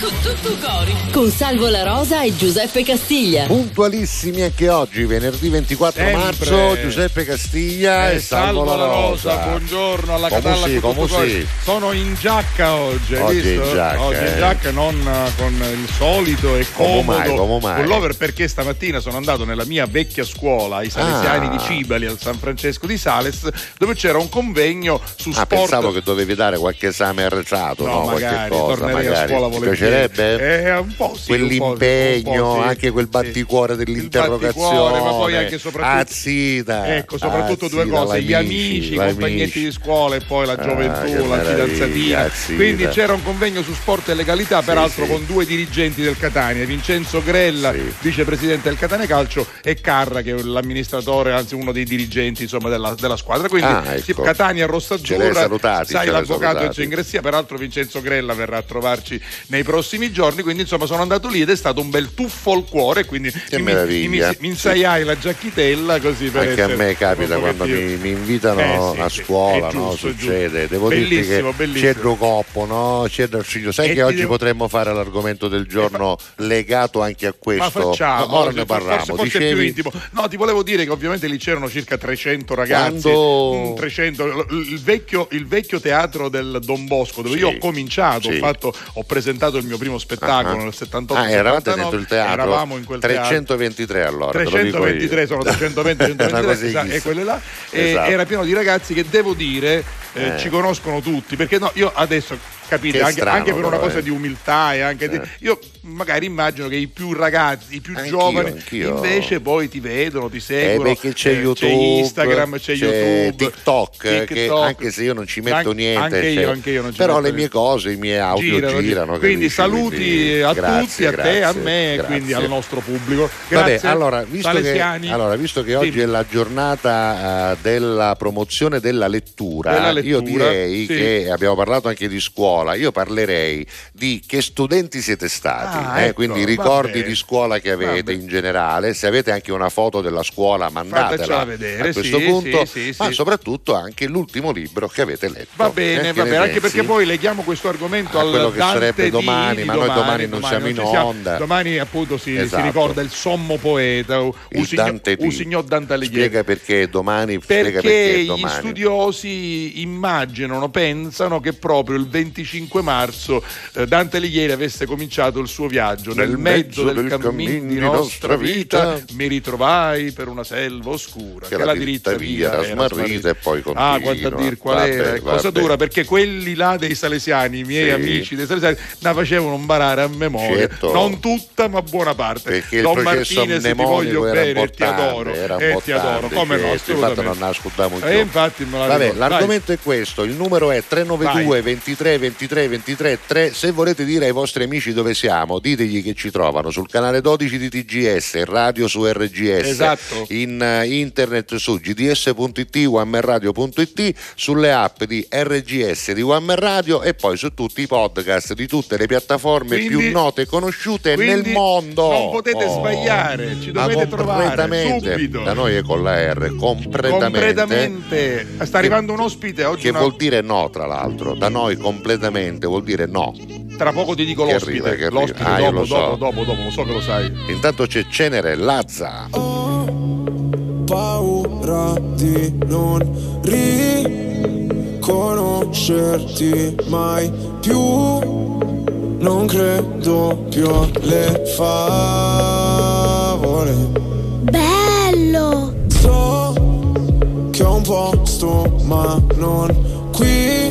con tutto cori. Con Salvo La Rosa e Giuseppe Castiglia. Puntualissimi anche oggi, venerdì 24 Sempre. marzo, Giuseppe Castiglia Eh, e Salvo La Rosa. buongiorno alla Come Catalla sì, con come tutto cori. sì. Sono in giacca oggi, hai Oggi visto? in giacca, Oggi in eh. giacca non eh, con il solito e Come comodo mai, come mai? pullover perché stamattina sono andato nella mia vecchia scuola, i Salesiani Ah. di Cibali al San Francesco di Sales, dove c'era un convegno su Ah, sport. pensavo che dovevi dare qualche esame arretrato, no? magari, qualche cosa, tornerei magari. a scuola Ti volentieri. Piacerebbe? Eh, un po' sì, Quell'impegno, po', sì. anche quel batticuore Sì. dell'interrogazione. Batticuore, ma poi anche soprattutto Azzita. Ecco, soprattutto due Azzita, cose, gli amici, i compagnetti di scuola e poi la Ah, gioventù, che la fidanzatina. Azzita. Quindi c'era un convegno su sport e legalità, peraltro sì. con due dirigenti del Catania, Vincenzo Grella, vicepresidente del Catania Calcio, e Carra, che è l'amministratore, anzi uno dei dirigenti insomma, della, della squadra. Quindi Ah, ecco. Catania Rossa Ce l'hai Azzurra, salutati, sai l'avvocato c'è ingressia, peraltro Vincenzo Grella verrà a trovarci nei prossimi giorni, quindi insomma sono andato lì ed è stato un bel tuffo al cuore, quindi Che mi, meraviglia. mi, mi insaiai la giacchitella così per Anche a me capita quando mi, mi invitano Eh, sì, a scuola, no? giusto, è Succede. Devo dirti Bellissimo, che bellissimo. c'è il coppo, no? C'è il ciglio. Sai E che oggi devo- potremmo fare l'argomento del giorno legato anche a questo. Ma facciamo, Ora forse- ne parliamo. forse, forse è più Dicevi- intimo. No, ti volevo dire che ovviamente lì c'erano circa 300 ragazzi. Quando- Mm, 300, il, il vecchio, il vecchio teatro del Don Bosco, dove Sì, io ho cominciato, sì. ho, fatto- ho presentato il mio primo spettacolo Ah. nel 78. Ah, eravate 79, dentro il teatro? Eravamo in quel teatro. 323 allora. te lo dico io. 323 sono 320 Una 123 cosa esatto, e quelle là e Esatto. era pieno di ragazzi che devo dire eh, Eh. ci conoscono tutti perché no io adesso capite Che anche, strano, anche per una cosa eh. di umiltà e anche di- Eh. io magari immagino che i più ragazzi i più Anch'io, giovani anch'io. invece poi ti vedono ti Eh, seguono perché c'è eh, YouTube, Instagram c'è, YouTube TikTok, che TikTok. anche se io non ci metto Anche- niente, anche io, cioè, anche io non ci però metto le mie niente. cose, i miei audio girano. quindi capisci? saluti Quindi a grazie, tutti, a te, a grazie, me e grazie. quindi al nostro pubblico. Vabbè, Grazie. allora visto, che, allora, visto che oggi Dimmi. è la giornata eh, della promozione della lettura, Della lettura, io direi sì. che abbiamo parlato anche di scuola, io parlerei di che studenti siete stati, Ah, eh, ecco, quindi ricordi bene. di scuola che avete bene. in generale, se avete anche una foto della scuola mandatela vedere, a questo sì, punto, sì, sì, ma soprattutto anche l'ultimo libro che avete letto. Va Eh, bene, che va ne bene, anche perché poi leghiamo questo argomento A al quello che Dante sarebbe domani, di ma noi domani non siamo in ci siamo. onda. Domani appunto si, si Esatto. ricorda il sommo poeta, un Il signor, Dante di- un signor Dante Alighieri. Spiega perché domani, Perché perché gli domani. studiosi immaginano, pensano che proprio il 25 marzo eh, Dante Alighieri avesse cominciato il suo viaggio. Nel, Nel mezzo, mezzo del del cammin di nostra vita, vita, mi ritrovai per una selva oscura. Che la diritta via era smarrita e poi Ah, continua. quanto a dir qual Vabbè, era, è cosa vabbè. dura, perché quelli là dei salesiani, i miei Sì. amici dei salesiani, la facevano imparare a memoria. Certo. Non tutta, ma buona parte. Perché Don Martinez ti voglio bene e ti importante, adoro. e ti adoro, come no, certo, infatti assolutamente. non nascondiamo E infatti me la Vabbè, ricordo. Vai. l'argomento è questo, il numero è 392 23 23 23 3. Se volete dire ai vostri amici dove siamo, ditegli che ci trovano sul canale 12 di TGS, radio su RGS, Esatto. in eh, internet su gds.it, onemerradio.it, sulle app di RGS di One Radio e poi su tutti i podcast di tutte le piattaforme Quindi- più note e conosciute nel mondo. Non potete Oh. sbagliare, ci dovete trovare subito. Da noi è con la R, completamente. Completamente. Sta arrivando un ospite oggi. Che una- vuol dire no, tra l'altro. Da noi completamente vuol dire no. Tra poco ti dico Che l'ospite. arriva, che arriva. l'ospite Ah, dopo, lo so. dopo, dopo, dopo, lo so che lo sai. Intanto c'è Cenerellazza. paura di non riconoscerti mai più. Non credo più alle favole. Bello! So che ho un posto, ma non qui.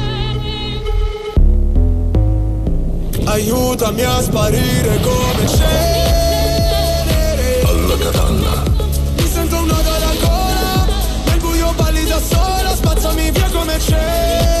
Aiutami a sparire come cenere. Alla catalla, Mi sento un nodo alla gola Nel buio balli da sola Spazzami via come cenere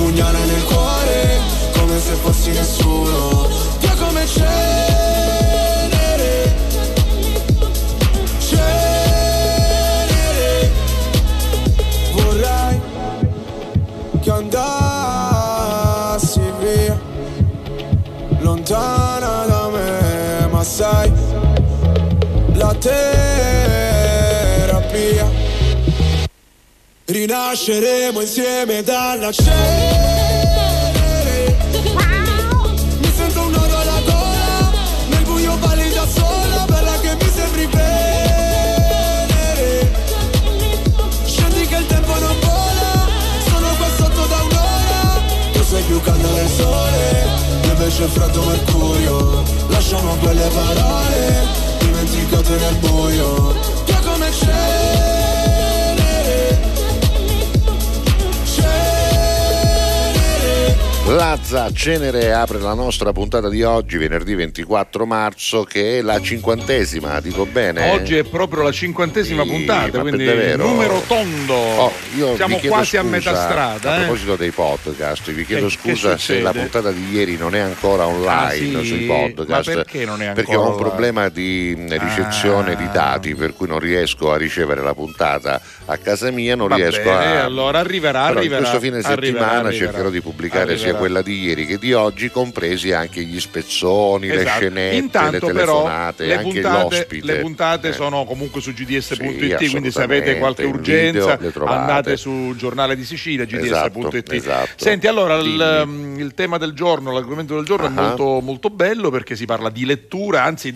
pugnale nel cuore Come se fossi nessuno Via come cenere. Cenere. Vorrei che andassi via Lontana da me Ma sai La terapia Rinasceremo insieme dalla cenere. Mi sento un nodo alla gola Nel buio balli da sola Bella che mi sembri venere Scendi che il tempo non vola Sono qua sotto da un'ora. Tu sei più caldo del sole invece freddo mercurio. Lasciamo quelle parole Dimenticate nel buio Lazza Cenere apre la nostra puntata di oggi, venerdì 24 marzo, che è la cinquantesima, dico bene? Oggi è proprio la cinquantesima Sì, puntata, quindi davvero? numero tondo. Oh, Siamo quasi a scusa, metà strada. A eh. proposito dei podcast, vi chiedo Eh, che scusa se la puntata di ieri non è ancora online Ah, sì? sui podcast. Perché non è ancora Perché ho un problema di mh, ricezione Ah. di dati, per cui non riesco a ricevere la puntata a casa mia, non Va riesco bene, a. allora arriverà, Però arriverà. questo fine settimana arriverà, arriverà. cercherò di pubblicare sia Arriverà. Quella di ieri che di oggi, compresi anche gli spezzoni, le Esatto. scenette, Intanto le però telefonate, le anche puntate, l'ospite. le puntate Eh. sono comunque su gds.it, Sì, quindi se avete qualche urgenza video le andate su giornale di Sicilia, gds.it. Esatto, esatto. Senti, allora il, mm, il tema del giorno, l'argomento del giorno Ah. è molto, molto bello perché si parla di lettura, anzi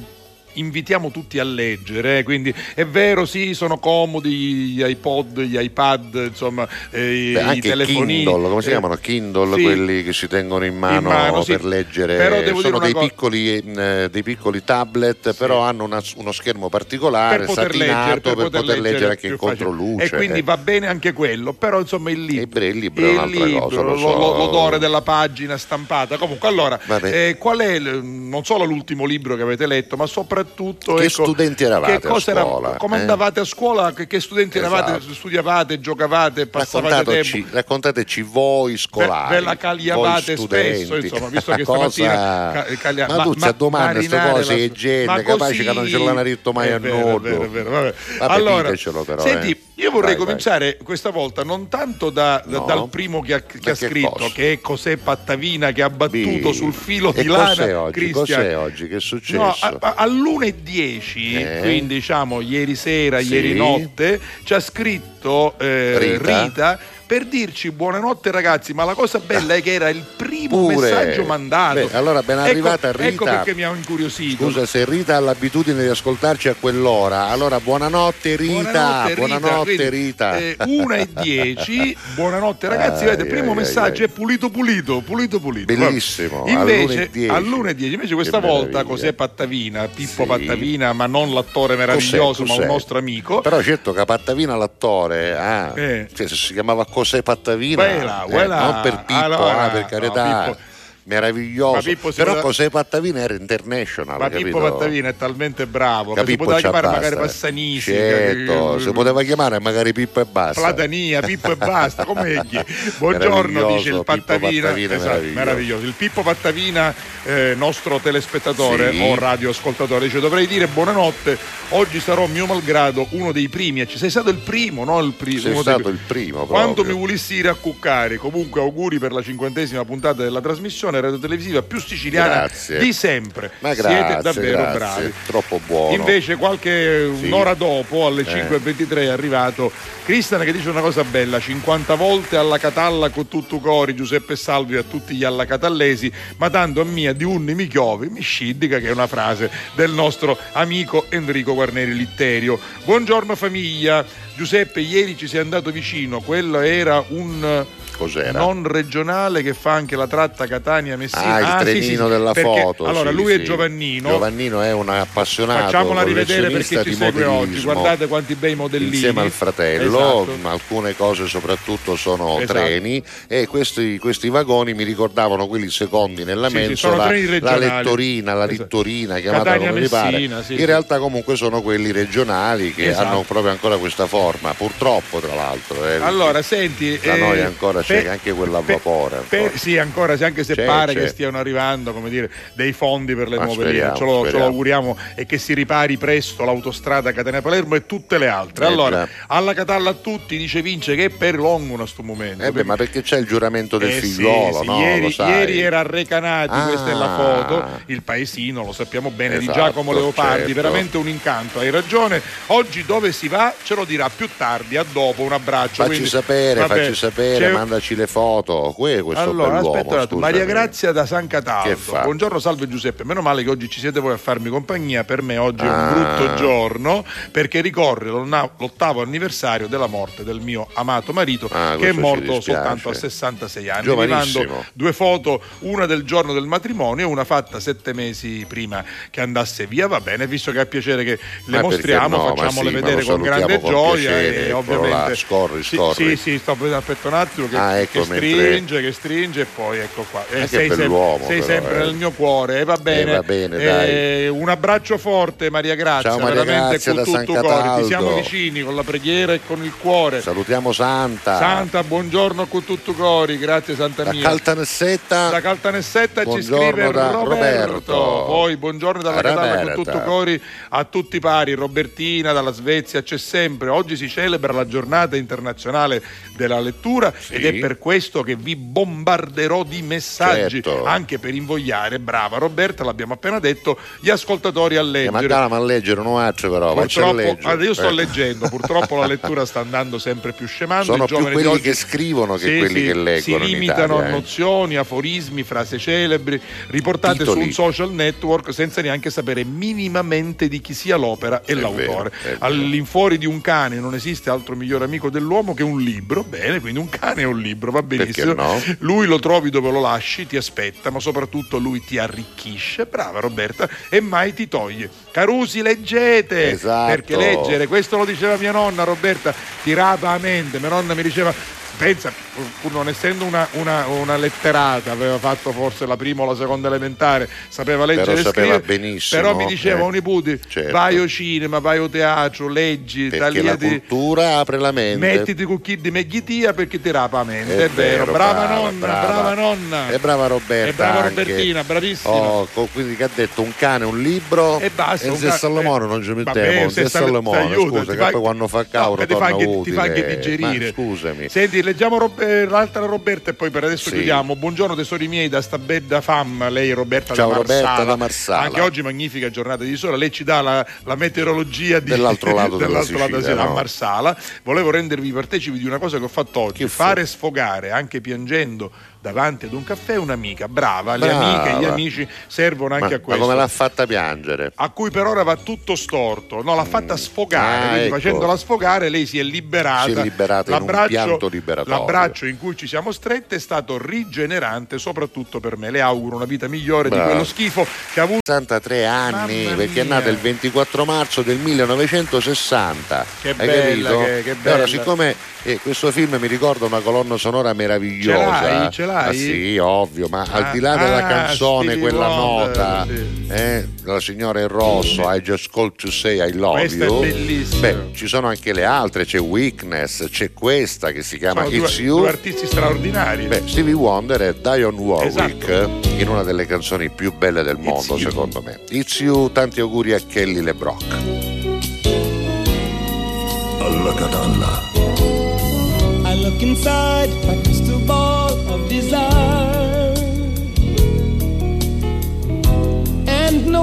invitiamo tutti a leggere, eh, quindi è vero, sì, sono comodi gli iPod, gli iPad, insomma, eh, Beh, i telefonini. Kindle, come si Eh, chiamano? Kindle, sì. quelli che si tengono in mano, mano, sì. per leggere. Devo dire Sono dei cosa- piccoli, eh, dei piccoli tablet, però hanno una- uno schermo particolare, per poter satinato, leggere, per poter, leggere anche in controluce. E quindi eh. va bene anche quello, però insomma il libro. Il libro è un'altra libro, cosa, lo so. lo- l'odore della pagina stampata. Comunque, allora, eh, qual è il- non solo l'ultimo libro che avete letto, ma soprattutto Che ecco, studenti eravate che cosa a era- scuola, come eh? andavate a scuola? Che, che studenti eravate? Esatto. Studiavate, giocavate, passavate Raccontateci, tempo? raccontateci voi scolari. Ve- ve la cagliavate spesso, insomma, visto che Cosa- stamattina ca- caglia- ma, ma- tu ma- domandi queste marinare cose la- e gente capace che non ce l'hanno detto mai È a vero, nudo. è vero, è vero, vabbè. Vabbè, allora, ditecelo però, senti, eh. Io vorrei Vai, vai. cominciare questa volta non tanto da- da- No. dal primo che ha, che ha scritto, cosa? che è Cos'è Pattavina, che ha battuto Sì. sul filo e di lana cos'è oggi? Cos'è oggi? Che è successo? No, a- a- all'1.10, Eh? quindi diciamo ieri sera, Sì. ieri notte, ci ha scritto eh, Rita? Rita. Per dirci buonanotte ragazzi, ma la cosa bella è che era il primo Pure. messaggio mandato. Beh, allora ben Ecco- arrivata Rita. Ecco perché mi ha incuriosito. Scusa, se Rita ha l'abitudine di ascoltarci a quell'ora, allora buonanotte Rita, buonanotte, Quindi, Rita. eh, una e dieci, buonanotte ragazzi, Ai, vedete, primo ai, messaggio ai, è pulito pulito, pulito pulito. Bellissimo, Invece, all'1.10. all'1.10, invece questa Che volta meraviglia. cos'è Pattavina, Pippo Sì. Pattavina, ma non l'attore meraviglioso, Cos'è, ma un cos'è? nostro amico. Però certo che Pattavina l'attore, ah, Eh. cioè, si chiamava Cos'è Pattavina? Quella, Eh, non per Pippo, Allora, ah, per no, carità. Pippo, meraviglioso. Però José Pattavina era international. Ma capito? Pippo Pattavina è talmente bravo che si poteva chiamare basta. magari Passanisi, Certo, si poteva chiamare magari Pippo e basta. Platania, Pippo e basta, come. Buongiorno, dice il Pattavina. Pattavina, Esatto, meraviglioso. meraviglioso. Il Pippo Pattavina, eh, nostro telespettatore Sì. o radioascoltatore, dice dovrei dire buonanotte, oggi sarò mio malgrado uno dei primi. Ci sei stato il primo, no? Il primo. Sei dei stato primi. il primo Quando proprio. mi volissi dire a cuccare, comunque auguri per la cinquantesima puntata della trasmissione radiotelevisiva più siciliana Grazie. di sempre. Ma Siete grazie, davvero grazie, bravi. troppo buono. Invece qualche Sì. un'ora dopo, alle Eh. 5.23 è arrivato Cristian che dice una cosa bella, 50 volte alla Catalla con tutto cori, Giuseppe Salvi a tutti gli alla catallesi, ma tanto a mia di unni mi chiovi, mi sciddica che è una frase del nostro amico Enrico Guarneri Litterio. Buongiorno famiglia, Giuseppe ieri ci sei andato vicino, quello era un... Cos'era? Non regionale che fa anche la tratta Catania-Messina. Ah, il sì, trenino sì, della perché- foto. Allora, sì, lui è sì. Giovannino. Giovannino è un appassionato Facciamola rivedere per chi collezionista ci di segue oggi. Guardate quanti bei modellini. Insieme al fratello, Esatto. alcune cose soprattutto sono Esatto. treni e questi, questi vagoni mi ricordavano quelli secondi nella Sì, mensola, la lettorina, la Esatto. littorina, chiamatela Catania come vi pare. In realtà comunque sono quelli regionali che Esatto. hanno proprio ancora questa forma, purtroppo tra l'altro. eh, Allora, senti. Da eh, noi ancora c'è per- anche quella vapore ancora. per- sì, ancora, sì, anche se C'è, pare c'è. che stiano arrivando come dire, dei fondi per le Ma nuove speriamo, linee. Ce lo, ce lo auguriamo e che si ripari presto l'autostrada Catania-Palermo e tutte le altre. Eh, allora, alla Catalla a tutti, dice Vince, che è per longo a sto momento. Eh beh, ma perché c'è il giuramento del Eh sì, figliolo, sì, no? ieri, ieri era a Recanati, Ah. questa è la foto, il paesino, lo sappiamo bene, di Esatto, Giacomo Leopardi, certo. veramente un incanto, hai ragione. Oggi dove si va ce lo dirà più tardi, a dopo, un abbraccio. Facci quindi- sapere, vabbè, facci sapere, c'è- mandaci le foto. Que- questo allora, aspetta. Maria Grazia da San Cataldo. Buongiorno, salve Giuseppe. Meno male che oggi ci siete voi a farmi compagnia. Per me oggi è un Ah. brutto giorno perché ricorre l'ottavo anniversario della morte del mio amato marito Ah, che è morto soltanto a 66 anni. Vi Giovanissimo. mando due foto, una del giorno del matrimonio e una fatta sette mesi prima che andasse via. Va bene, visto che ha piacere che le Ma mostriamo, no? Facciamole sì, vedere con grande con gioia piacere, e eccolo ovviamente là, scorri, scorri. Sì, sì, sto vedendo aspetta un attimo che, Ah, che ecco, mentre- stringe, che stringe e poi ecco qua. Eh, che sei sempre, bell'uomo, sei però, sempre eh. nel mio cuore, e va bene. va bene, Eh, un abbraccio forte, Maria Grazia. Ciao, Maria veramente Grazia con da tutto cuore. Ti siamo vicini con la preghiera e con il cuore. Salutiamo Santa. Santa, buongiorno con tutto cori, grazie Santa Da mia. Da Caltanissetta ci Buongiorno scrive da Roberto. Roberto. Poi buongiorno dalla Catalla con tutto cori a tutti i pari. Robertina dalla Svezia c'è sempre. Oggi si celebra la giornata internazionale della lettura ed è per questo che vi bombarderò di messaggi Certo. anche per invogliare, brava Roberta, l'abbiamo appena detto, gli ascoltatori a Eh, ma leggere. a leggere, non faccio però, Purtroppo, leggere. io sto Eh. leggendo, purtroppo la lettura sta andando sempre più scemando. Sono più quelli oggi- che scrivono che Sì, quelli sì, che leggono Si limitano Italia, a eh. nozioni, aforismi, frasi celebri, riportate Titoli. su un social network senza neanche sapere minimamente di chi sia l'opera e È l'autore. vero. All'infuori di un cane non esiste altro migliore amico dell'uomo che un libro. Bene, quindi un cane è un libro, va benissimo. no? Lui lo trovi dove lo lasci, ti aspetta, ma soprattutto lui ti arricchisce. Brava Roberta, e mai ti toglie. Carusi, leggete! Esatto. Perché leggere, questo lo diceva mia nonna Roberta, tirava a mente. Mia nonna mi diceva. Pensa, pur- non essendo una, una- una letterata, aveva fatto forse la prima o la seconda elementare, sapeva leggere Però e sapeva scrivere. benissimo, Però mi diceva, eh. oh nipote, Certo. vai al cinema, vai al teatro, leggi, Perché la ti- cultura apre la mente. mettiti con chi di megghitia perché ti rapa la mente. È, È vero, vero, brava, brava, nonna, brava. brava nonna. E brava Roberta. E brava anche. Robertina, bravissima. Oh, quindi che ha detto un cane, un libro E basta. e un se ca- Salomone eh, non ci mettiamo, se se Sal- Salomone, scusa, che poi quando fa No, ti fa torna anche, ti fa anche digerire. Scusami. Senti, leggiamo Rob- eh, l'altra Roberta e poi per adesso Sì. chiudiamo. Buongiorno tesori miei da sta bella fam, lei Roberta Ciao, da Marsala. Roberta da Marsala. Anche oggi magnifica giornata di sole, lei ci dà la, la meteorologia di- Dell'altro lato della dell'altro lato Sicilia, a no? Marsala. Volevo rendervi partecipi di una cosa che ho fatto oggi, Che fu? fare sfogare anche piangendo davanti ad un caffè un'amica brava, le Brava. amiche gli amici servono Ma, anche a ma questo come l'ha fatta piangere? a cui per ora va tutto storto, no, l'ha fatta sfogare, Ah, quindi ecco. facendola sfogare lei si è liberata. Si è liberata in un L'abbraccio- pianto liberatorio. L'abbraccio in cui ci siamo stretti è stato rigenerante soprattutto per me. Le auguro una vita migliore Bravo. di quello schifo che ha avuto. 63 anni perché è nata il 24 marzo del 1960 Che hai bella, capito? che- che bella. siccome eh, questo film mi ricorda una colonna sonora Ce meravigliosa l'hai, ce sai? Ah, sì, ovvio, ma al di là della Ah, canzone, Stevie quella Wonder, nota, sì. eh, della signora in rosso, I just called to say I love Questa è you. bellissima. Beh, ci sono anche le altre, c'è Weakness, c'è questa che si chiama Sono due, It's You. due artisti straordinari. Beh, Stevie Wonder e Dionne Warwick Esatto. in una delle canzoni più belle del mondo, You. secondo me. It's You, tanti auguri a Kelly LeBrock. Alla Catalla. I look inside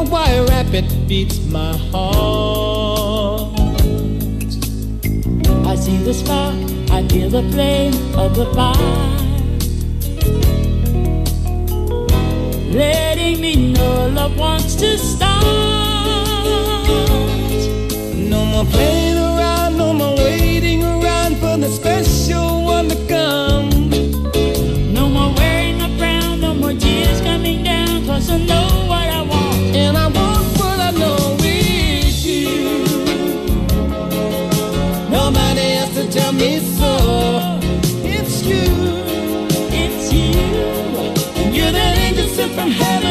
why rapid beats my heart. I see the spark, I feel the flame of the fire. Letting me know love wants to start. No more playing around, no more waiting around for the special one to come. No more wearing a frown, no more tears coming down, cause I know from heaven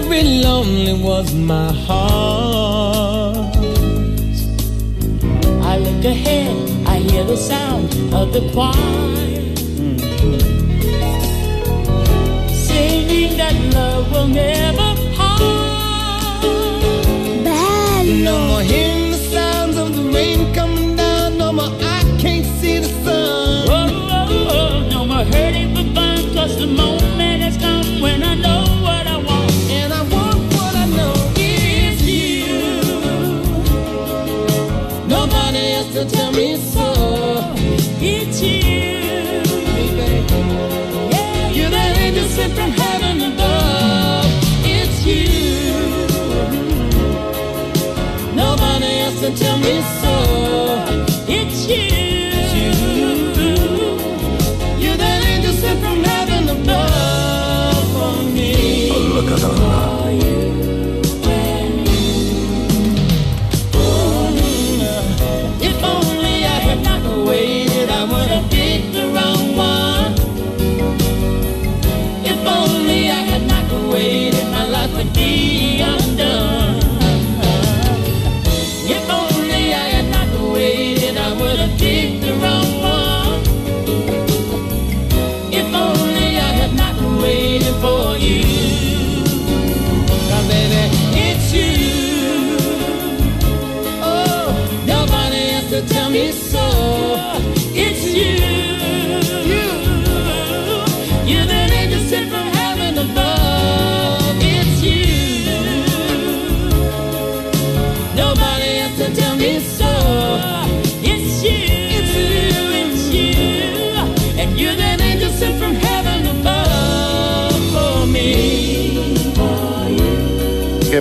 very lonely was my heart. I look ahead, I hear the sound of the choir. Singing that love will never tell me so.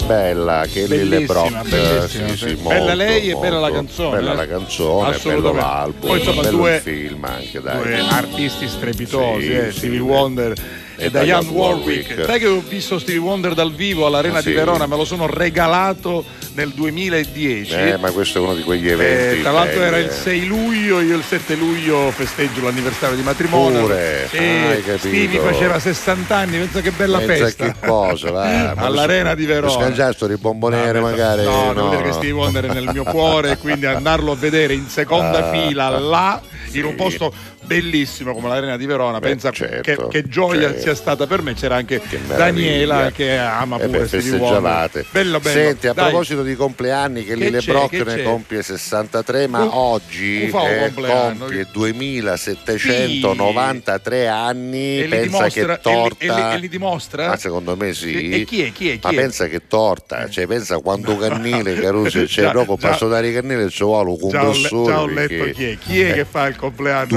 You. Che bella, Kelly Bellissima, LeBrock. bellissima, Sì, sì. Bella molto, lei e bella la molto. canzone, Bella eh. la canzone, bello l'album, Poi, insomma, bello due- il film anche, dai. Due artisti strepitosi, Sì, eh, Stevie beh. Wonder E Diane Diane Warwick. Warwick. Sai che ho visto Stevie Wonder dal vivo all'Arena Ah, di? Verona, me lo sono regalato nel 2010. Eh, ma questo è uno di quegli Eh, eventi. tra l'altro era il eh. 6 luglio, io il 7 luglio festeggio l'anniversario di matrimonio. Pure. Sì, Ah? Stevie faceva 60 anni, pensa che bella Pensa festa. che cosa, va. All'arena di Verona. Scangiasto di bomboniere No, magari. No, no. dire che Stevie Wonder è nel mio cuore e quindi andarlo a vedere in seconda Ah, fila là, sì. in un posto bellissimo come l'Arena di Verona, Beh, pensa certo, che, che gioia certo. sia stata per me. C'era anche Che. Daniela che ama Eh pure beh, Stevie. Wonder. Bello, bello. Senti, a Dai. proposito di compleanni, che, Che Lille Brock ne c'è? compie 63, ma Un- oggi eh, compie 2793 anni. E pensa dimostra, che e li- torta. e li, e li dimostra? Ma secondo me sì. E chi è? Chi è? Chi Ma è? pensa che torta, cioè pensa quando Cannile, Caruso, c'è Già, proprio già. passo dare Cannile ci vuole un Già ho, le- compressore. già ho letto chi è. Chi è eh, che fa il compleanno?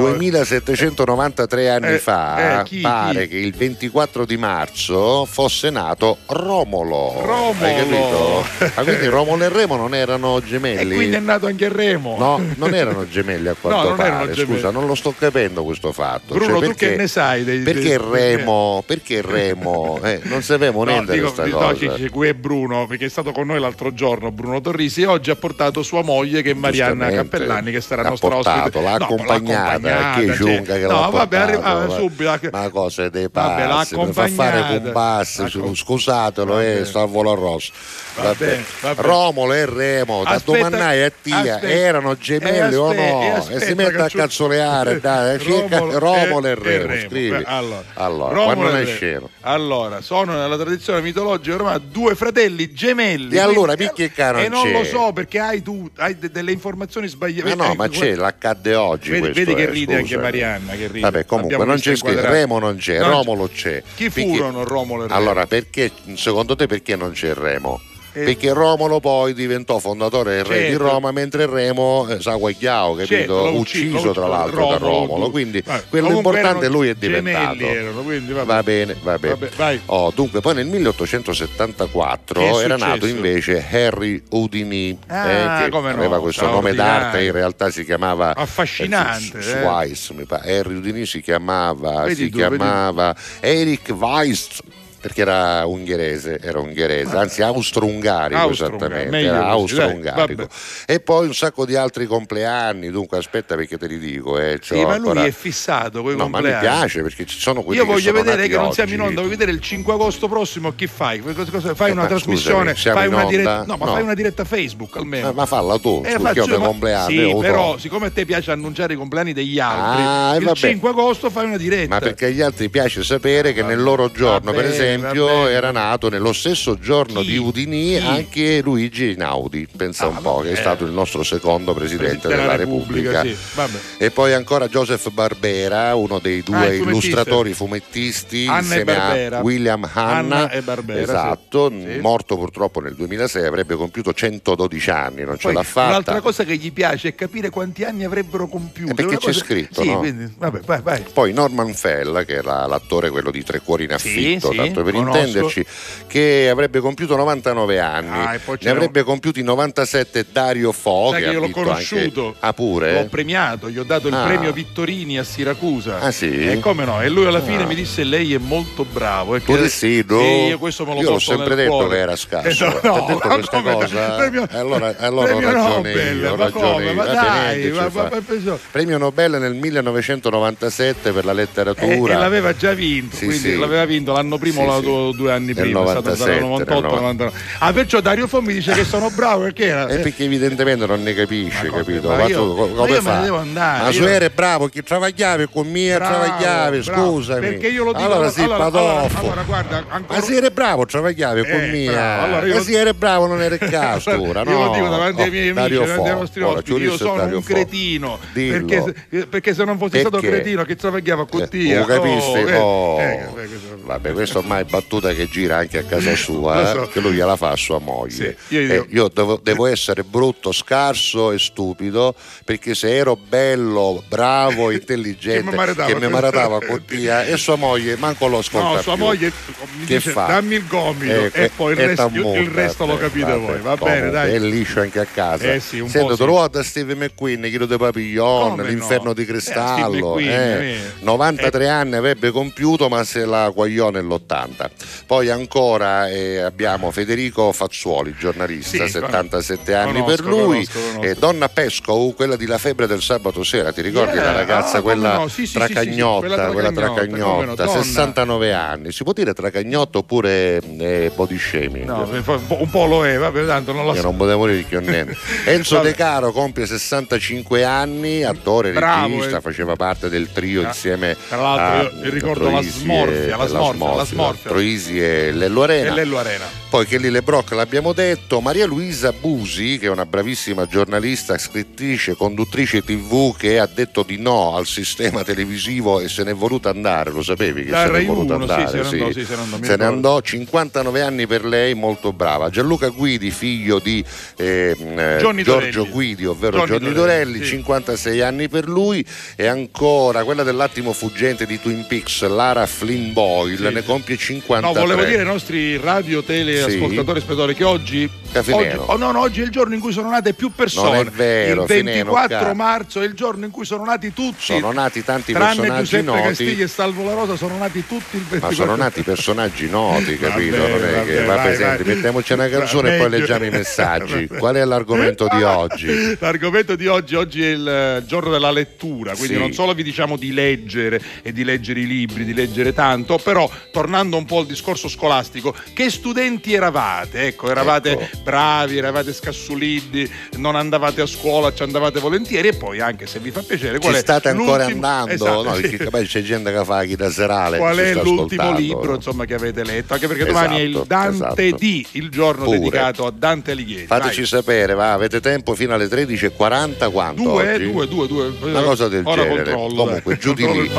2793 anni Eh, fa eh, chi, pare chi? che il 24 di marzo fosse nato Romolo. Romolo. Hai capito? Ma quindi Romolo e Remo non erano E gemelli? quindi è nato anche Remo. No, non erano gemelli a quanto No, pare. Scusa, non lo sto capendo questo fatto. Bruno, Cioè, tu che ne sai dei- perché dei- Remo? Perché Remo? Eh, non sapevamo No, niente di dico, questa no, cosa. ci- qui è Bruno, perché è stato con noi l'altro giorno Bruno Torrisi e oggi ha portato sua moglie che è Marianna. Cappellani che sarà L'ha nostra ospite. l'ha No, accompagnata, l'accompagnata, chi giunga che No, vabbè, portato, arriva ah, subito. Ma cose dei Vabbè, passi, per far fare accompagnata. compassi, Accom- scusatelo, eh, sta a volo rosso. Va Vabbè. bene, va bene. Romolo e Remo, da Aspetta, domandai a tia, aspetta. erano gemelli Eh, o aspe- no? eh, E aspetta, si mette a cazzoleare, dai, cerca- Romolo, Romolo e e- Remo, e Remo. Allora, Allora, Romolo quando e nascevano? Allora, sono nella tradizione mitologica romana due fratelli gemelli. E allora, perché che non E non c'è? lo so perché hai tu hai de- delle informazioni sbagliate. Ma no, Eh, ma c'è, l'accadde oggi Vedi, vedi che eh, ride anche scusami. Marianna. Che ride. Vabbè, comunque Abbiamo non c'è scritto. Remo non c'è, Non Romolo c'è. Chi furono Romolo e Remo? Allora, perché secondo te perché non c'è Remo? Eh, Perché Romolo poi diventò fondatore e re di Certo. Roma, mentre Remo eh, Saguagliao, capito? Certo, ucciso l'ho- tra l'altro da Romolo. Quindi Vabbè, quello importante lui è diventato. erano, quindi vabbè. Va bene, va bene. Vabbè. Oh, dunque, poi nel 1874 Che è era nato invece Harry Houdini, Ah, eh, che come no, aveva questo nome d'arte, in realtà si chiamava Affascinante, eh, eh. Schweiss, mi pare. Harry Houdini si chiamava, Vedi si tu, vedi. chiamava Eric Weiss perché era ungherese, era ungherese, anzi austro-ungarico Austro-ungarico, esattamente, meglio era dai, austro-ungarico. vabbè. E poi un sacco di altri compleanni, dunque aspetta perché te li dico. Eh, Sì, ma lui ancora- è fissato con i No, ma mi compleanni. piace perché ci sono quelli Io che voglio sono vedere che non siamo in onda, voglio vedere il 5 agosto prossimo chi fai? Fai Eh, una trasmissione, scusami, fai una diretta, no, ma No. fai una diretta Facebook almeno. Eh, ma falla tu, Eh, scusa, faccio- io ho ma- compleanni. Sì, però siccome a te piace annunciare i compleanni degli altri, Ah, il vabbè. 5 agosto fai una diretta. Ma perché agli altri piace sapere che nel loro giorno, per bene, esempio, era nato nello stesso giorno Chi? di Udini Chi? anche Luigi Einaudi, pensa Ah, un po', che è vabbè. stato il nostro secondo presidente della della, Repubblica, Repubblica. sì. E poi ancora Joseph Barbera, uno dei Ah, due fumettista. illustratori fumettisti, Anna insieme a William Hanna. Anna e Barbera, esatto, sì. Morto purtroppo nel 2006, avrebbe compiuto 112 anni, non ce Poi, l'ha fatta. un'altra cosa che gli piace è capire quanti anni avrebbero compiuto. Eh, perché c'è cosa- scritto, Sì, no? quindi, vabbè, vai, vai. Poi Norman Fell, che era l'attore quello di Tre Cuori in affitto, sì, tanto per conosco. intenderci, che avrebbe compiuto 99 anni. Ah, e ne avrebbe compiuti 97 Dario Fo, Sai che che io l'ho conosciuto, anche... Ah, pure? l'ho premiato, gli ho dato il Ah. premio Vittorini a Siracusa. Ah, sì? E come no? E lui alla fine Ah. mi disse lei è molto bravo. E Tu che- sì, no? io questo me lo Io l'ho porto sempre detto cuore. che era scarso. Eh, no, ho no, detto questa come? cosa? Premio, E allora- e allora ho premio ragione Nobel, io, ho ma ragione come? Ma dai, ma, ma- ma- Premio Nobel nel 1997 per la e, letteratura. e l'aveva già vinto, Sì, quindi sì. l'aveva vinto l'anno prima o la- sì. due, anni prima, è stato 97, dal 98 nel 99. Ah, perciò Dario Fo mi dice che sono bravo perché era. E perché evidentemente non ne capisce, Ma capito? ma io- ma come io me fa? devo andare, Ma io- eri bravo, chi travagliavi con me Bravo, travagliavi, bravo, scusami. Perché io lo dico Allora sì, allora, allora, allora, guarda, ancora Ma se eri bravo, travagliavi con Eh, me. bravo, allora io Ma se eri bravo non era il caso ora, no? Io lo dico davanti ai miei Oh, amici, Dario davanti ai nostri ospiti, io sono un cretino. Perché se, perché se non fossi stato cretino che travagliava con Eh, Tia. lo capisci? Oh, eh, Oh. eh, eh, questo- Vabbè, questa ormai è battuta che gira anche a casa sua, eh, so. che lui gliela fa a sua moglie. Sì, io Eh, dico- io devo, devo essere brutto, scarso e stupido, perché se ero bello, bravo, intelligente, che mi maritava con Tia e sua moglie manco lo ascolta No, sua più. moglie mi Che dice fa? dammi il gomito Eh, e poi il resto, t'ammonta, il resto lo eh, capite vabbè, voi. Va bene, dai. È liscio anche a casa. Eh sì, un Sento, po' sì. trovate Steve McQueen, Chilo de Papillon, Come l'inferno no? di Eh, cristallo. McQueen, eh. eh. 93 anni avrebbe compiuto, ma se la guagliò nell'80. 70. Poi ancora eh, abbiamo Federico Fazzuoli, giornalista, Sì, 77 anni conosco, per lui. conosco, conosco. Eh, Donna Pesco, quella di La febbre del sabato sera, ti ricordi Yeah, la ragazza ah, quella no, sì, sì, tracagnotta, quella tracagnotta, tracagnotta, come no, donna. 69 anni. Si può dire tracagnotta oppure eh, body shaming? No, un po', lo è, vabbè, tanto non lo Io so. non potevo dire che ho niente. Enzo Vabbè. De Caro compie 65 anni, attore, Bravo, regista, eh. faceva parte del trio insieme tra l'altro a io- ricordo la smorfia, e- la smorfia, la smorfia. Troisi e Lello Arena. E Lello Arena. Poi Kelly LeBrock l'abbiamo detto, Maria Luisa Busi, che è una bravissima giornalista, scrittrice, conduttrice tv che ha detto di no al sistema televisivo e se n'è voluta andare, lo sapevi che Da se n'è voluta Uno, sì, andare? se ne andò, sì, se ne andò, mi Se ne ricordo. andò, 59 anni per lei, molto brava. Gianluca Guidi, figlio di eh, eh, Giorgio Dorelli. Guidi, ovvero Johnny Johnny, Dorelli, Dorelli, sì. 56 anni per lui e ancora quella dell'attimo fuggente di Twin Peaks, Lara Flynn Boyle, Sì, ne sì. compie 53. No, volevo dire ai nostri radio, tele, Sì. ascoltatori e spettatori che oggi. Oggi, oh no, no, oggi è il giorno in cui sono nate più persone. Non è vero, il Fineno, 24 cazzo. marzo è il giorno in cui sono nati tutti. Sono nati tanti tranne personaggi Giuseppe noti. Castiglia e Salvo La Rosa, sono nati tutti il 24 Ma sono nati personaggi noti, capito? Vabbè, non è vabbè, che va vai, vai. mettiamoci una canzone e poi leggiamo i messaggi. Qual è l'argomento di oggi? L'argomento di oggi, oggi è il eh, giorno della lettura, quindi Sì. non solo vi diciamo di leggere e di leggere i libri, di leggere tanto, però tornando un po' al discorso scolastico, che studenti eravate? Ecco, eravate Ecco. bravi, eravate scassuliddi, non andavate a scuola, ci andavate volentieri e poi anche se vi fa piacere, qual Ci è state ancora andando? Esatto, no, sì. perché c'è gente che fa la chita serale. Qual è l'ultimo libro insomma, che avete letto? Anche perché domani è il Esatto, Dante esatto. D, il giorno Pure. dedicato a Dante Alighieri. Fateci Vai. sapere, va, avete tempo fino alle 13.40 quanto Due, oggi? due, due, due. Una cosa del Ora genere. Comunque, dai. giù di lì.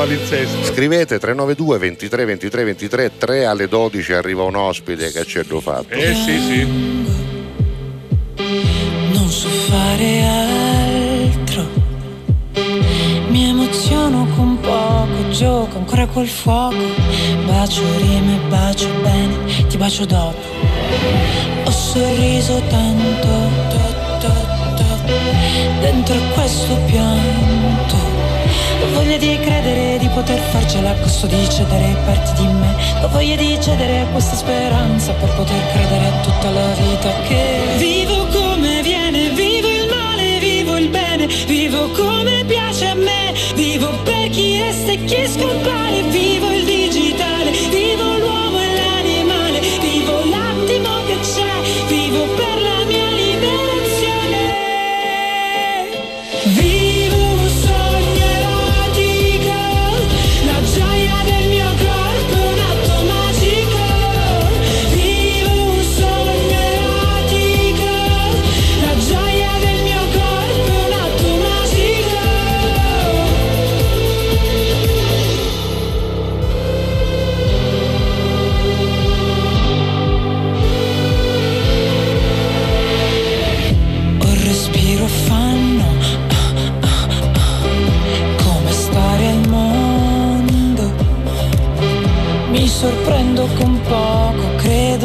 Scrivete 392 23 23 23 3 alle 12 arriva un ospite che ci hanno fatto. Eh sì, sì. Non so fare altro. Mi emoziono con poco, gioco ancora col fuoco. Bacio rime, bacio bene, ti bacio dopo. Ho sorriso tanto, to, to, to, dentro questo pianto. Voglia di credere di poter farcela. A costo di cedere parti di me. Ho voglia di cedere questa speranza per poter credere a tutta la vita che vivo come viene, vivo il male, vivo il bene, vivo come piace a me, vivo per chi resta e chi scompare, vivo il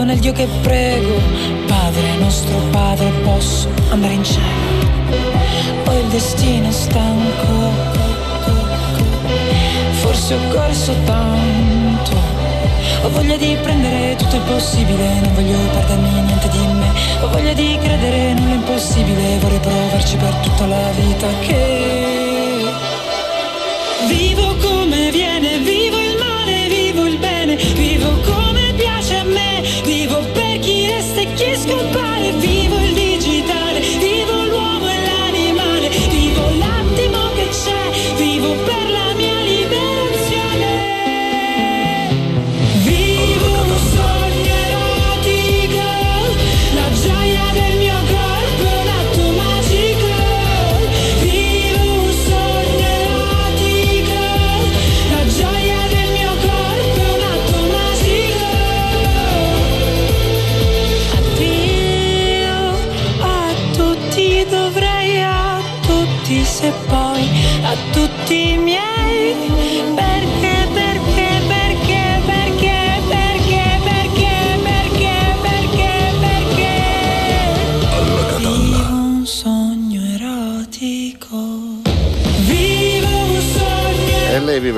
nel Dio che prego. Padre nostro Padre, posso andare in cielo. Ho il destino stanco, forse ho corso tanto. Ho voglia di prendere tutto il possibile, non voglio perdermi niente di me. Ho voglia di credere nell'impossibile, vorrei provarci per tutta la vita che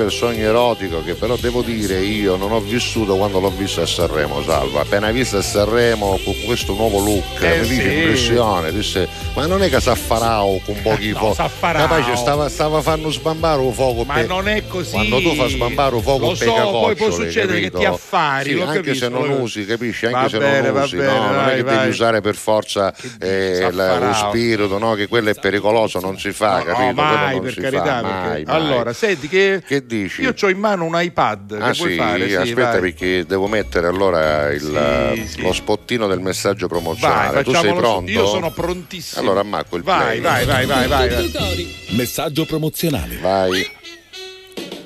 sogno erotico vivo un sogno erotico che però devo dire io non ho vissuto quando l'ho visto a Sanremo, Salva. Appena visto a Sanremo con questo nuovo look, Eh, mi sì. dice impressione, disse, ma non è che Saffarao con pochi No, fuochi. Capace stava, stava fanno sbambare un fuoco Ma per- non è così. Quando tu fai sbambare un fuoco Lo so, poi può succedere che capito? ti affari. Sì, anche capito, se non l'ho- usi, capisci? Anche Va se bene, non usi, bene, no, non vai, è che vai. devi usare per forza eh, la- lo spirito, no? Che quello è pericoloso, non si fa, No, capito? no, mai non per carità. mai, mai. Allora, senti che, Che dici? io ho in mano un iPad. Ah che sì, fare? Sì, aspetta vai. perché devo mettere allora il, lo spottino del messaggio promozionale. tu sei pronto? Io sono prontissimo. Allora ammacco il Vai, play. vai, vai, vai, vai. vai. Messaggio promozionale. Vai.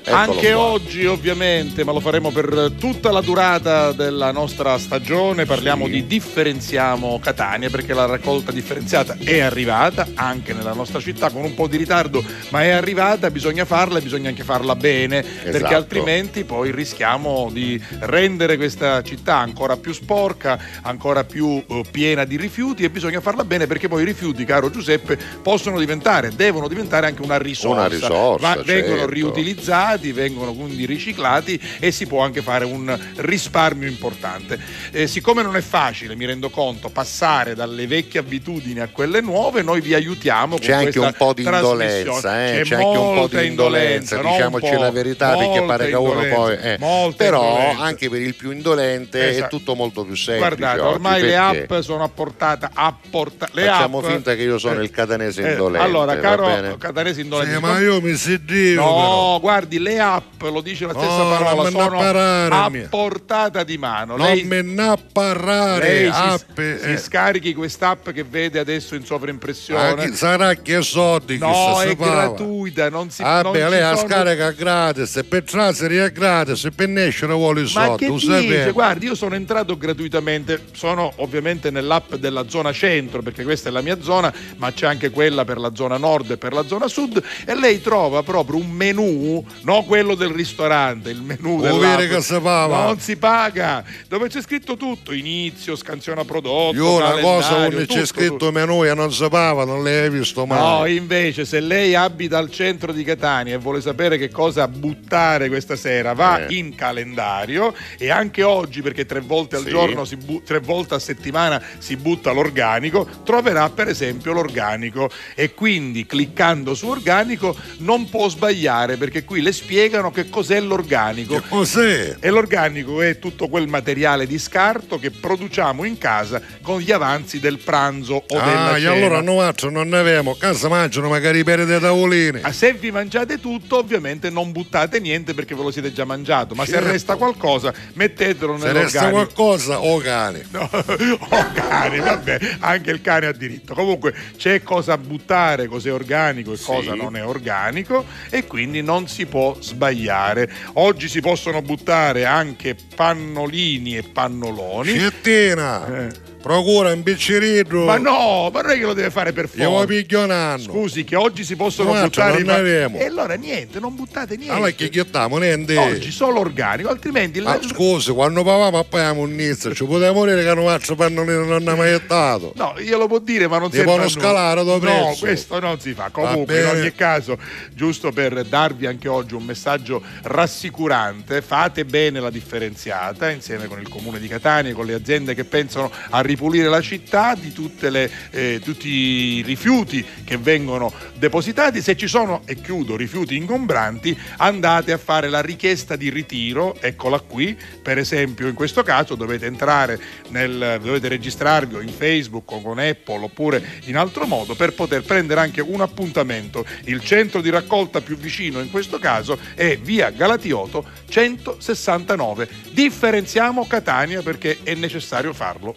Eccolo Anche qua. oggi ovviamente, ma lo faremo per tutta la durata della nostra stagione, parliamo Sì. di differenziamo Catania perché la raccolta differenziata è arrivata anche nella nostra città con un po' di ritardo, ma è arrivata, bisogna farla e bisogna anche farla bene perché Esatto. altrimenti poi rischiamo di rendere questa città ancora più sporca, ancora più eh, piena di rifiuti e bisogna farla bene perché poi i rifiuti, caro Giuseppe, possono diventare, devono diventare anche una risorsa. Una risorsa, vengono certo. riutilizzati, vengono quindi riciclati e si può anche fare un risparmio importante. Eh, siccome non è facile, mi rendo conto, passare dalle vecchie abitudini a quelle nuove, noi vi aiutiamo C'è con anche un po' di indolenza, eh? C'è, c'è, anche un po' di indolenza, diciamoci la verità perché pare che uno poi... eh. Però indolenza. anche per il più indolente è Esatto. tutto molto più semplice. Guardate, oggi, ormai le perché app sono apportate, apporta- le Facciamo app- finta che io sono Eh, il catanese eh, indolente. allora, caro catanese indolente, Sì, ma io mi sentivo. No, guardi, le app, lo dice la stessa No, parola, me ne sono a portata di mano. Non lei, me ne parlare. si, app, si eh. scarichi quest'app che vede adesso in Ah, sovraimpressione. chi- sarà che soldi che no, è gratuita, non si Ah, non beh, lei la sono- scarica gratis, per trasferire è gratis, per nescere vuole i Ma soldi, che lo dice? Guardi, io sono entrato gratuitamente, sono ovviamente nell'app della zona centro, perché questa è la mia zona, ma c'è anche quella per la zona nord e per la zona sud, e lei trova proprio un menù, no quello del ristorante, il menù dire che si paga? Non si paga, dove c'è scritto tutto, inizio, scansiona prodotto, Io una cosa quando c'è scritto tutto. menù e non si pava, non l'hai visto mai. No, invece se lei abita al centro di Catania e vuole sapere che cosa buttare questa sera, va Eh. in calendario e anche oggi, perché tre volte al Sì. giorno, si bu- tre volte a settimana si butta l'organico, troverà per esempio l'organico e quindi cliccando su organico non può sbagliare perché qui le spiegano che cos'è l'organico. Che cos'è? E l'organico è tutto quel materiale di scarto che produciamo in casa con gli avanzi del pranzo o della Ah, e cena. allora noi non ne abbiamo, casa mangiano magari per dei tavolini. Ah, Se vi mangiate tutto, ovviamente non buttate niente perché ve lo siete già mangiato, ma se Certo. resta qualcosa, mettetelo Se resta nell'organico. qualcosa, o cane. No, oh cane, vabbè, anche il cane ha diritto. Comunque c'è cosa buttare, cos'è organico e cosa non è organico e quindi non si può sbagliare. Oggi si possono buttare anche pannolini e pannoloni. Ciettina, Eh. Procura un biccerino. Ma no, ma non è che lo deve fare per Io forza. lo piglio un anno. Scusi, che oggi si possono No, buttare non. E allora niente, non buttate niente. Allora che chiediamo, niente. Oggi solo organico, altrimenti Ma la- scusi, quando pavamo appaiamo un ci poteva morire che un altro pannolino non ha mai stato. No, glielo può dire, ma non si Devono scalare do No, prezzo. questo non si fa. Comunque, in ogni caso, giusto per darvi anche oggi un messaggio rassicurante, fate bene la differenziata insieme con il comune di Catania, con le aziende che pensano a ripulire la città di le, eh, tutti i rifiuti che vengono depositati. Se ci sono, e chiudo, rifiuti ingombranti, andate a fare la richiesta di ritiro, eccola qui. Per esempio, in questo caso dovete entrare nel, dovete registrarvi in Facebook o con Apple oppure in altro modo per poter prendere anche un appuntamento. Il centro di raccolta più vicino in questo caso è via Galatioto 169. Differenziamo Catania perché è necessario farlo.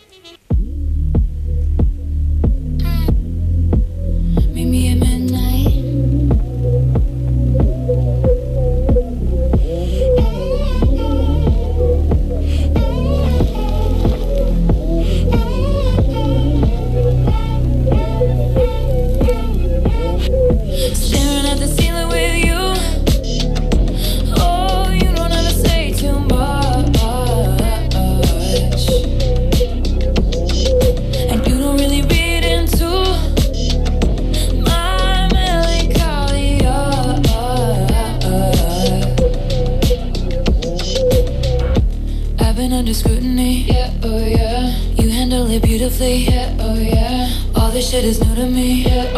Me at shit is new to me. Yeah.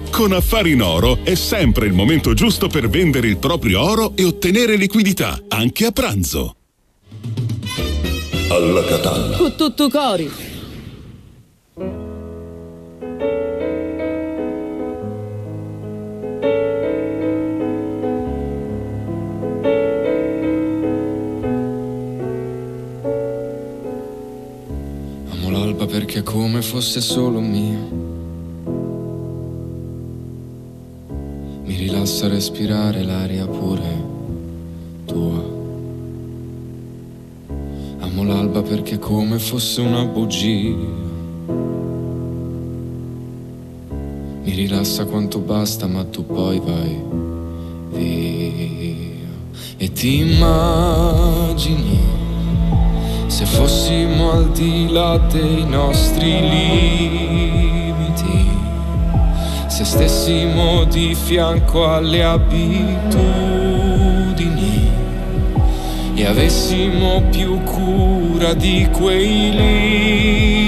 Con Affari in Oro è sempre il momento giusto per vendere il proprio oro e ottenere liquidità, anche a pranzo. Alla Catalla. Con tutto cori. Amo l'alba perché è come fosse solo mia. Rilassa respirare l'aria pure tua. Amo l'alba perché come fosse una bugia. Mi rilassa quanto basta, ma tu poi vai via. E ti immagini se fossimo al di là dei nostri limiti, se stessimo di fianco alle abitudini e avessimo più cura di quei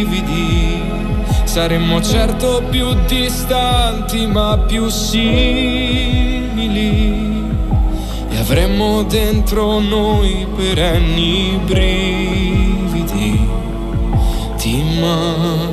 lividi, saremmo certo più distanti ma più simili. E avremmo dentro noi perenni brividi. Ti immagini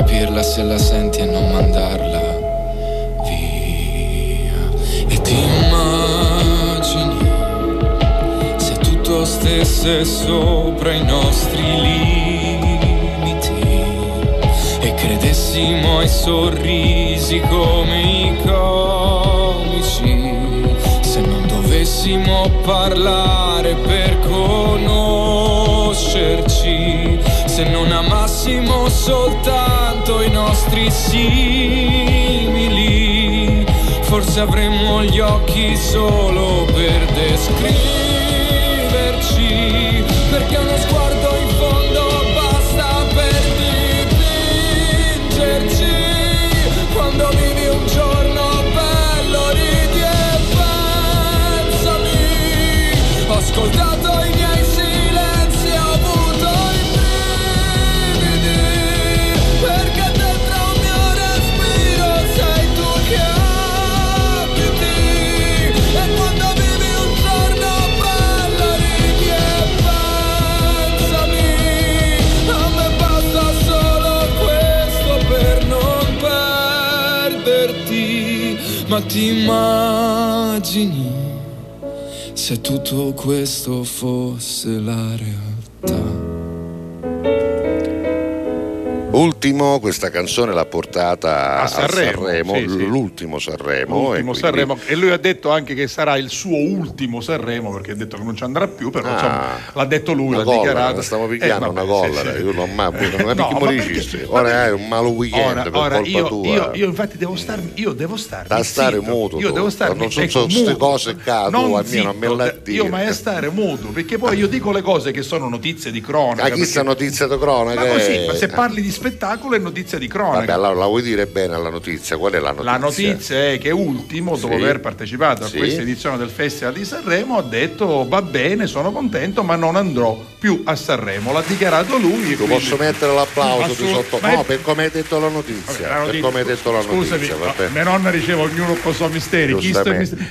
Capirla se la senti e non mandarla via. E ti immagini se tutto stesse sopra i nostri limiti e credessimo ai sorrisi come i comici. Dovessimo parlare per conoscerci, se non amassimo soltanto i nostri simili, forse avremmo gli occhi solo per descriverci, perché uno sguardo in ascoltato i miei silenzi, ho avuto i brividi, perché dentro un mio respiro sei tu che abiti, e quando vivi un giorno ridi e pensami, a me basta solo questo per non perderti, ma ti immagini se tutto questo fosse la realtà. Ultimo, questa canzone l'ha portata A a Sanremo, Sanremo, sì, l'ultimo Sanremo. L'ultimo e quindi- Sanremo e lui ha detto anche che sarà il suo ultimo Sanremo perché ha detto che non ci andrà più però Ah, insomma l'ha detto lui Una l'ha collera, dichiarato stiamo pigliando Eh, una vabbè, collera, sì, sì. io non ma- non No, ma perché- Ora è un malo weekend Ora, per ora colpa io, tua. io, io infatti devo starmi io devo starmi Da stare zitto. muto io devo starmi Non so- ecco, so ste muto. cose a non almeno non me zitto, la io dire. ma è stare muto perché poi io dico le cose che sono notizie di cronaca A chi perché- notizia di cronaca? ma così eh? ma se parli di spettacolo è notizia di cronaca Vabbè, allora la vuoi dire bene la notizia? Qual è la notizia? La notizia è che Ultimo, dopo Sì. aver partecipato a Sì. questa edizione del Festival di Sanremo, ha detto va bene, sono contento, ma non andrò più a Sanremo. L'ha dichiarato lui. Tu posso mettere l'applauso di Assolut- sotto? è- No, per come hai detto la Vabbè, notizia. la Per notizia- come hai detto la Scusami, notizia, va no, mia nonna diceva ognuno con i suoi misteri.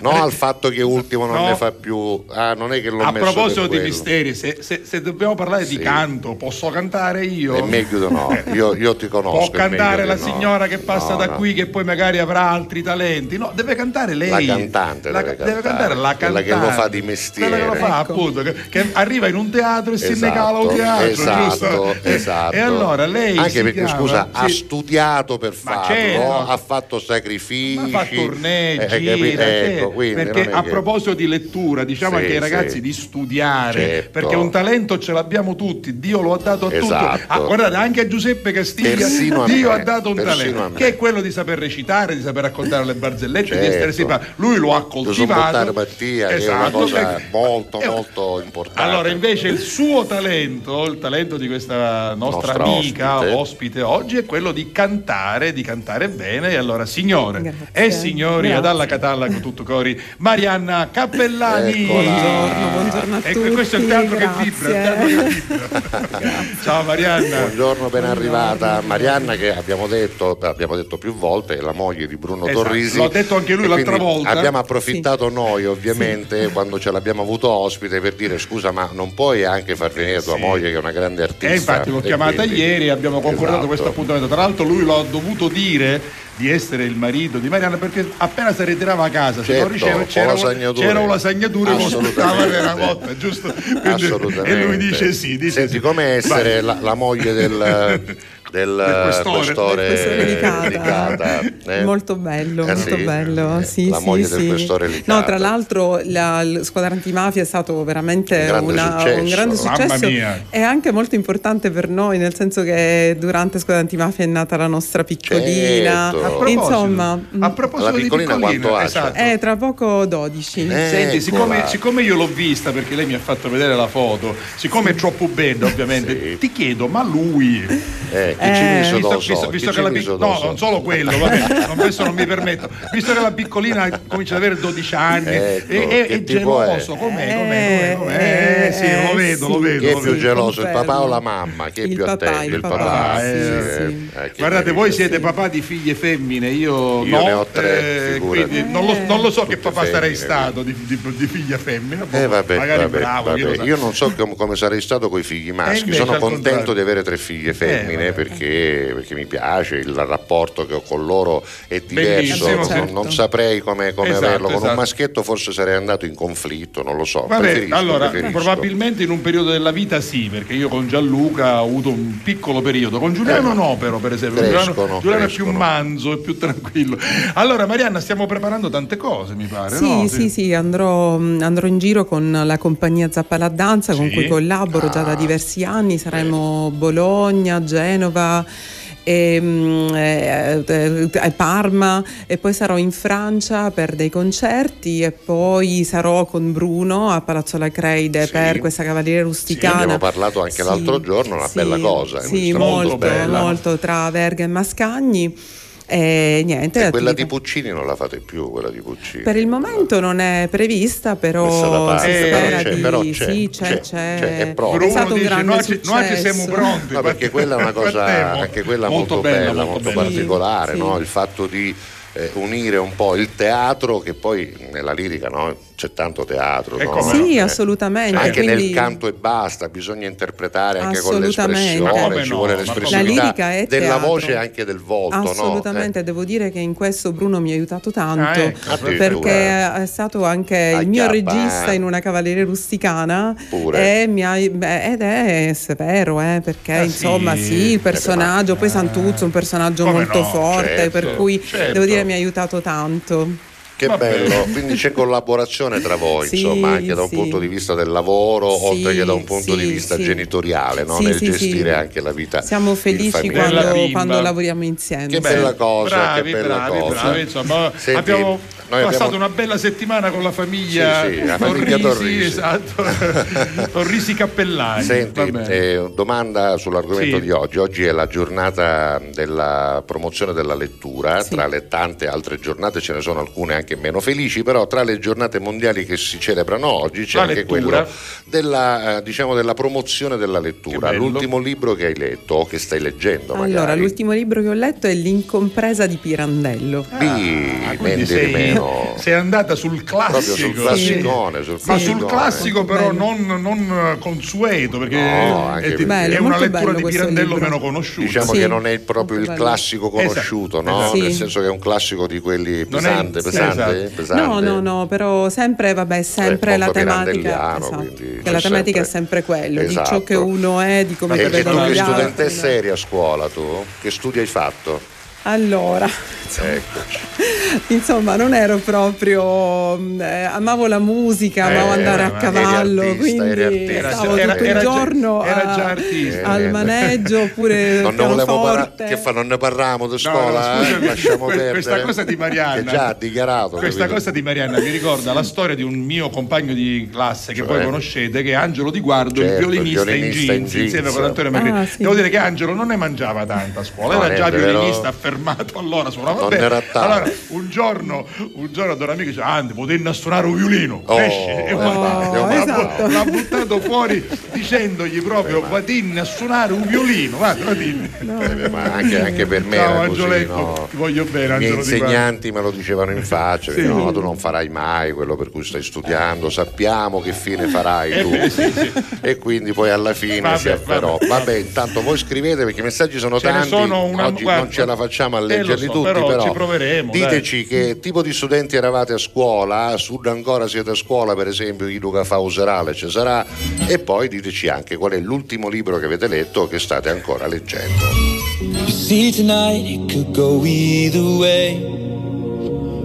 No al fatto che ultimo non No. ne fa più. Ah, non è che l'ho A messo proposito per di misteri, se, se- se dobbiamo parlare di Sì. canto, posso cantare io? È meglio di no. Io, io ti conosco. Può cantare la no. signora che passa No, da no. qui che poi magari avrà altri talenti. No, deve cantare lei. La cantante La- deve cantare, cantare la quella cantante. che lo fa di mestiere. Quella che lo fa Ecco. appunto, che, che arriva in un teatro e si Esatto, ne cala un teatro, esatto, giusto? Esatto. E, allora lei Anche si perché chiama- scusa, ha sì. studiato per farlo, certo. ha fatto sacrifici. Ma fa tournée, eh, gira, che- ecco, quindi perché a che- proposito di lettura, diciamo Sì, anche ai ragazzi sì. di studiare, Certo. perché un talento ce l'abbiamo tutti, Dio lo ha dato a Esatto. tutti. Ah, guardate, anche a Giuseppe Castiglia Persino Dio me, ha dato un talento, che è quello di saper recitare, di saper raccontare le barzellette, di essere Certo. simpatico. Lui lo ha coltivato. Mattia, che è una Esatto, cosa ecco. molto, Eh, molto importante. allora, invece, il suo talento, il talento di questa nostra, Nostra amica, ospite. ospite. oggi, è quello di cantare, di cantare bene. E allora, signore e signori, ad alla catalla con tutto cori, Marianna Cappellani. Buongiorno, buongiorno a E tutti. questo è il teatro che vibra. il teatro che grazie. vibra. Ciao Marianna. Buongiorno, ben arrivata. Marianna, che abbiamo detto, abbiamo detto più volte, è la moglie di Bruno Esatto, Torrisi. l'ho detto anche lui l'altra volta. Abbiamo approfittato noi, ovviamente, quando ce l'abbiamo avuto ospite, per dire scusa, ma non puoi anche far venire tua moglie, che è una grande artista. E infatti l'ho chiamata quindi- ieri e abbiamo concordato Esatto. questo appuntamento. Tra l'altro lui lo ha dovuto dire di essere il marito di Marianna perché appena si ritirava a casa se Certo, non riceve c'era, c'era una sagnatura che che era cotta, giusto? Quindi- Assolutamente. E lui dice sì. Dice Senti, sì. come essere la, la moglie del, del, questore. questore questore Licata. Licata, eh? Molto bello, Eh molto sì? bello. Eh, sì, la sì, moglie sì. del questore Licata. No, tra l'altro la, il squadra antimafia è stato veramente Un grande una- successo. un grande Mamma successo mia. e anche molto importante per noi, nel senso che durante squadra antimafia è nata la nostra piccolina. Certo. A proposito, Insomma, A proposito La di piccolina quanto esatto. eh, tra poco 12. Eh, Senti, siccome, siccome io l'ho vista perché lei mi ha fatto vedere la foto, siccome è troppo bella ovviamente, Sì. ti chiedo, ma lui, Eh, Eh, visto, visto- visto che la pic- no, non solo quello, vabbè, non, questo non mi permetto, visto che la piccolina comincia ad avere 12 anni, Ecco, è, è- è tipo è? geloso, com'è, com'è, com'è, com'è? Eh, sì, lo vedo, lo sì. vedo. Chi è lo più geloso, il papà o la mamma? Chi è Il più papà, attento? il papà, papà, sì, eh, sì. eh, che Guardate, voi siete papà di figlie femmine, io, Io no, ne ho tre, eh, quindi non lo, non lo so che papà sarei stato di, di- di figlia femmina, Eh, vabbè, magari vabbè, bravo, lo vabbè. Io non so com- come sarei stato con i figli maschi, sono contento di avere tre figlie femmine Eh, vabbè. Perché, perché mi piace, il rapporto che ho con loro è diverso, non, certo. non saprei come, come Esatto, averlo. Con un esatto. maschietto forse sarei andato in conflitto, non lo so. Vabbè, allora, preferisco. probabilmente in un periodo della vita sì, perché io con Gianluca ho avuto un piccolo periodo, con Giuliano Eh, no però per esempio, crescono, Giuliano, Giuliano è più manzo, è più tranquillo. Allora Marianna stiamo preparando tante cose mi pare, Sì, no? sì, sì, andrò, andrò in giro con la compagnia Zappala Danza con Sì. cui collaboro già da diversi anni. Saremo Bologna, Genova. E, mm, eh, eh, eh, Parma e poi sarò in Francia per dei concerti e poi sarò con Bruno a Palazzo La Creide Sì. per questa Cavaliere Sì, Rusticana. abbiamo parlato anche Sì, l'altro giorno, una sì, bella cosa. Sì, questa, molto, bella. molto tra Verga e Mascagni. E niente. E quella di. Puccini non la fate più, quella di Puccini. Per il momento non è prevista, però parte, si Eh, spera però c'è, di però c'è, sì, c'è, c'è, c'è. c'è, è proprio. È stato un dice, grande noi, ci- noi ci siamo successo. pronti. No, perché quella è una cosa, anche quella molto, bella, molto, bella. particolare, Sì, no? sì. il fatto di eh, unire un po' il teatro, che poi nella lirica no? C'è tanto teatro, no? Sì, Eh, assolutamente. anche quindi nel canto e basta, bisogna interpretare anche con Assolutamente. l'espressione, come ci no? vuole l'espressività La lirica è della teatro. voce e anche del volto. no? Assolutamente, Eh. devo dire che in questo Bruno mi ha aiutato tanto Ah, ecco, addirittura. perché è stato anche Ah, il mio regista eh. in una cavaliere rusticana e ha- beh, ed è severo eh, perché Ah, insomma sì? sì, il personaggio, poi Santuzzo è un personaggio Come molto no, forte certo, per cui certo. devo dire mi ha aiutato tanto. Che Va bello, bene. quindi c'è collaborazione tra voi, Sì, insomma, anche da un sì. punto di vista del lavoro, Sì, oltre che da un punto di sì, vista sì. genitoriale, no? Sì, nel sì, gestire sì. anche la vita. Siamo felici quando, quando lavoriamo insieme. Che sì. bella cosa, bravi, che bella bravi, cosa. bravi, insomma, Senti, abbiamo noi passato abbiamo- una bella settimana con la famiglia, Sì, sì, la famiglia Torrisi. esatto, Torrisi Cappellani. Senti, eh, domanda sull'argomento Sì. di oggi. Oggi è la giornata della promozione della lettura, Sì. tra le tante altre giornate ce ne sono alcune anche meno felici, però tra le giornate mondiali che si celebrano oggi c'è La anche lettura. quello della, eh, diciamo, della promozione della lettura. Che bello. L'ultimo libro che hai letto o che stai leggendo Allora, magari. l'ultimo libro che ho letto è L'incompresa di Pirandello. Bì, Ah, quindi sei, meno. sei andata sul classico. Proprio sul classicone, sul Ma sul classicone. classico però non, non consueto, perché No, anche è, perché- è Bello, una lettura bello di Pirandello libro. meno conosciuta. Diciamo Sì, che non è proprio il bello. classico conosciuto, no? Esatto. Nel Sì. senso che è un classico di quelli pesante, sì, pesante, esatto. pesante. No, no, no, però sempre, vabbè, sempre la tematica. esatto, quindi che la tematica è sempre- sempre quello, di ciò Esatto. che uno è, di come E, deve e tu che studentessa eri a scuola tu? Che studi hai fatto? Allora, Eccoci. insomma, non ero proprio. eh, amavo la musica, amavo Eh, andare a cavallo, artista, quindi artista. stavo Era- tutto era il già- giorno era a- già artista. al maneggio oppure Non ne volevo parla- pianoforte. che fa? Non ne parliamo di scuola? no, eh? scusami, Lasciamo que- perdere. questa cosa di Marianna Che già dichiarato. Questa capito? cosa di Marianna mi ricorda la storia di un mio compagno di classe che Cioè? voi conoscete, che è Angelo Di Guardo, Certo, il violinista, il violinista in in jeans, jeans. insieme con Antonio Macri. Ah, sì. Devo dire che Angelo non ne mangiava tanta a scuola, No, era già violinista affermato allora, suonava Non bene. Allora, un giorno, un giorno da un amico dice: Andi, potevi suonare un violino. Oh, Esce e eh, Oh, vai, esatto. l'ha buttato fuori dicendogli proprio: Vadin a suonare un violino. Guarda, Vadin. Eh, ma anche, anche per me Ciao, Angioletto, no? ti voglio bene, I miei Angelo Guardo. insegnanti me lo dicevano in faccia, Sì. no, tu non farai mai quello per cui stai studiando, sappiamo che fine farai tu. Eh, sì, sì. E quindi poi alla fine Vabbè, si afferrò. vabbè, Vabbè, intanto voi scrivete perché i messaggi sono Ce tanti, sono una- oggi guarda, non ce la facciamo a eh, leggerli so, tutti, però però, ci proveremo, diteci che tipo di studenti eravate a scuola, a sud ancora siete a scuola, per esempio chi Luca fa userale ci sarà, e poi diteci anche qual è l'ultimo libro che avete letto o che state ancora leggendo. You see, tonight it could go either way.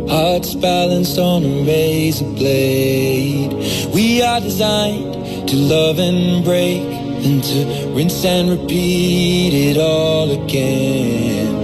Hearts balanced on a razor blade. We are designed to love and break, and to rinse and repeat it all again.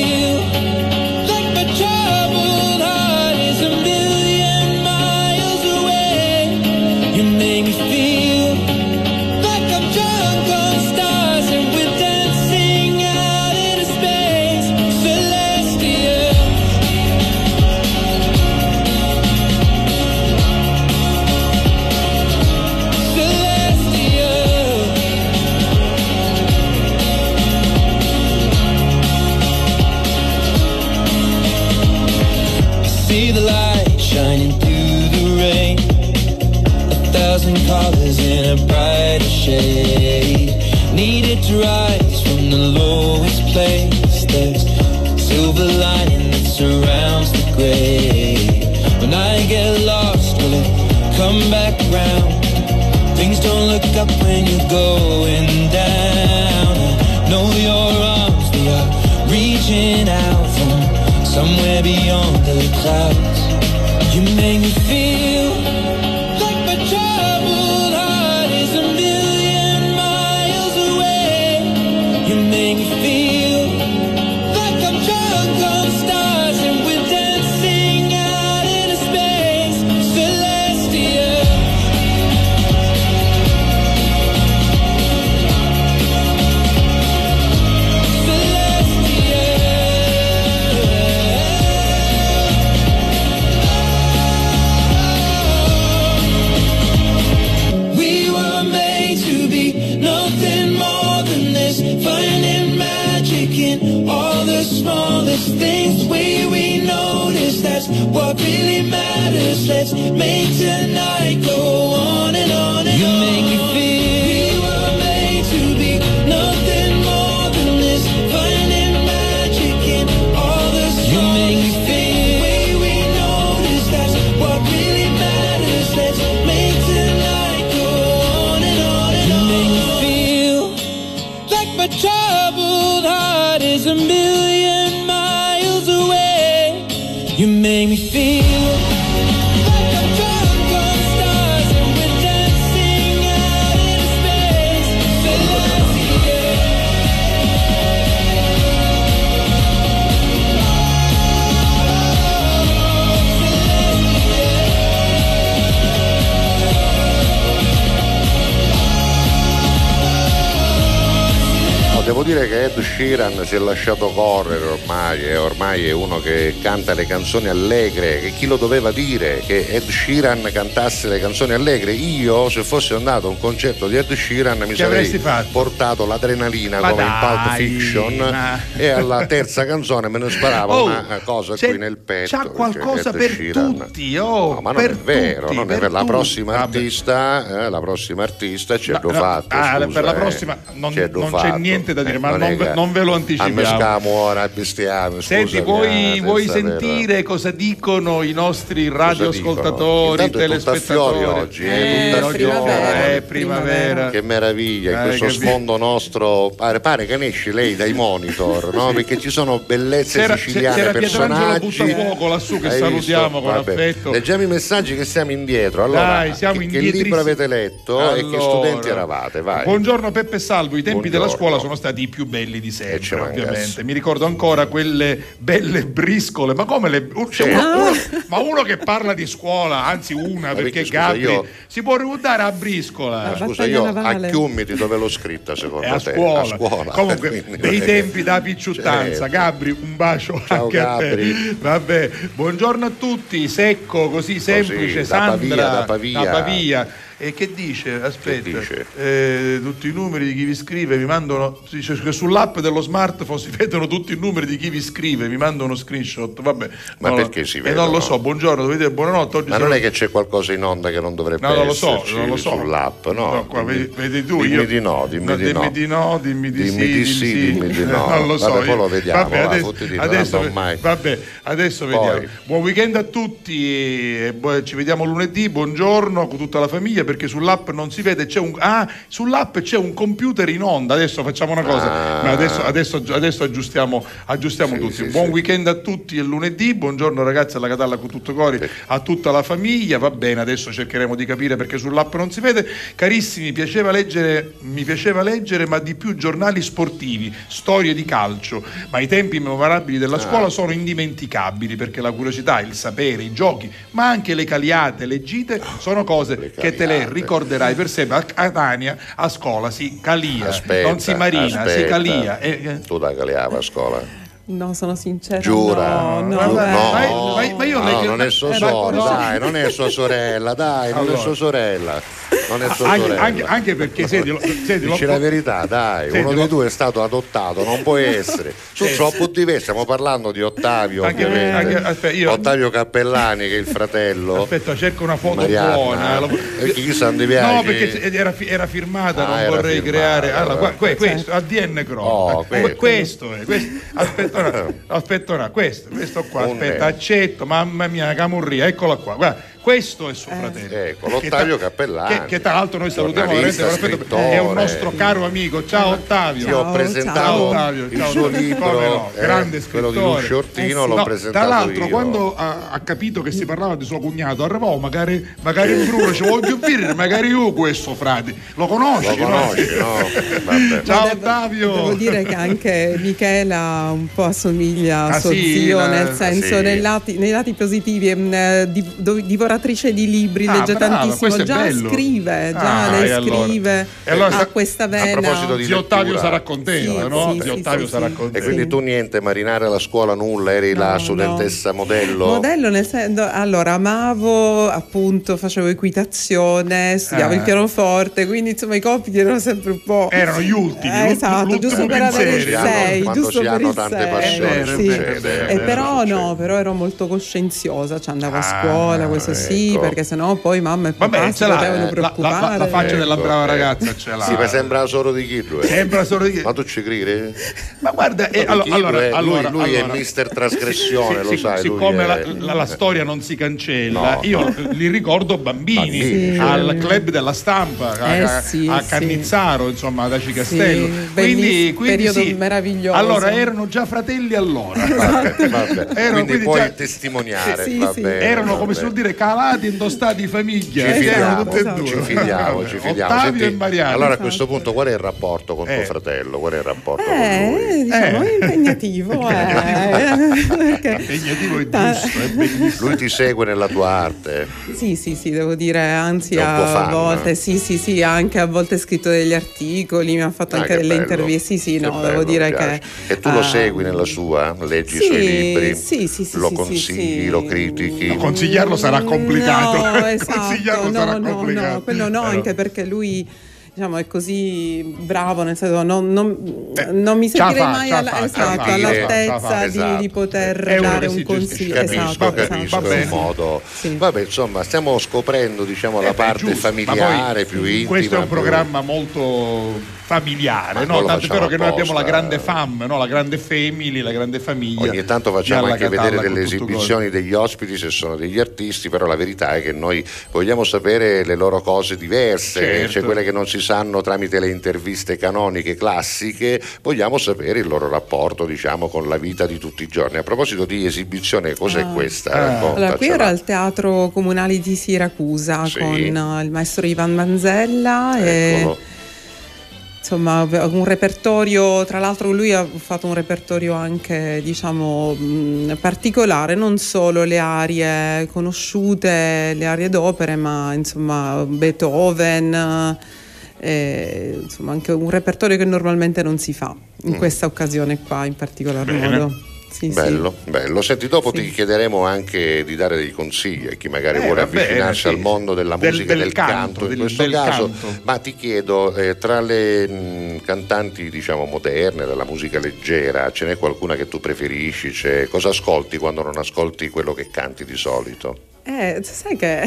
don't up when you're going down. I know your arms, they are reaching out from somewhere beyond the clouds. You make me feel what really matters. Let's make tonight go on and on and you on. make me feel. Make me feel devo dire che Ed Sheeran si è lasciato correre ormai e ormai è uno che canta le canzoni allegre che chi lo doveva dire che Ed Sheeran cantasse le canzoni allegre io se fossi andato a un concerto di Ed Sheeran mi Che sarei portato l'adrenalina Ma come in Pulp dai, Fiction ma- e alla terza canzone me ne sparava Oh, una cosa qui nel petto c'ha qualcosa per Sheeran. tutti, oh, no, ma non per è vero tutti, non è per vero. la prossima artista eh, la prossima artista ci hanno no, fatto ah, scusa, per la eh. prossima non, Ci hanno non c'è niente da dire, Eh, ma non non, non ve lo anticipiamo. Ora, bestiamo. Senti, vuoi, eh, vuoi aver- sentire cosa dicono i nostri radioascoltatori, telespettatori? oggi, eh, Eh, fiori. è primavera. Che meraviglia, in Eh, questo vi- sfondo nostro pare, pare che ne esce lei dai monitor, no? Perché ci sono bellezze C'era- siciliane, c'era personaggi. Buttafuoco lassù che Hai salutiamo visto? con Vabbè. affetto. Leggiamo i messaggi che siamo indietro. Allora, Dai, siamo che, che libro avete letto e che Allora. studenti eravate? Vai. Buongiorno Peppe Salvo, i tempi della Buongiorno. scuola sono stati i più belli di sempre, ovviamente. Mi ricordo ancora quelle belle briscole, ma come le c'è Sì. uno, uno- ma uno che parla di scuola, anzi una, perché, perché, scusa, Gabri io- si può ricordare a briscola. Scusa, io a Chiumiti dove l'ho scritta secondo È a te? scuola. A scuola. Comunque, Quindi, dei tempi da picciuttanza. Certo. Gabri, un bacio Ciao, anche a te. Gabri. Vabbè, buongiorno a tutti, secco, così semplice, da Sandra Pavia, da Pavia. da Pavia. E che dice? Aspetta, dice? eh, tutti i numeri di chi vi scrive mi mandano. Dice che sull'app dello smartphone si vedono tutti i numeri di chi vi scrive, mi manda uno screenshot. Vabbè, Ma no, perché si E vedono? non lo so, buongiorno, dovete dire buonanotte. Oggi Ma non è che c'è qualcosa in onda che non dovrebbe No, non lo so, esserci non lo so. sull'app, no? No, qua vedi, vedi tu, dimmi io- di no, dimmi No, di dimmi no. di no, dimmi di Dimmi sì, di sì, dimmi di no. non lo so. Vabbè, poi lo vediamo, Vabbè, va, adesso, fottiti, adesso, non mai. vabbè, adesso vediamo. Buon weekend a tutti, e ci vediamo lunedì, buongiorno con tutta la famiglia perché sull'app non si vede, c'è un, ah, sull'app c'è un computer in onda, adesso facciamo una cosa, Ah. ma adesso, adesso, adesso aggiustiamo, aggiustiamo Sì, tutti. sì, Buon sì. weekend a tutti e lunedì, buongiorno ragazzi alla Catalla con tutto cori, a tutta la famiglia, va bene, adesso cercheremo di capire perché sull'app non si vede. Carissimi, piaceva leggere, mi piaceva leggere, ma di più giornali sportivi, storie di calcio, ma i tempi memorabili della Ah. scuola sono indimenticabili perché la curiosità, il sapere, i giochi, ma anche le caliate, le gite sono cose che te le caliate. ricorderai per sempre. A Catania a scuola si calia, Aspetta, non si marina, si aspetta. calia. eh, eh. Tu da caliava a scuola? No, sono sincera. Giura? No, no, Vabbè. No, ma- ma- ma io no, le- non è sua eh, sorella, dai, non è sua sorella, dai, non Allora. è sua sorella, non è sua Anche, sorella. anche- anche perché senti, lo- senti, lo- Dici la verità, dai, Senti, uno lo- dei due è stato adottato, non può essere. Sono troppo diversi, stiamo parlando di Ottavio, Anche- anche- aspetta, io- Ottavio Cappellani che è il fratello. Aspetta, cerco una foto Marianna. buona. E chissà dove piace. No, perché era, era firmata, Ah, non era vorrei firmata, creare. Allora, que- questo, ADN Chrome. Oh, Que- questo. questo è, questo. Aspetta, aspetta, ora, questo, questo qua, aspetta, accetto, mamma mia, camurria, eccola qua. Guarda, questo è suo fratello. Ecco, l'Ottavio Che ta- Cappellani. Che, che tra l'altro noi salutiamo veramente, è un scrittore. nostro caro amico. Ciao Ottavio. Ti ho presentato Ottavio, il suo libro, no, eh, grande quello di scrittore. Lucio Ortino, Eh sì. l'ho No, presentato Tra l'altro, io. quando ha, ha capito che si parlava di suo cognato, arrivavo, magari, magari il Bruno ci voglio dire, magari io questo frate. Lo conosci? Lo conosci, no? Vabbè. Ciao devo- Ottavio. Devo dire che anche Michela un po' assomiglia a Ah, suo sì, zio, la- nel senso sì. nei, lati, nei lati positivi, mh, di- do- divoratrice di libri, Ah, legge brava, tantissimo, già bello. scrive, già Ah, lei e allora- scrive, e allora sa- questa vena. proposito di Zio Ottavio sarà contento, Sì, no? sì, Zio sì, Ottavio sì, sarà contento. E quindi tu niente, marinare alla scuola nulla, eri la No, studentessa modello? Modello nel senso, allora amavo appunto, facevo equitazione, studiavo Ah. il pianoforte, quindi insomma i compiti erano sempre un po'. Erano gli ultimi, Eh, esatto, giusto per avere il Si hanno- 6, quando giusto per il tante 6. passioni, sì. eh, però no, però ero molto coscienziosa, cioè andavo a Ah, scuola, questo sì, ecco. perché sennò poi mamma e papà Vabbè, si potevano eh, la, la- preoccupare. la faccia della Ecco, brava eh. ragazza ce l'ha. Sì, ma sembra solo di chi lui è? Sembra solo di Ma tu ci credi? Ma guarda, eh, Ma allora, lui è? allora, lui, lui allora. è mister trasgressione, Sì, lo sì, sai. lui siccome è- la, la- la storia non si cancella, No, io li ricordo bambini, Bambini, al club della stampa, a, Eh, a- sì, a sì. Cannizzaro, insomma, ad Aci Castello. Quindi, quindi periodo sì. meraviglioso. Allora erano già fratelli allora. Vabbè, vabbè. Erano Quindi quindi puoi già- testimoniare. Erano come si vuol dire calati in tostati famiglia. Ci Eh, fidiamo, tutte e due. ci fidiamo, ci fidiamo. Senti, e Mariano. allora a questo punto qual è il rapporto con Eh. tuo fratello? Qual è il rapporto con lui? Eh, diciamo Eh. impegnativo, eh. Impegnativo e giusto, è bellissimo. Lui ti segue nella tua arte. Sì, sì, sì, devo dire, anzi a fan. volte, sì, sì, sì, anche a volte ha scritto degli articoli, mi ha fatto Ah, anche che delle bello. interviste, sì, sì, Che no, bello, devo dire che... E tu lo ah, segui nella sua? Leggi sì, i suoi libri? sì, sì, sì, lo consigli, sì. lo critichi? No, consigliarlo sarà complicato. No, esatto, Consigliarlo no, sarà no, complicato. no, quello no, Però- anche perché lui diciamo è così bravo nel senso non, non, Eh, non mi la sentirei mai la alla- fa, ce la esatto, fa, la la all'altezza fa, di, esatto. di poter È dare un si consiglio. Capisco, esatto, capisco, esatto. è un bene. modo. Sì. Vabbè, insomma, stiamo scoprendo diciamo, la Eh, beh, parte giusto, familiare poi più intima. Questo è un più- programma molto familiare, no? tanto è vero che noi abbiamo la grande fam, no? la grande family, la grande famiglia. Ogni tanto facciamo anche vedere delle esibizioni degli ospiti se sono degli artisti, però la verità è che noi vogliamo sapere le loro cose diverse, Certo. cioè quelle che non si sanno tramite le interviste canoniche classiche, vogliamo sapere il loro rapporto diciamo con la vita di tutti i giorni. A proposito di esibizione, cos'è Ah. questa? Ah. Allora, qui ero al Teatro Comunale di Siracusa Sì. con eh, il maestro Ivan Manzella e Eccolo. Insomma un repertorio, tra l'altro lui ha fatto un repertorio anche diciamo particolare, non solo le arie conosciute, le arie d'opere, ma insomma Beethoven, eh, insomma anche un repertorio che normalmente non si fa in Mm. questa occasione qua in particolar Bene. modo. Sì, bello, bello. Senti, dopo ti chiederemo anche di dare dei consigli a chi magari Eh, vuole va bene, avvicinarsi sì. al mondo della Del- musica e del del, canto, canto, del in questo caso. canto. Ma ti chiedo, eh, tra le mh, cantanti diciamo moderne, della musica leggera, ce n'è qualcuna che tu preferisci? C'è- cosa ascolti quando non ascolti quello che canti di solito? Eh, sai che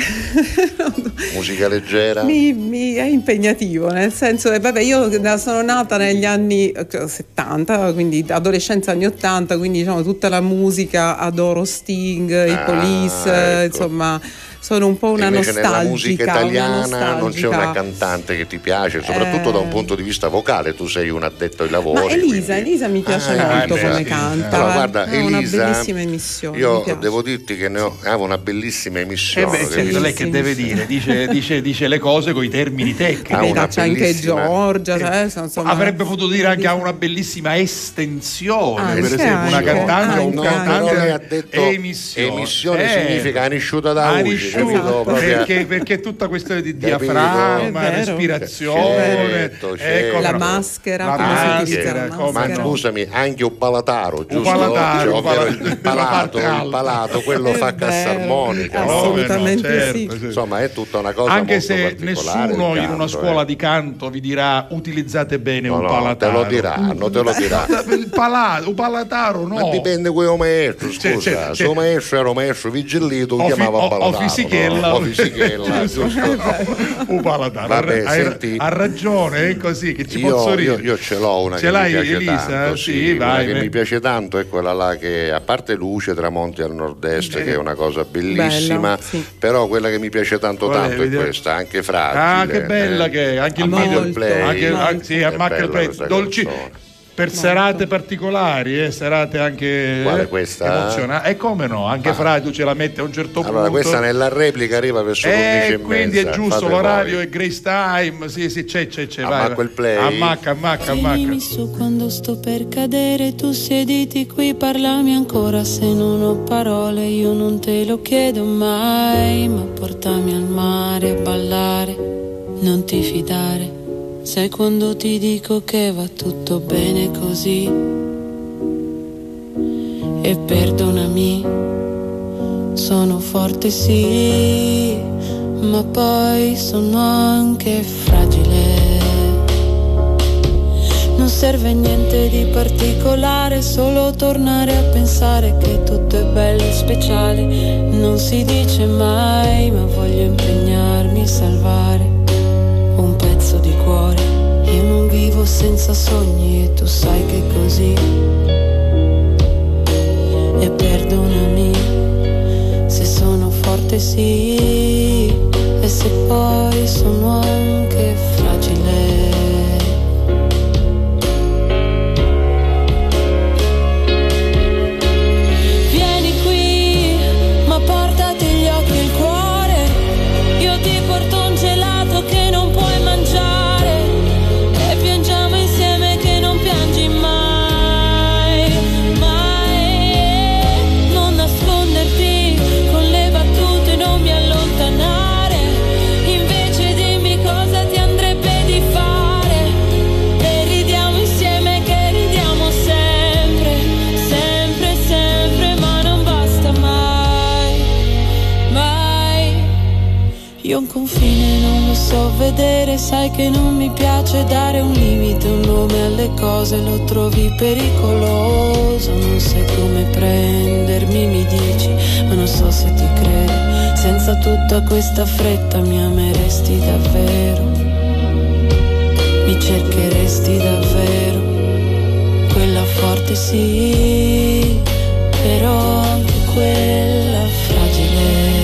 Musica leggera? mi, mi è impegnativo, nel senso che vabbè, io sono nata negli anni eh, 70, quindi adolescenza anni 80, quindi diciamo tutta la musica, adoro Sting, i Ah, Police, eh, ecco. insomma sono un po' una invece nostalgica. nella musica una italiana non c'è una cantante che ti piace, soprattutto da un Eh. punto di vista vocale, tu sei un addetto ai lavori. Ma Elisa, quindi- Elisa mi piace Ah, molto Elisa, come sì. canta. Allora, guarda, è una Elisa, bellissima emissione. mi Io devo dirti che ne ho, avevo una bellissima Eh emissione. beh, che certo, lei che deve dire? Dice, dice- dice le cose con i termini tecnici. Ha una c'è anche bellissima- Giorgia, cioè, insomma, Avrebbe potuto dire anche ha una bellissima estensione, Anche, per esempio, una anche, cantante o un anche. Cantante emissione. emissione Eh, significa anisciuta da voce, anisciuta, capito? Proprio- perché, perché è tutta questione di diaframma, respirazione, Certo, ecco, certo. La maschera, La utilizza la maschera, ma maschera. scusami, anche un palataro, giusto? palataro, Cioè, un ovvero pala- il la palato, il palato, quello È fa vero, cassarmonica, assolutamente no, certo, sì. sì. Insomma, è tutta una cosa Anche molto se particolare nessuno in una scuola eh. di canto vi dirà utilizzate bene No, un no, palataro. te lo diranno, te lo diranno. Il palato, un palataro no. Ma dipende quello maestro, scusa. Se un maestro era un maestro vigillito, O lo chiamava palataro. Fisichella. no? O fisichella, giusto? un palataro. Vabbè, ha, senti- ha ragione, è così che ci posso Io, io, io ce l'ho una Ce che l'hai, mi piace Elisa? tanto, Sì, sì, vai, una che mi piace tanto è quella là che a parte luce tramonti al nord-est che è una cosa bellissima Bella, sì. però quella che mi piace tanto Qual è? tanto è Vediamo. questa anche fragile Ah, che bella eh. che è, anche il A video Market Play, anche, anche- sì, a È bella Play, dolci- canzone. Per serate particolari, eh, serate anche Quale eh, questa? emozionanti. E come no, anche Ah. Fra tu ce la metti a un certo punto. allora questa nella replica arriva verso l'11 Eh, e quindi mezza, è giusto, fate l'orario voi. è Grace Time, sì, sì, c'è, c'è, c'è, vai. il play? Ammacca, ammacca, ammacca. Su quando sto per cadere, tu siediti qui, parlami ancora se non ho parole, io non te lo chiedo mai, ma portami al mare a ballare, non ti fidare, sai quando ti dico che va tutto bene così. E perdonami, sono forte sì, ma poi sono anche fragile. Non serve niente di particolare, solo tornare a pensare che tutto è bello e speciale. Non si dice mai, ma voglio impegnarmi a salvare pezzo di cuore. Io non vivo senza sogni e tu sai che è così. E perdonami se sono forte sì, e se poi sono anche fragile. Confine non lo so vedere, sai che non mi piace dare un limite, un nome alle cose, lo trovi pericoloso, non sai come prendermi, mi dici, ma non so se ti credo. Senza tutta questa fretta mi ameresti davvero mi cercheresti davvero, quella forte sì, però anche quella fragile.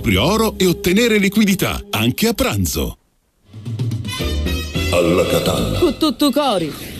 oro e ottenere liquidità, anche a pranzo. Alla Catalla. Con tutto cori.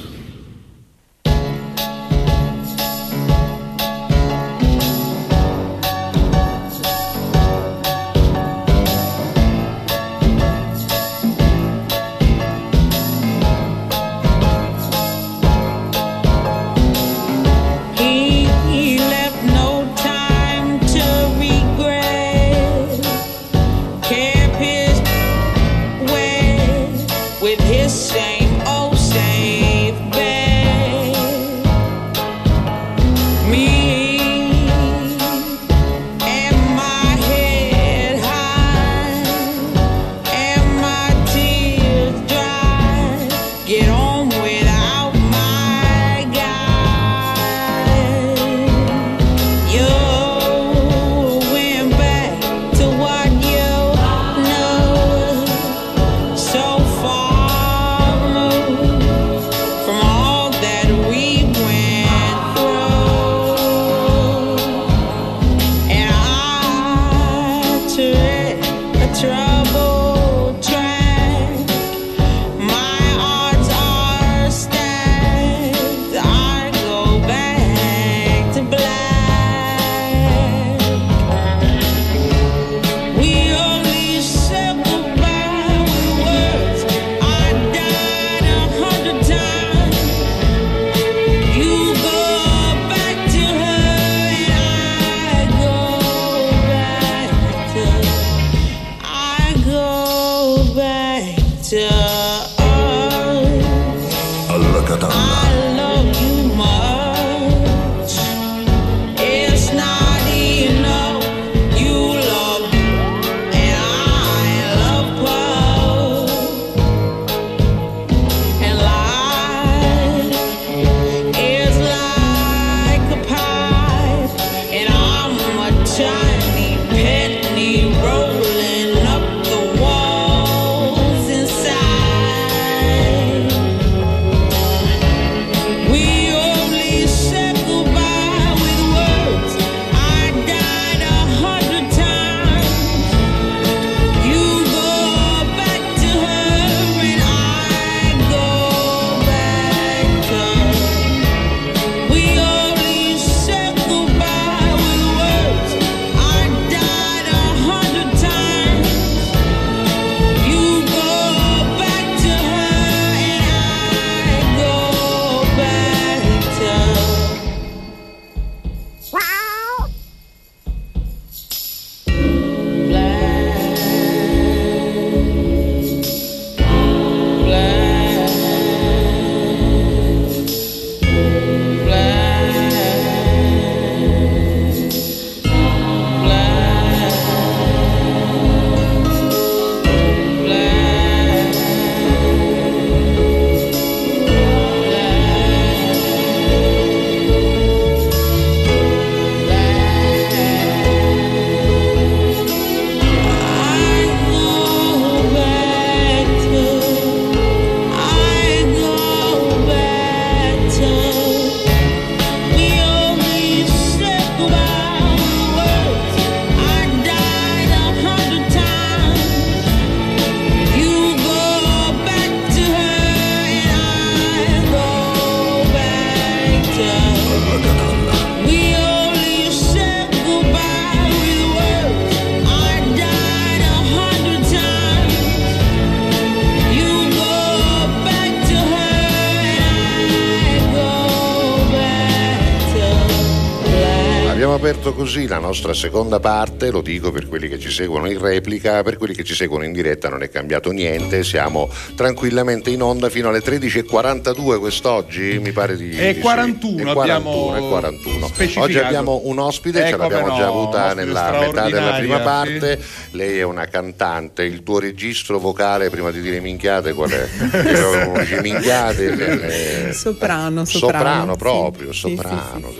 Così la nostra seconda parte, lo dico per quelli che ci seguono in replica, per quelli che ci seguono in diretta non è cambiato niente, siamo tranquillamente in onda fino alle 13.42 quest'oggi, mi pare di... Di 41, sì. È 41, abbiamo è 41. specificato. Oggi abbiamo un ospite, Eh, ce l'abbiamo come già no, avuta nella metà della prima parte, lei è una cantante, il tuo registro vocale prima di dire minchiate qual è? Minchiate, eh, Soprano, soprano. soprano proprio, Sì, sì, soprano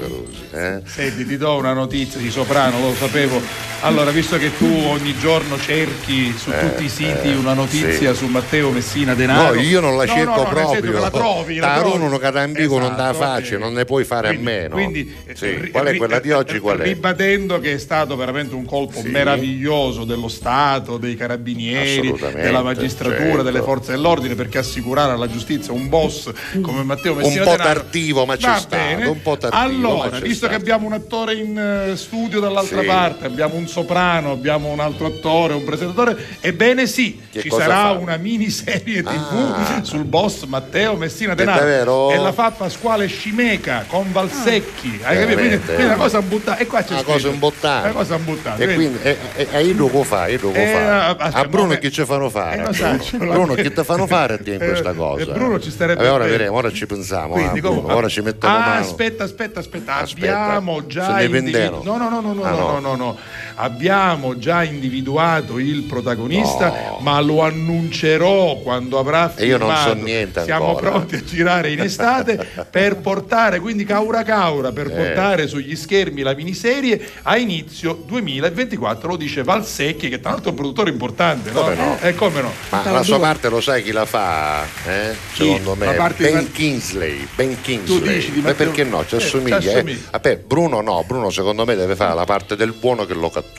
eh? Senti, ti do una notizia di Soprano, lo sapevo. Allora, visto che tu ogni giorno cerchi su Eh, tutti i siti eh, una notizia sì. su Matteo Messina Denaro. No, io non la No, cerco no, no, senso proprio. che la trovi, la trovi. Taruno Catambico non dà Esatto, facile, eh. non ne puoi fare a meno. Quindi, eh, Sì. ri- Qual è quella di oggi? Qual è? Ribadendo che è stato veramente un colpo meraviglioso dello Stato, dei carabinieri, della magistratura, certo. delle forze dell'ordine, perché assicurare alla giustizia un boss come Matteo Messina Un po' Denaro tardivo, ma c'è Va stato, bene. un po' tardivo, Allora, visto che stato. abbiamo un attore in eh, studio dall'altra Sì. parte, abbiamo un soprano, abbiamo un altro attore, un presentatore, ebbene sì, Che ci sarà fa? una miniserie TV Ah. sul boss Matteo Messina Denaro. E la fa Pasquale Scimeca con Valsecchi. Hai capito? Quindi, quindi una cosa buttata. E qua c'è Una cosa imbottata. Una cosa imbottata. E quindi e, e, e io lo fa, io lo Eh, fa. aspetta, A Bruno che ci fanno fare? Eh, Bruno? che ti fanno fare a te in Eh, questa cosa? Bruno ci starebbe Vabbè, ora bene. vedremo, ora ci pensiamo. Quindi, ah, ora ci mettiamo ah, mano. aspetta, aspetta, aspetta, abbiamo se già ne individu- vendeno. no, no, no, no, no, Ah, no, no. no, no, no. Abbiamo già individuato il protagonista, No. ma lo annuncerò quando avrà E io non so niente Siamo ancora. pronti a girare in estate per portare, quindi caura caura, per Eh. portare sugli schermi la miniserie a inizio 2024, lo dice Valsecchi, che tra l'altro è un produttore importante, no? Come no? Eh, come no? Ma la sua parte lo sai chi la fa? eh? Secondo me Ben di- Kingsley. Ben Kingsley. dici di Ma Matteo- perché no? Ci Eh, assomiglia. ci eh. assomiglia. Vabbè, Bruno no, Bruno secondo me deve fare la parte del buono che lo cattura.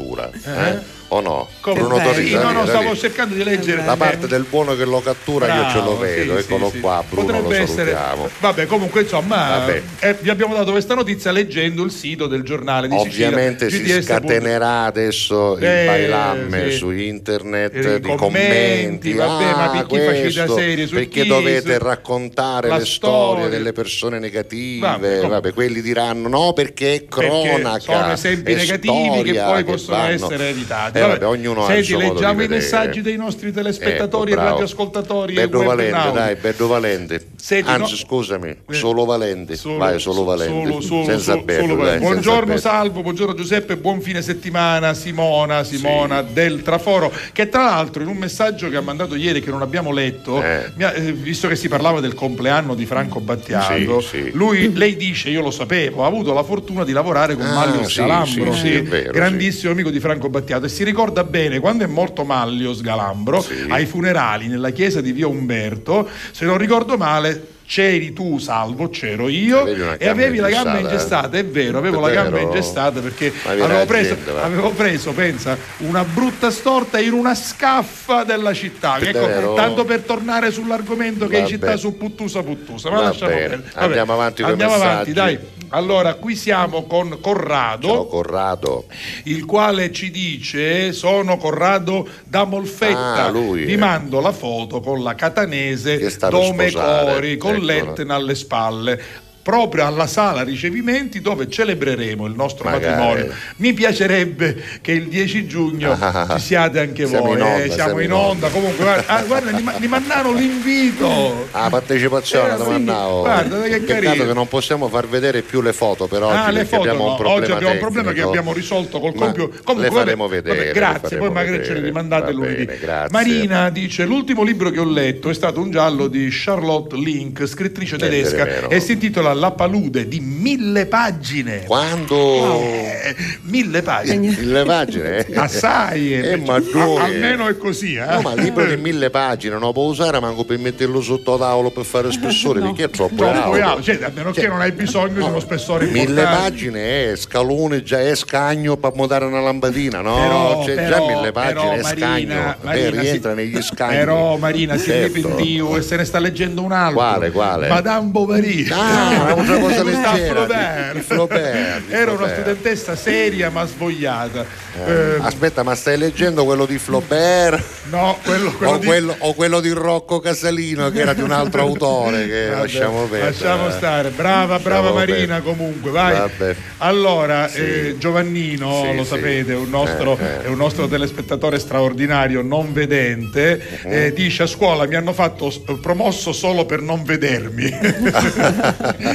Eh? O no? Come? Bruno Torino. no, no, stavo cercando di leggere La parte del buono che lo cattura io ce lo Bravo, vedo, sì, eccolo sì, qua. Bruno Potrebbe lo essere-. Vabbè, comunque insomma, Vabbè. eh, vi abbiamo dato questa notizia leggendo il sito del giornale di Ovviamente Sicilia. si scatenerà adesso il Eh, bailamme sì. su internet I di commenti. commenti, vabbè, ma per chi questo, serie sul perché Kiss, dovete raccontare le storie storia. delle persone negative. Vabbè, Vabbè, quelli diranno no perché è cronaca. sono esempi negativi che poi possono essere evitati. Eh, vabbè, ognuno ha il Senti, modo di leggiamo i messaggi dei nostri telespettatori Ecco, e bravo. radioascoltatori e Bello Valente, dai, Bello Valente. Senti, Anzi, no- scusami, solo Valente. Solo- Vai, solo Valente. solo- solo- senza solo- bello, dai, senza Buongiorno bello. Salvo, buongiorno Giuseppe, buon fine settimana Simona, Simona del Traforo, che tra l'altro in un messaggio che ha mandato ieri che non abbiamo letto, mi ha- eh, visto che si parlava del compleanno di Franco Battiato, Sì, sì. lui, lei dice, io lo sapevo, ha avuto la fortuna di lavorare con Ah, sì, sì, sì, è vero, grandissimo amico di Franco Battiato e si ricorda bene quando è morto Maglio Sgalambro ai funerali nella chiesa di Via Umberto, se non ricordo male c'eri tu salvo, c'ero io Avevi e gamba avevi la gamba ingessata, ingestata, è vero, avevo È la gamba vero? ingestata perché avevo preso, avevo preso, pensa, una brutta storta in una scaffa della città. È Ecco, tanto per tornare sull'argomento che Vabbè. città su Puttusa Puttusa. Ma Va lasciamo perdere. Vabbè, andiamo avanti Andiamo avanti, dai. Allora, qui siamo con Corrado. Ciao Corrado. il quale ci dice sono Corrado da Molfetta Ah, lui, vi eh. mando la foto con la catanese Dome Cori con eccola. l'Etna alle spalle proprio alla sala ricevimenti dove celebreremo il nostro Magari. matrimonio. Mi piacerebbe che il 10 giugno Ah, ci siate anche voi. in onda, eh, siamo siamo in in onda. Comunque, guarda, ah, guarda, mi, ma- mi mandano l'invito. Ah, partecipazione, Eh, sì, domandavo. guarda, che Peccato carino. che non possiamo far vedere più le foto per oggi Ah, le perché foto abbiamo no. un Oggi abbiamo un problema che abbiamo risolto col compito. le Comunque, faremo vabbè, vedere, vabbè, le grazie, faremo poi magari ce vedere. le rimandate lunedì. bene. Marina dice: L'ultimo libro che ho letto è stato un giallo di Charlotte Link, scrittrice tedesca, di e si intitola La palude di mille pagine. Quando? Eh, mille pagine. Mille pagine? eh? Assai, Eh, eh, ma a- dove? almeno è così. Eh? No, ma libro di mille pagine non lo può usare manco per metterlo sotto tavolo per fare spessore perché è troppo Troppo alto. alto, cioè, a meno che non hai bisogno di uno spessore Mille importante. pagine è scalone, già è scagno per mutare una lampadina, no? Però, Cioè, però, già mille pagine però, è Marina, scagno, Marina, eh, rientra si- negli scagni. Però Marina si Certo. ripentiu e se ne sta leggendo un altro. Quale, quale? Madame Bovary. Ah, Era una cosa leggera. Flaubert. di- di Flaubert, di Era una studentessa seria ma svogliata. Eh, Eh, Aspetta, ma stai leggendo quello di Flaubert? no, quello, quello o, di- quello, o quello di Rocco Casalino che era di un altro autore che Vabbè, lasciamo perdere. lasciamo stare. Brava, brava Lasciamo Marina perdere. comunque, vai. Vabbè. Allora, Sì. eh, Giovannino, Sì, lo sì. sapete, è un nostro, Eh, eh. è un nostro telespettatore straordinario, non vedente, Uh-huh. eh, dice a scuola mi hanno fatto promosso solo per non vedermi.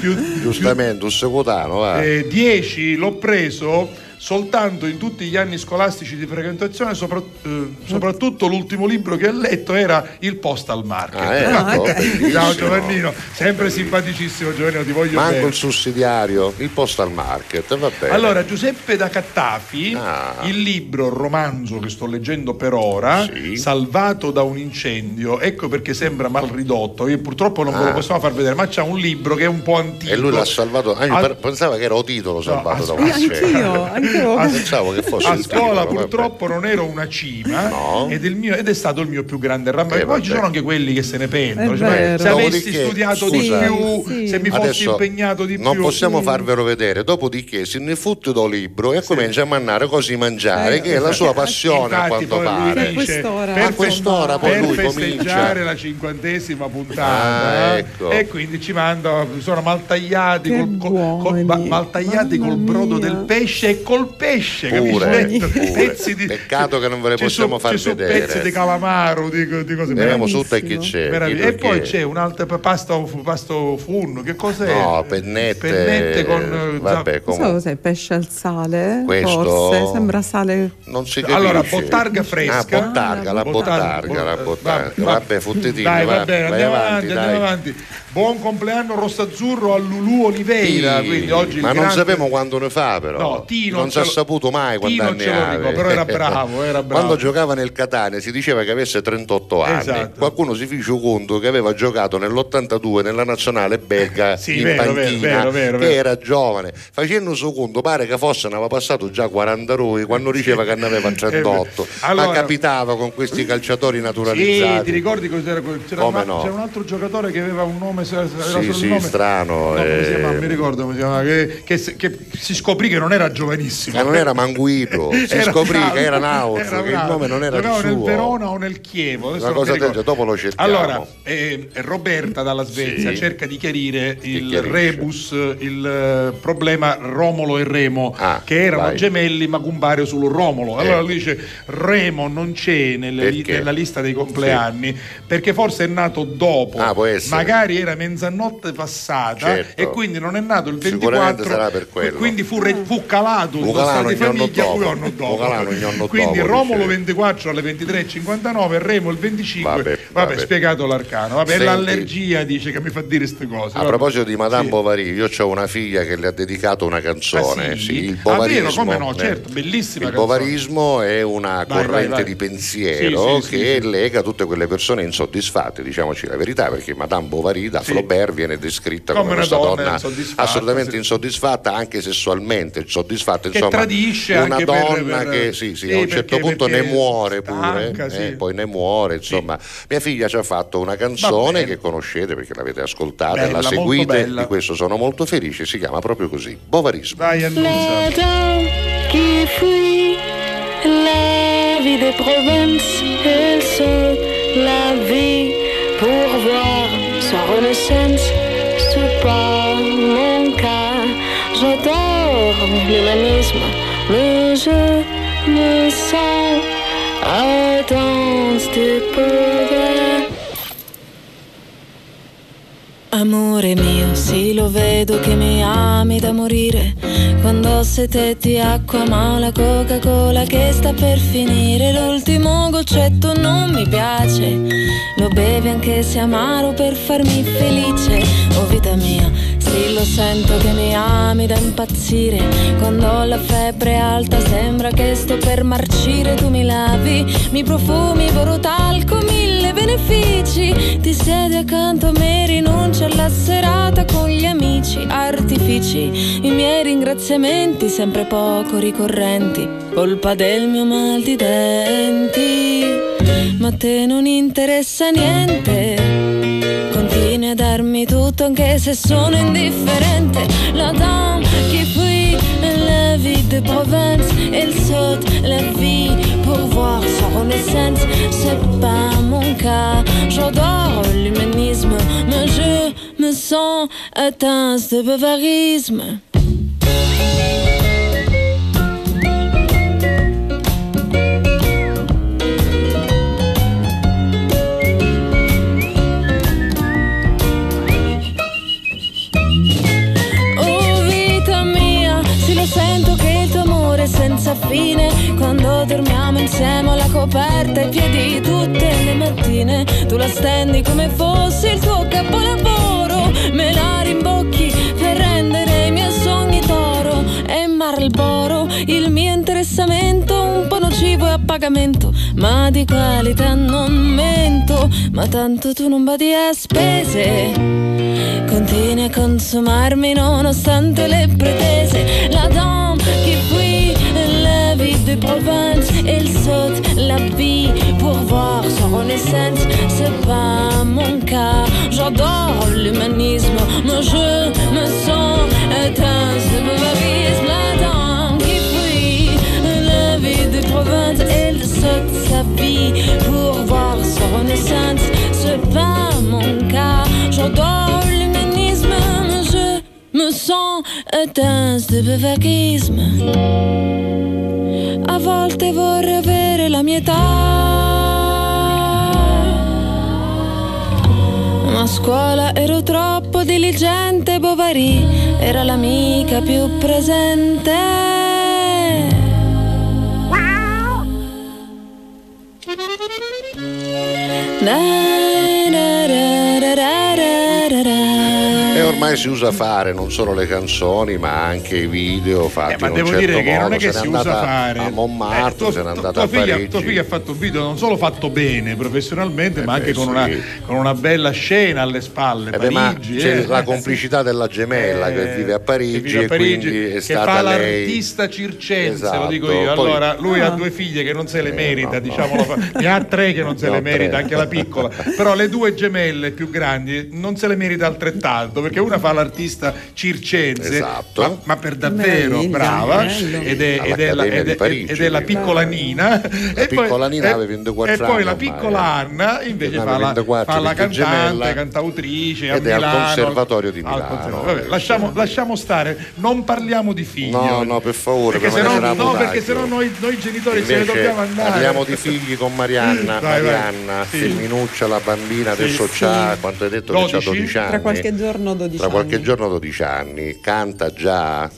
Più- Giustamente, un secutano, va. eh, 10 l'ho preso soltanto in tutti gli anni scolastici di frequentazione, sopra- eh, soprattutto l'ultimo libro che ho letto era Il Postal Market. Ah, ecco, Ciao bellissimo. Giovannino, sempre simpaticissimo Giovannino, ti voglio Manco bene. il sussidiario, il postal market, va bene. Allora, Giuseppe da Cattafi, Ah. il libro, il romanzo che sto leggendo per ora, Sì. Salvato da un incendio, ecco perché sembra mal ridotto, io purtroppo non ve lo Ah. possiamo far vedere, ma c'è un libro che è un po' antico. e lui l'ha salvato. ah, io Al- pensavo che era o titolo salvato da as- un Io anch'io, anch'io. Ah, Pensavo che fosse a scuola titolo, purtroppo non ero una cima No. ed, il mio- ed è stato il mio più grande rammarico. Eh, Poi ci vabbè. sono anche quelli che se ne pentono. Cioè, se avessi Dopodiché, studiato scusa, di più, sì. se mi fossi Adesso impegnato di non più. possiamo Sì. farvelo vedere, dopodiché se ne fotte do libro e comincia a mandare così mangiare, Eh, che è la sua passione a quanto pare. Per quest'ora. per A quest'ora poi per lui comincia. la cinquantesima puntata Ah, ecco. e quindi ci manda sono maltagliati Che col, col- col- maltagliati brodo del pesce e col pesce Pure, capisci? pure. Pezzi di- Peccato che non ve le possiamo sono- far vedere. pezzi di calamaro di, di cose Vediamo sotto e chi c'è. Meraviglia. E poi c'è un'altra pasta, pasta funno, che cos'è? No, pennette. Pennette con eh, Vabbè, Non so cos'è, pesce al sale? Questo- Forse, sembra sale. Non si capisce. Allora, bottarga fresca. Ah, bottarga, la bottarga, la bottarga. Vabbè, fottetino, Dai, va va, bene, vai andiamo avanti, dai. andiamo avanti. Buon compleanno Rossazzurro a Lulù Oliveira. Sì, quindi oggi il ma non grande- sappiamo quando ne fa però No, Tino non si ce è saputo mai quanti Tino anni aveva. però era bravo, era bravo. quando giocava nel Catania si diceva che avesse 38 anni Esatto. qualcuno si fece conto che aveva giocato nell'82 nella nazionale belga Sì, in vero, panchina vero, vero, che era giovane facendo su conto pare che fosse ne aveva passato già 40 roi quando diceva che ne aveva 38 Allora- ma capitava con questi calciatori Sì, naturalizzati ti ricordi cos'era c'era, Come no? c'era un altro giocatore che aveva un nome era sì sì il strano No, si eh. mi ricordo si chiamava che, che che si scoprì che non era giovanissimo Ma non era Manguito, si Era scoprì bravo, che era Nauz, era che il nome non era Giocava nel. Verona o nel Chievo Una cosa del dopo lo cerchiamo. allora eh, Roberta dalla Svezia Sì. cerca di chiarire il chiarisce? rebus il eh, problema Romolo e Remo Ah, che erano vai. gemelli ma compaiono solo Romolo allora Ecco. lui dice Remo non c'è li- nella lista dei compleanni perché forse è nato dopo Ah, magari era mezzanotte passata Certo. e quindi non è nato il 24 Sicuramente sarà per quello. quindi fu, re- fu calato il calato di il giorno famiglia giorno dopo. Fu calato il giorno quindi dopo, Romolo dice. 24 alle 23.59 Remo il 25 Vabbè, vabbè, vabbè. spiegato l'arcano vabbè Senti. l'allergia dice che mi fa dire queste cose A vabbè. proposito di Madame Sì. Bovary, io ho una figlia che le ha dedicato una canzone. Ah, sì? il Ah, bovarismo. vero, come no, eh, certo, bellissima Il canzone. bovarismo è una Vai, corrente vai, vai. di pensiero Sì, sì, che sì, sì. lega tutte quelle persone insoddisfatte, diciamoci la verità, perché Madame Bovary da Sì. Flaubert viene descritta Come come, una questa donna donna, insoddisfatta, assolutamente sì. insoddisfatta, anche sessualmente insoddisfatta, insomma, tradisce una anche per- donna per- che sì, sì, sì, a un certo perché- punto ne muore pure, stanca, sì. eh, poi ne muore, insomma. Mia figlia ci ha fatto una canzone che conoscete perché l'avete ascoltata e Bella, la seguite, di questo sono molto felice, si chiama proprio così, Bovarismo. dai annuncia La dame qui fuit la vie des provinces, elle sauve la vie pour voir sa renaissance. C'est pas mon cas, j'adore l'humanisme, mais je me sens à danse des pauvres. Amore mio, sì lo vedo che mi ami da morire. Quando ho sete di acqua ma la Coca-Cola che sta per finire. L'ultimo goccetto non mi piace. Lo bevi anche se amaro per farmi felice. Oh vita mia, sì lo sento che mi ami da impazzire. Quando la febbre alta sembra che sto per marcire Tu mi lavi, mi profumi, talco, mille benefici. Ti siedi accanto a me, rinunci alla serata con gli amici Artifici, i miei ringraziamenti sempre poco ricorrenti. Colpa del mio mal di denti. Ma a te non interessa niente Continui a darmi tutto anche se sono indifferente. La dame qui fuit la vie de province. Elle saute la vie pour voir sa renaissance. C'est pas mon cas. J'adore l'humanisme, mais je me sens atteinte de bavarisme. Fine Quando dormiamo insieme alla coperta ai piedi tutte le mattine. Tu la stendi come fosse il tuo capolavoro Me la rimbocchi per rendere i miei sogni d'oro. E Marlboro, il mio interessamento Un po' nocivo e a pagamento Ma di qualità non mento. Ma tanto tu non badi a spese Continui a consumarmi nonostante le pretese. La qui fuit la vie de province. Elle saute la vie pour voir sa renaissance. C'est pas mon cas. J'adore l'humanisme. Mais je me sens éteinte de bavarisme La dame qui fuit la vie de province. Elle saute sa vie pour voir sa renaissance. C'est pas mon cas. J'adore l'humanisme me sens éteinte de bavarisme A volte vorrei avere la mia età. Ma a scuola ero troppo diligente Bovary era l'amica più presente. Dai, ormai si usa fare non solo le canzoni, ma anche i video fatti Eh, ma in un devo certo dire che modo. non è che se si usa andata fare. a Montmartre, Eh, se n'è andata a figlia, Parigi. tua figlia ha fatto un video non solo fatto bene professionalmente, ma anche con, sì. una, con una bella scena alle spalle. Eh beh, ma Parigi, c'è eh. la complicità della gemella Eh, che vive a Parigi, che vive a e Parigi, quindi è che stata fa lei l'artista circense, lo dico Esatto, io. poi- Allora, lui Ah. ha due figlie che non se le merita, no, diciamolo. Ne ha tre che non se Ne le merita, tre. anche la piccola. Però le due gemelle più grandi non se le merita altrettanto, perché una fa l'artista circense, Esatto. ma, ma per davvero Meraviglia, brava, bello. ed è, ed è la, All'Accademia ed di è- Parigi, ed è la quindi. piccola Nina. e piccola poi, Nina aveva 24 E poi anni la piccola. Anna invece fa la, 24, fa la cantante, gemella. cantautrice a Ed è al Milano, Conservatorio di Milano. Conservatorio. Vabbè, lasciamo, lasciamo stare, non parliamo di figli. No, no, per favore, Perché mantenere no, perché sennò noi, noi genitori se ne dobbiamo andare. parliamo di figli con Marianna, vai. Marianna, Sì. femminuccia, la bambina adesso Sì. c'ha, quanto hai detto che 12? c'ha 12 anni. Tra qualche giorno 12 Tra qualche anni. giorno 12 anni, canta già,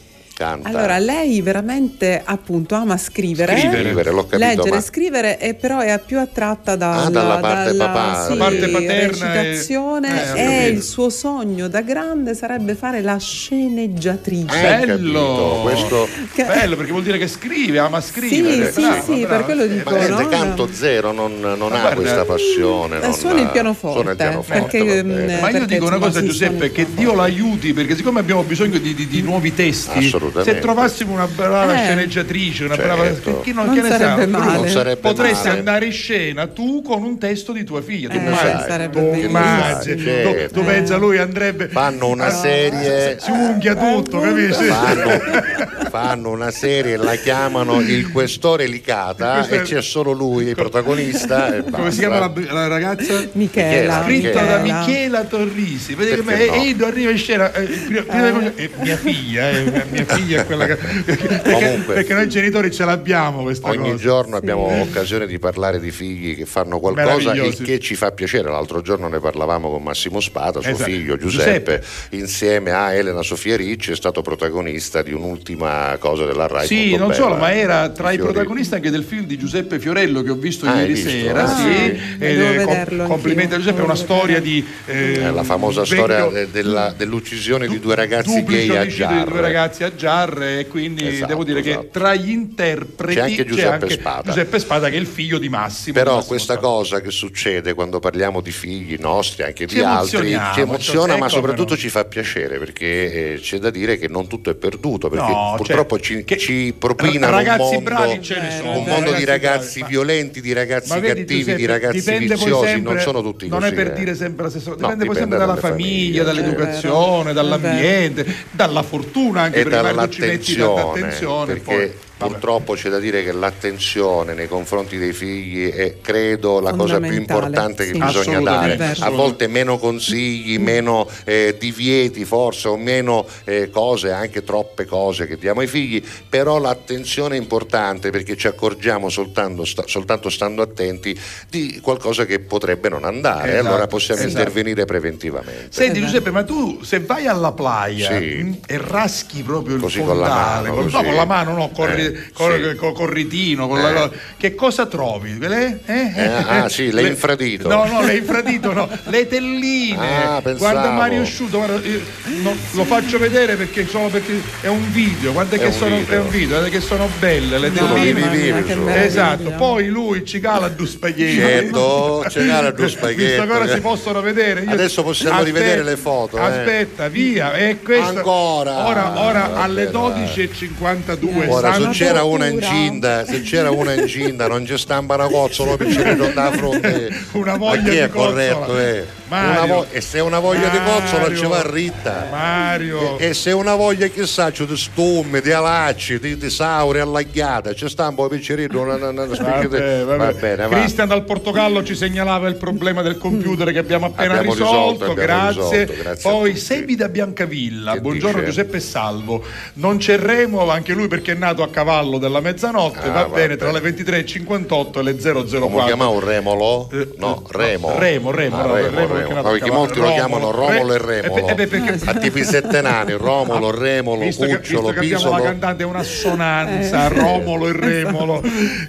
canta. Allora, lei veramente appunto ama scrivere, Scrivere, l'ho capito, leggere, ma- scrivere e però è più attratta dalla, Ah, dalla parte papà. sì, La parte paterna è- recitazione Eh, e il suo sogno da grande sarebbe fare la sceneggiatrice. Eh, Bello, questo- Che- bello perché vuol dire che scrive, ama scrivere. Sì, brava, sì, sì, brava. per quello dico, Ma no? canto zero, non, non Ma ha guarda, questa passione. eh, non suona il pianoforte, suona il pianoforte, perché, va mm. Ma io perché, dico una cosa Giuseppe, che Dio l'aiuti perché siccome abbiamo bisogno di, di- di nuovi testi, Assolutamente. se trovassimo una brava Eh. sceneggiatrice, una Certo. brava che non, Non che ne sarebbe sa, male. Non sarebbe potresti male. andare in scena tu con un testo di tua figlia. Tu Eh, sarebbe tu immagini, tu, Certo. tu pensa lui andrebbe Fanno una Ah, serie, si unghia tutto, capisci? fanno, fanno una serie, la chiamano il questore Licata e c'è solo lui, il protagonista. E Come si chiama la, la ragazza? Michela, Michela, Scritto da Michela. Torrisi, vedi che Perché e no? Edo arriva in scena, eh, prima- prima tutto, eh, mia figlia, eh, mia figlia è quella che. Perché, Comunque. perché noi genitori ce l'abbiamo questa Ogni cosa. giorno abbiamo occasione di parlare di figli che fanno qualcosa, il Meravigliosi. che ci fa piacere. L'altro giorno ne parlavamo con Massimo Spada, suo Esatto. figlio Giuseppe, insieme a Elena Sofia Ricci, è stato protagonista di un'ultima cosa della Rai. Sì, non bella, solo, ma era tra i protagonisti anche del film di Giuseppe Fiorello che ho visto Ah, ieri visto? sera. Ah, sì. E, eh, com- complimenti a Giuseppe, è una storia di. eh, Eh, la famosa vecchio- storia de- della- dell'uccisione di due ragazzi gay a di due Giarre. ragazzi a Sì, Jarre e quindi Esatto, devo dire esatto. che tra gli interpreti C'è anche Giuseppe Spada. Giuseppe Spada che è il figlio di Massimo. Però Massimo questa Spada. cosa che succede quando parliamo di figli nostri, anche Ci di altri, ci emoziona, cioè, ma soprattutto no. ci fa piacere perché eh, c'è da dire che non tutto è perduto, perché No, purtroppo ci, ci propinano un ragazzi mondo, bravi ce ne sono, un mondo di ragazzi ragazzi bravi, violenti, di ragazzi vedi, cattivi, di ragazzi viziosi, sempre- non sono tutti non così. è per eh. dire sempre la stessa cosa, dipende poi sempre dalla famiglia, dall'educazione, dall'ambiente, dalla fortuna anche e perché magari tu ci metti tanta dall'attenzione, attenzione. perché poi. Purtroppo c'è da dire che l'attenzione nei confronti dei figli è credo la cosa più importante che sì. bisogna Assolutamente, dare a volte meno consigli meno eh, divieti forse o meno eh, cose anche troppe cose che diamo ai figli però l'attenzione è importante perché ci accorgiamo soltanto, sta- soltanto stando attenti di qualcosa che potrebbe non andare e Esatto, allora possiamo esatto. intervenire preventivamente Senti Giuseppe, ma tu se vai alla playa Sì. e raschi proprio Così il con la fondale, mano, così. no, con la mano, no, corri, Eh, col, sì. col corritino, con la Eh. cosa- che cosa trovi? Le, eh? Eh, ah, sì, le infradito. No, no, le infradito, no, le telline. Ah, pensavo. guarda Mario Asciutto, guarda, no, lo faccio vedere perché, solo perché è un video, guarda È che sono, video. è un video, guarda che sono belle le telline. Esatto, poi lui ci cala due spaghetti. Certo, ci cala due spaghetti. Visto che ora si possono vedere. io- Adesso possiamo rivedere le foto, eh. Aspetta, via. E questo, Ancora? Ora, ora Vabbè, alle dai. 12.52. Ora, se stanno- c'era una incinta, se c'era una incinta, non ci stampa una cozzola per cercare da fronte. Una Ma voglia chi è corretto? Eh? Mario. Vo- e se una voglia di cozzola Mario. ci va ritta. Mario. E, e se una voglia, chissà, c'è di stumme, di alacci, di, di saure allaghiata, ci sta un po' piccerino, una, una, una specie di- Vabbè, vabbè. Va bene, va. Cristian dal Portogallo ci segnalava il problema del computer che abbiamo appena Abbiamo risolto, risolto, abbiamo grazie. risolto, grazie Poi. Sebi da Biancavilla, Che buongiorno dice? Giuseppe Salvo. Non c'è Remo, anche lui perché è nato a cavallo della mezzanotte, Ah, va va bene, tra le 23.58 e le 004. Come chiamavo Remolo? Eh, No, no, Remo. Remo, Remo, Ah, no, Remo, Remo, Remo. perché molti lo chiamano Romolo e Re- Remolo. eh, perché- A tipi sette nani, Romolo, Remolo, Visto che, visto Cucciolo, che abbiamo la Pisolo. cantante è un'assonanza, Romolo e Remolo.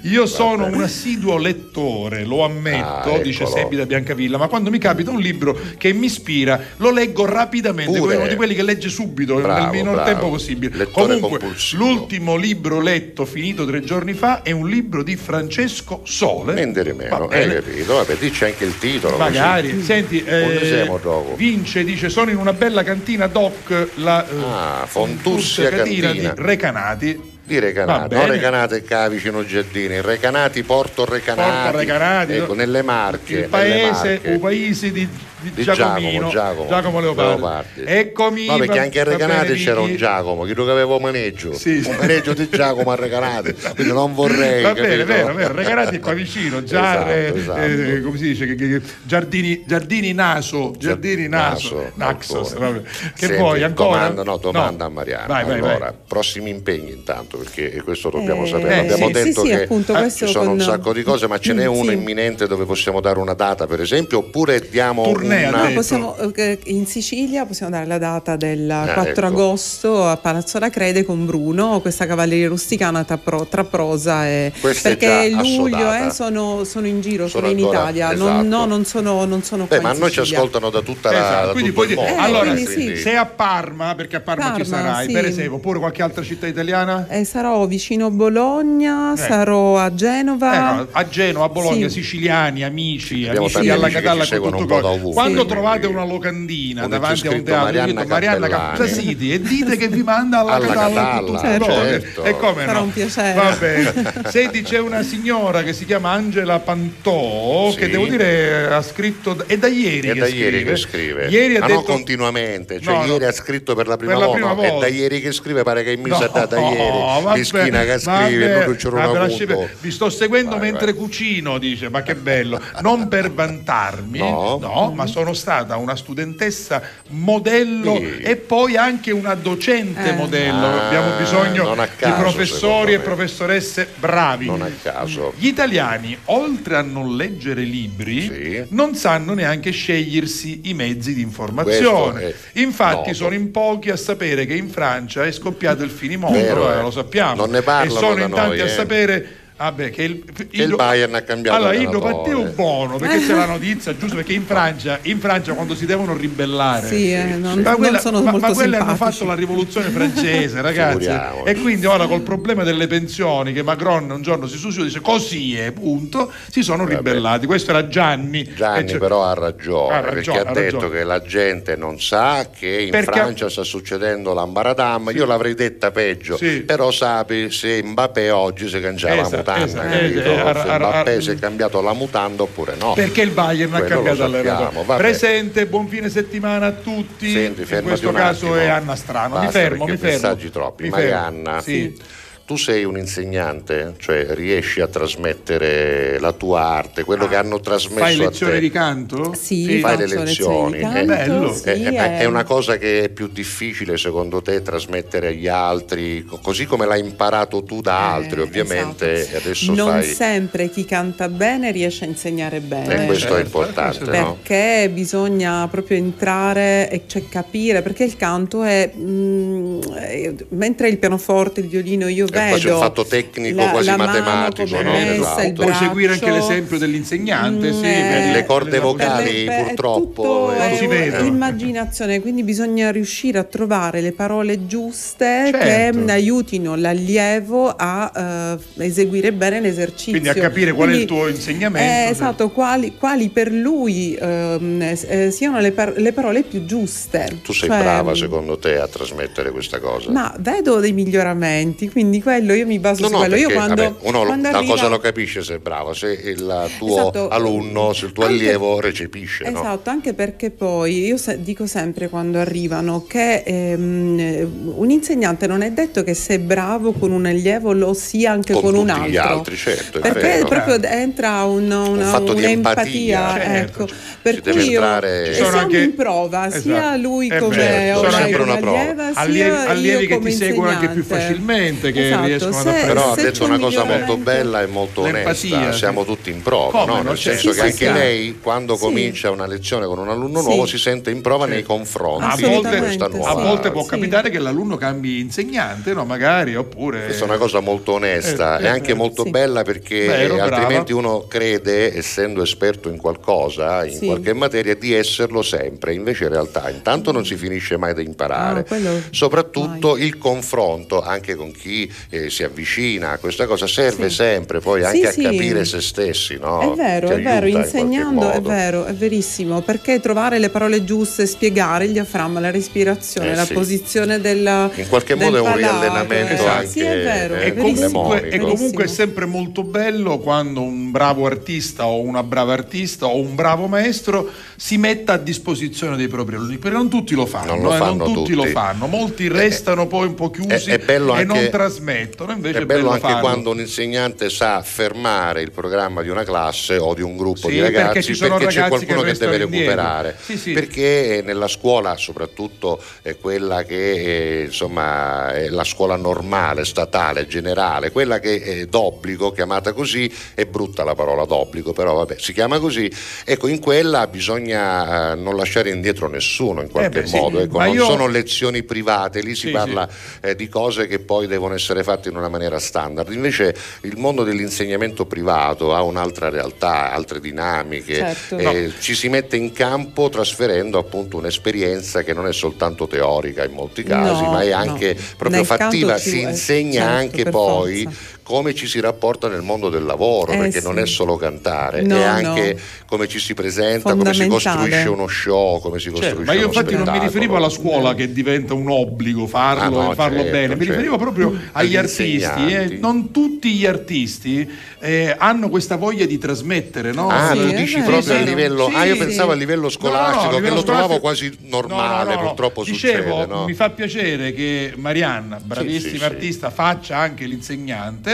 Io sono un assiduo lettore, lo ammetto, Ah, dice da Biancavilla, ma quando mi capita un libro che mi ispira, lo leggo rapidamente, Pure. uno di quelli che legge subito Bravo, nel minor bravo. tempo possibile. Lettore Comunque, compulsivo. l'ultimo libro letto finito tre giorni fa è un libro di Francesco Sole. Va meno, hai bene. capito? Vabbè, dici anche il titolo. così. Magari, senti, Eh? Vince dice: Sono in una bella cantina doc, la eh, Ah, Fontussia Cantina. di Recanati. Di Recanati, non Recanati e qua vicino Giardini, Recanati, Porto Recanati, Porto Recanati, ecco, nelle Marche, il nelle paese, Marche. un paese di, di Di Giacomino, Giacomo, Giacomo, Leopardi. Leopardi. Eccomi. No, perché anche a bene, c'era un. Giacomo, credo che avevo maneggio, Sì, sì. un maneggio di Giacomo a Recanati, quindi non vorrei. Va bene, capito? vero, vero. Recanati è qua vicino, già, Esatto, eh, esatto. eh, come si dice? Che- che- che- giardini, giardini Naso, Giardini Naso, Naso, Naxos. Che Senti, vuoi ancora? Domanda, no, domanda a Mariano. Vai, vai, allora, vai. prossimi impegni intanto, perché questo dobbiamo Eh, sapere. eh, Abbiamo sì, detto sì, che appunto, eh, ci sono con- un sacco di cose, ma ce n'è Mm, sì. imminente dove possiamo dare una data, per esempio, oppure diamo Tournée, una... No, possiamo, eh, in Sicilia possiamo dare la data del Ah, 4 ecco. agosto a Palazzo La Crede con Bruno, questa cavalleria rusticana tra, pro- tra prosa e Questa è perché già luglio eh, sono, sono in giro, Sono sono, in ancora- Italia, esatto. non, no, non sono, non sono Beh, ma in noi ci ascoltano da tutta la Esatto, da quindi tutto dire, mondo. allora, quindi quindi- sì. se a Parma, perché a Parma, ci Parma, sarai, sì. per esempio, oppure qualche altra città italiana? Eh, sarò vicino Bologna, Eh. sarò a Genova. Ecco, a Genova, a Bologna, Sì. siciliani, amici, Abbiamo amici alla Catalla ci con tutto un da Quando trovate una locandina davanti a un teatro, Marianna dite, Marianna Cappellani. Capsasiti e dite che vi manda alla, Alla Catalla, Catalla, certo. cor. certo. E come Sarà no? un piacere. Va bene. Senti, c'è una signora che si chiama Angela Pantò, Sì. che devo dire ha scritto, è da ieri, È che, da scrive. ieri che scrive, Ieri ha ma detto, non continuamente, cioè No, no. ieri ha scritto per la prima Per la volta, prima no, è volta. da ieri che scrive, pare che in misa No, è da ieri, vabbè, Mischina che vabbè, scrive, non c'era vabbè, una Vi sto seguendo Vai, mentre vai. cucino, dice, ma che bello. Non per vantarmi, No. Ma sono stata una studentessa modello Sì. e poi anche una docente Eh. modello. Ah, Abbiamo bisogno a di caso, professori e professoresse bravi. Non a caso. Gli italiani, oltre a non leggere libri, Sì. non sanno neanche scegliersi i mezzi di informazione. Infatti, noto. sono in pochi a sapere che in Francia è scoppiato il finimondo, Vero, eh, eh. lo sappiamo. Non ne parlano e sono da in tanti noi, a eh. sapere Vabbè, che il, Che il Bayern ha cambiato Allora, Indo, allenatore. Matteo buono, perché c'è la notizia, giusto? Perché in Francia, in Francia quando si devono ribellare, Sì, eh, non- ma, non quella- sono ma- molto ma quelli hanno fatto la rivoluzione francese, ragazzi. E quindi ora col problema delle pensioni, che Macron un giorno si suicidò e dice così è, punto, si sono ribellati. Questo era Gianni. Gianni cioè- però ha ragione, Ha ragione, perché ha ha detto ragione. che la gente non sa che in Perché- Francia sta succedendo l'ambaradam, io l'avrei detta peggio, però sapi se Mbappé oggi si cangiava Esatto, mutanda, esatto, eh, eh, ar- Mbappé si è cambiato la mutanda oppure no. Perché il Bayern ha cambiato allenatore. sappiamo, vabbè. Presente, buon fine settimana a tutti. Senti, in questo caso è Anna Strano. mi Basta, fermo, perché mi fermo. messaggi troppi. Mi Marianna, fermo. Sì. Tu sei un insegnante, cioè riesci a trasmettere la tua arte, quello che hanno trasmesso Fai a lezioni te. di canto? Sì, fai le lezioni. lezioni di eh. Bello. sì, È, è- eh. è una cosa che è più difficile secondo te trasmettere agli altri, co- così come l'hai imparato tu da altri, ovviamente e adesso Eh, non fai. sempre chi canta bene riesce a insegnare bene. E questo è certo, importante, questo è no? perché bisogna proprio entrare e cioè capire perché il canto è mm, eh, mentre il pianoforte il violino io È quasi vedo un fatto tecnico, la- quasi la mano matematico, come no? è messa, Esatto. Puoi seguire anche l'esempio dell'insegnante, Mm, sì, eh, Le corde vocali è purtroppo tutto eh, è non si vedono. immaginazione, quindi bisogna riuscire a trovare le parole giuste Certo. che mm, aiutino l'allievo a eh, eseguire bene l'esercizio. Quindi a capire qual è il Quindi, tuo insegnamento. eh, esatto, quali, quali per lui ehm, eh, siano le, par- le parole più giuste. Tu sei Cioè, brava secondo te a trasmettere questa cosa? Ma vedo dei miglioramenti, quindi quello io mi baso No, su no, quello. Io perché, quando, vabbè, uno quando una arriva- cosa lo capisce se è bravo, se il tuo Esatto. alunno, se il tuo Anche- allievo recepisce, no? Esatto, anche perché poi io se- dico sempre quando arrivano che ehm, un insegnante non è detto che se è bravo con un allievo lo sia anche Con con, un tutti altro. gli altri, certo, perché vero. proprio entra un- una, fatto di un'empatia, empatia, ecco. certo. Per Si cui deve io entrare- Ci siamo sono anche- in prova, sia Esatto. lui come vero, ora sempre come una allieva, sia allievi, allievi io che ti seguono anche più facilmente, che Esatto, riescono ad se- apprendere. Però ha detto una un cosa molto bella e molto L'empatia, onesta. sì. Siamo tutti in prova, Come no? nel Certo. senso Sì, che sì, anche sì. lei, quando Sì. comincia una lezione con un alunno Sì. nuovo, si sente in prova nei confronti A di volte, questa sì. nuova. a volte può Sì. capitare che l'alunno cambi insegnante, no? magari, oppure... Questa è una cosa molto onesta Eh, e eh, anche eh, molto sì. bella perché Vero, brava. altrimenti uno crede, essendo esperto in qualcosa, in Sì. qualche materia, di esserlo sempre. Invece in realtà intanto non si finisce mai da imparare. Ah, quello- Soprattutto il confronto anche con chi eh, si avvicina a questa cosa serve Sì. sempre poi anche sì. a capire se stessi. No? È vero, Ti è vero, aiuta in insegnando è vero, è verissimo, perché trovare le parole giuste, spiegare il diaframma, la respirazione, Eh, la sì. posizione del In qualche del modo è un riallenamento eh. anche Sì, è vero, eh, è E comunque, comunque è verissimo. sempre molto bello quando un bravo artista o una brava artista o un bravo maestro si metta a disposizione dei propri alunni, perché non tutti lo fanno, Non lo eh, fanno tutti, tutti. lo fanno, molti restano poi un po' chiusi è- è bello e anche- non trasmettono, invece È bello anche farlo. quando un insegnante sa fermare il programma di una classe o di un gruppo Sì, di perché ragazzi ci sono c'è ragazzi qualcuno che che, deve recuperare. Sì, sì. Perché nella scuola, soprattutto è quella che eh, insomma è la scuola normale, statale, generale, quella che è d'obbligo, chiamata così, è brutta la parola d'obbligo, però vabbè, si chiama così. Ecco, in quella bisogna eh, non lasciare indietro nessuno in qualche Eh beh, modo. Ecco, non io- sono lezioni private, lì si parla eh, di cose che poi devono essere fatte in una maniera standard. Invece il mondo dell'insegnamento privato ha un'altra realtà, altre dinamiche, Certo. eh, ci si mette in campo trasferendo appunto un'esperienza che non è soltanto teorica in molti casi, No, ma è no. anche proprio Nel fattiva, ci si insegna certo, anche poi forza. Come ci si rapporta nel mondo del lavoro, Eh, perché sì. non è solo cantare, No, è anche no. come ci si presenta, come si costruisce uno show, come si Certo, costruisce ma io infatti non mi spettacolo. riferivo alla scuola che diventa un obbligo farlo Ah, no, e farlo certo, bene, mi certo. riferivo proprio agli Agli artisti. eh. Non tutti gli artisti eh, hanno questa voglia di trasmettere, no? Ah, Sì, è dici vero. proprio a livello. sì, ah, io sì. pensavo a livello No, no, scolastico, a che livello lo trovavo quasi normale, No, no, no, purtroppo Dicevo, succede. No? mi fa piacere che Marianna, bravissima sì, sì. artista, faccia anche l'insegnante,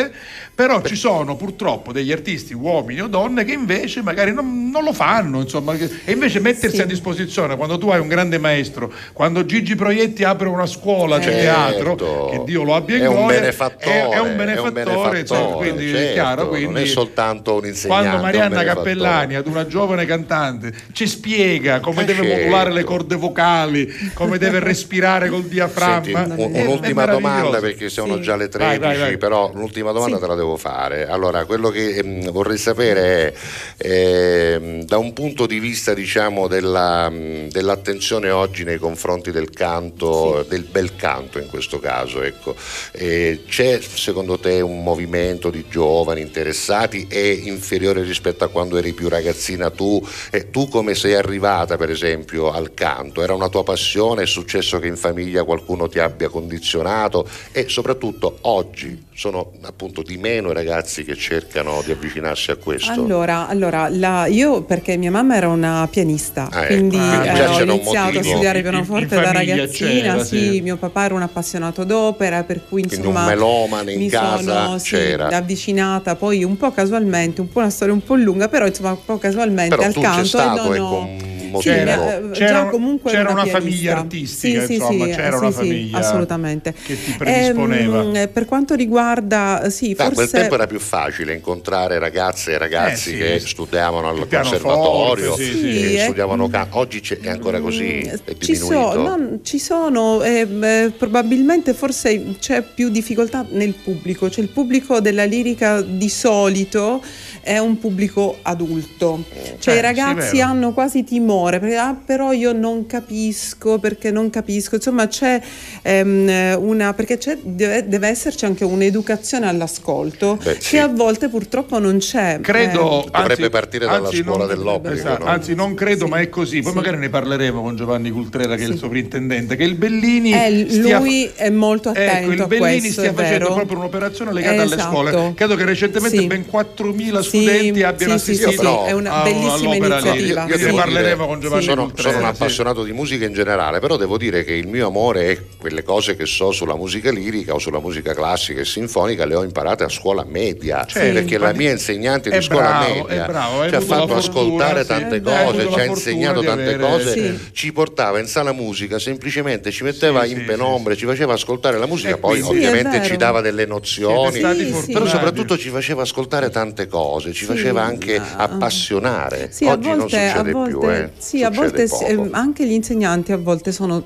però ci sono purtroppo degli artisti, uomini o donne, che invece magari non, non lo fanno, insomma, che- e invece mettersi Sì. a disposizione quando tu hai un grande maestro, quando Gigi Proietti apre una scuola di Certo. teatro, che Dio lo abbia in È un benefattore, è, è un benefattore, cioè, quindi certo, è chiaro. non Quindi, è soltanto un insegnante. quando Marianna un benefattore. Cappellani, ad una giovane cantante, ci spiega come Eh, deve certo. modulare le corde vocali, come deve respirare col Senti, diaframma. un- È- è un'ultima domanda perché sono Sì. già le Vai, 13, vai, vai. però l'ultima domanda Sì. te la devo fare. Allora, quello che ehm, vorrei sapere è ehm, da un punto di vista diciamo della, mh, dell'attenzione oggi nei confronti del canto, del bel canto in questo caso, ecco. Eh, c'è secondo te un movimento di giovani interessati? È inferiore rispetto a quando eri più ragazzina tu? E tu come sei arrivata per esempio al canto? Era una tua passione? È successo che in famiglia qualcuno ti abbia condizionato? E soprattutto oggi sono appunto di meno i ragazzi che cercano di avvicinarsi a questo? Allora, allora la- io perché mia mamma era una pianista, Ah, ecco. quindi Ah, eh, ho iniziato a studiare pianoforte in da ragazzina. sì, sì. mio papà era un appassionato d'opera, per cui Quindi insomma un melomane in mi casa sono sì, c'era. avvicinata poi un po' casualmente, un po' una storia un po' lunga, però insomma un po' casualmente Però al tu canto c'è stato e non ecco, un Sì, motivo. eh, C'era- già comunque c'era una pianista. famiglia artistica, Sì, insomma, sì, c'era sì, una sì, famiglia assolutamente. che ti predisponeva. Ehm, per quanto riguarda sì, Da quel forse tempo era più facile incontrare ragazze e ragazzi Eh, sì. che studiavano al conservatorio, sì, sì. che eh. studiavano canto. Oggi c'è- è ancora così, è Mm, Ci, diminuito. so- no, ci sono, eh, eh, probabilmente forse c'è più difficoltà nel pubblico, cioè il pubblico della lirica di solito è un pubblico adulto, cioè Eh, i ragazzi hanno quasi timore, perché "Ah, però io non capisco, perché non capisco, insomma c'è ehm, una, perché c'è- deve, deve esserci anche un'educazione all'ascolto Beh, sì. che a volte purtroppo non c'è. Credo, Eh, Dovrebbe anzi- partire dalla anzi, scuola dell'obbligo, esatto, no? Anzi, non credo, ma è così. Poi Sì. magari ne parleremo con Giovanni Cultrera, che è il sovrintendente, che il Bellini eh, stia- lui è molto attento Ecco, il Bellini questo, stia è facendo vero. proprio un'operazione legata alle Esatto. scuole. Credo che recentemente Sì. ben 4.000 Sì, studenti abbiano sì, sì, assistito sì, sì, è una bellissima iniziativa. Io devo ne parleremo con Giovanni sono, Cultrera. sono un appassionato di musica in generale, però devo dire che il mio amore è quelle cose che so sulla musica lirica o sulla musica classica e sinfonica le ho imparate a scuola media, Certo, perché la mia insegnante di scuola bravo, media bravo, ci ha fatto fortuna, ascoltare tante cose, ci ha insegnato tante cose, ci portava in sala musica, semplicemente ci metteva in penombre, ci faceva ascoltare la musica, poi ovviamente ci dava delle nozioni. Però soprattutto ci faceva ascoltare tante cose, ci faceva anche appassionare. Oggi non succede più, eh. Sì, a volte poco. anche gli insegnanti a volte sono,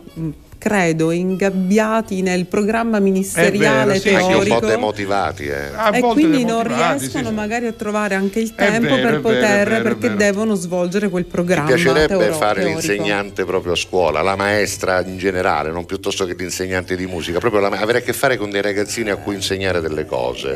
credo, ingabbiati nel programma ministeriale È vero, sì, anche un po' teorico. demotivati. eh. E quindi non riescono sì, sì. magari a trovare anche il È tempo vero, per è poter, è vero, è perché vero. devono svolgere quel Mi programma. piacerebbe teoro- fare teorico. l'insegnante proprio a scuola, la maestra in generale, non piuttosto che l'insegnante di musica, proprio la- avere a che fare con dei ragazzini a cui insegnare delle cose.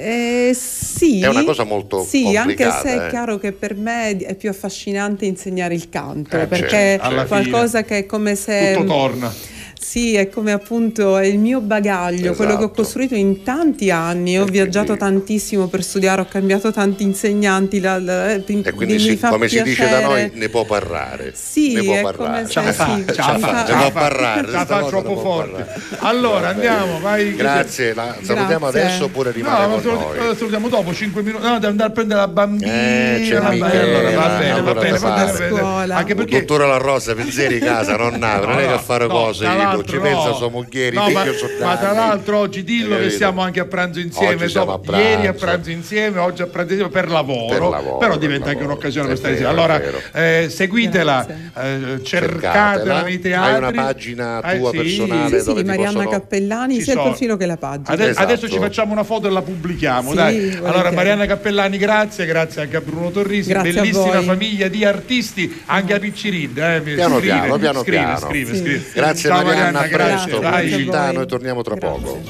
Eh, sì, È una cosa molto sì, anche se è eh. chiaro che per me è più affascinante insegnare il canto, Eh, perché certo, alla è qualcosa che è come se... Tutto torna. Sì, è come appunto è il mio bagaglio, quello che ho Esatto. costruito in tanti anni. Ho E viaggiato quindi- tantissimo per studiare, ho cambiato tanti insegnanti. la- la- E quindi si- come si dice da piacere. noi, ne può parlare. Sì, ne può è parlare. come se- Ce la fa, la ne la può fa. parlare, Ce la fa troppo forte. Allora andiamo, vai. Grazie, la salutiamo Grazie. adesso oppure rimane No, con noi? eh, salutiamo dopo 5 minuti. No, devo andare a prendere la bambina. Eh, c'è Va bene, allora, va bene, va bene. Anche perché dottore La Rosa, pensieri casa, non nave, non è che a fare cose, l'altro ci no. pensa sua moglie, No, ma, ma tra l'altro oggi dillo Eh, che siamo anche a pranzo insieme. Oggi siamo dopo- a pranzo. Ieri a pranzo insieme, oggi a pranzo insieme per lavoro. Per lavoro, però per diventa anche lavoro. un'occasione per stare insieme. Allora, eh, seguitela, eh, cercatela nei teatri. Hai una pagina Eh, tua sì. personale Sì, dove sì, Marianna possono... Cappellani, Ci sia il profilo che la pagina. Ade- Esatto. Adesso ci facciamo una foto e la pubblichiamo. Sì, dai. Allora, Marianna Cappellani, grazie, grazie anche a Bruno Torrisi. Bellissima famiglia di artisti, anche a Piccirid. Eh, Piano scrive, piano, piano scrive, piano. Grazie Marianna, a grazie. presto, pubblicità, noi torniamo tra Grazie. poco.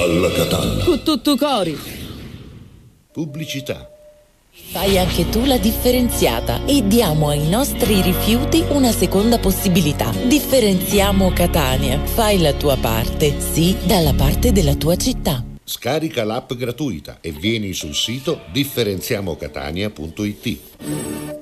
Alla Catalla. Con tutto cori. Pubblicità. Fai anche tu la differenziata e diamo ai nostri rifiuti una seconda possibilità. Differenziamo Catania. Fai la tua parte, sì, dalla parte della tua città. Scarica l'app gratuita e vieni sul sito differenziamocatania.it.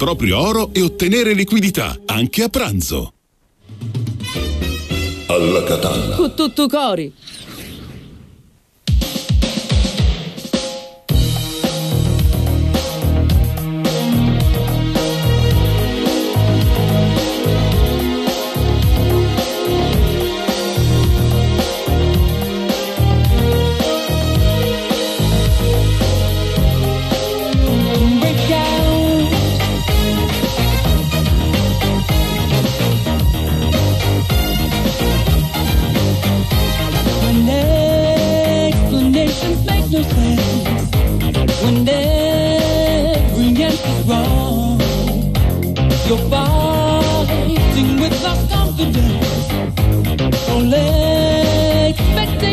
proprio oro e ottenere liquidità, anche a pranzo. Alla Catalla. Con tutto cori.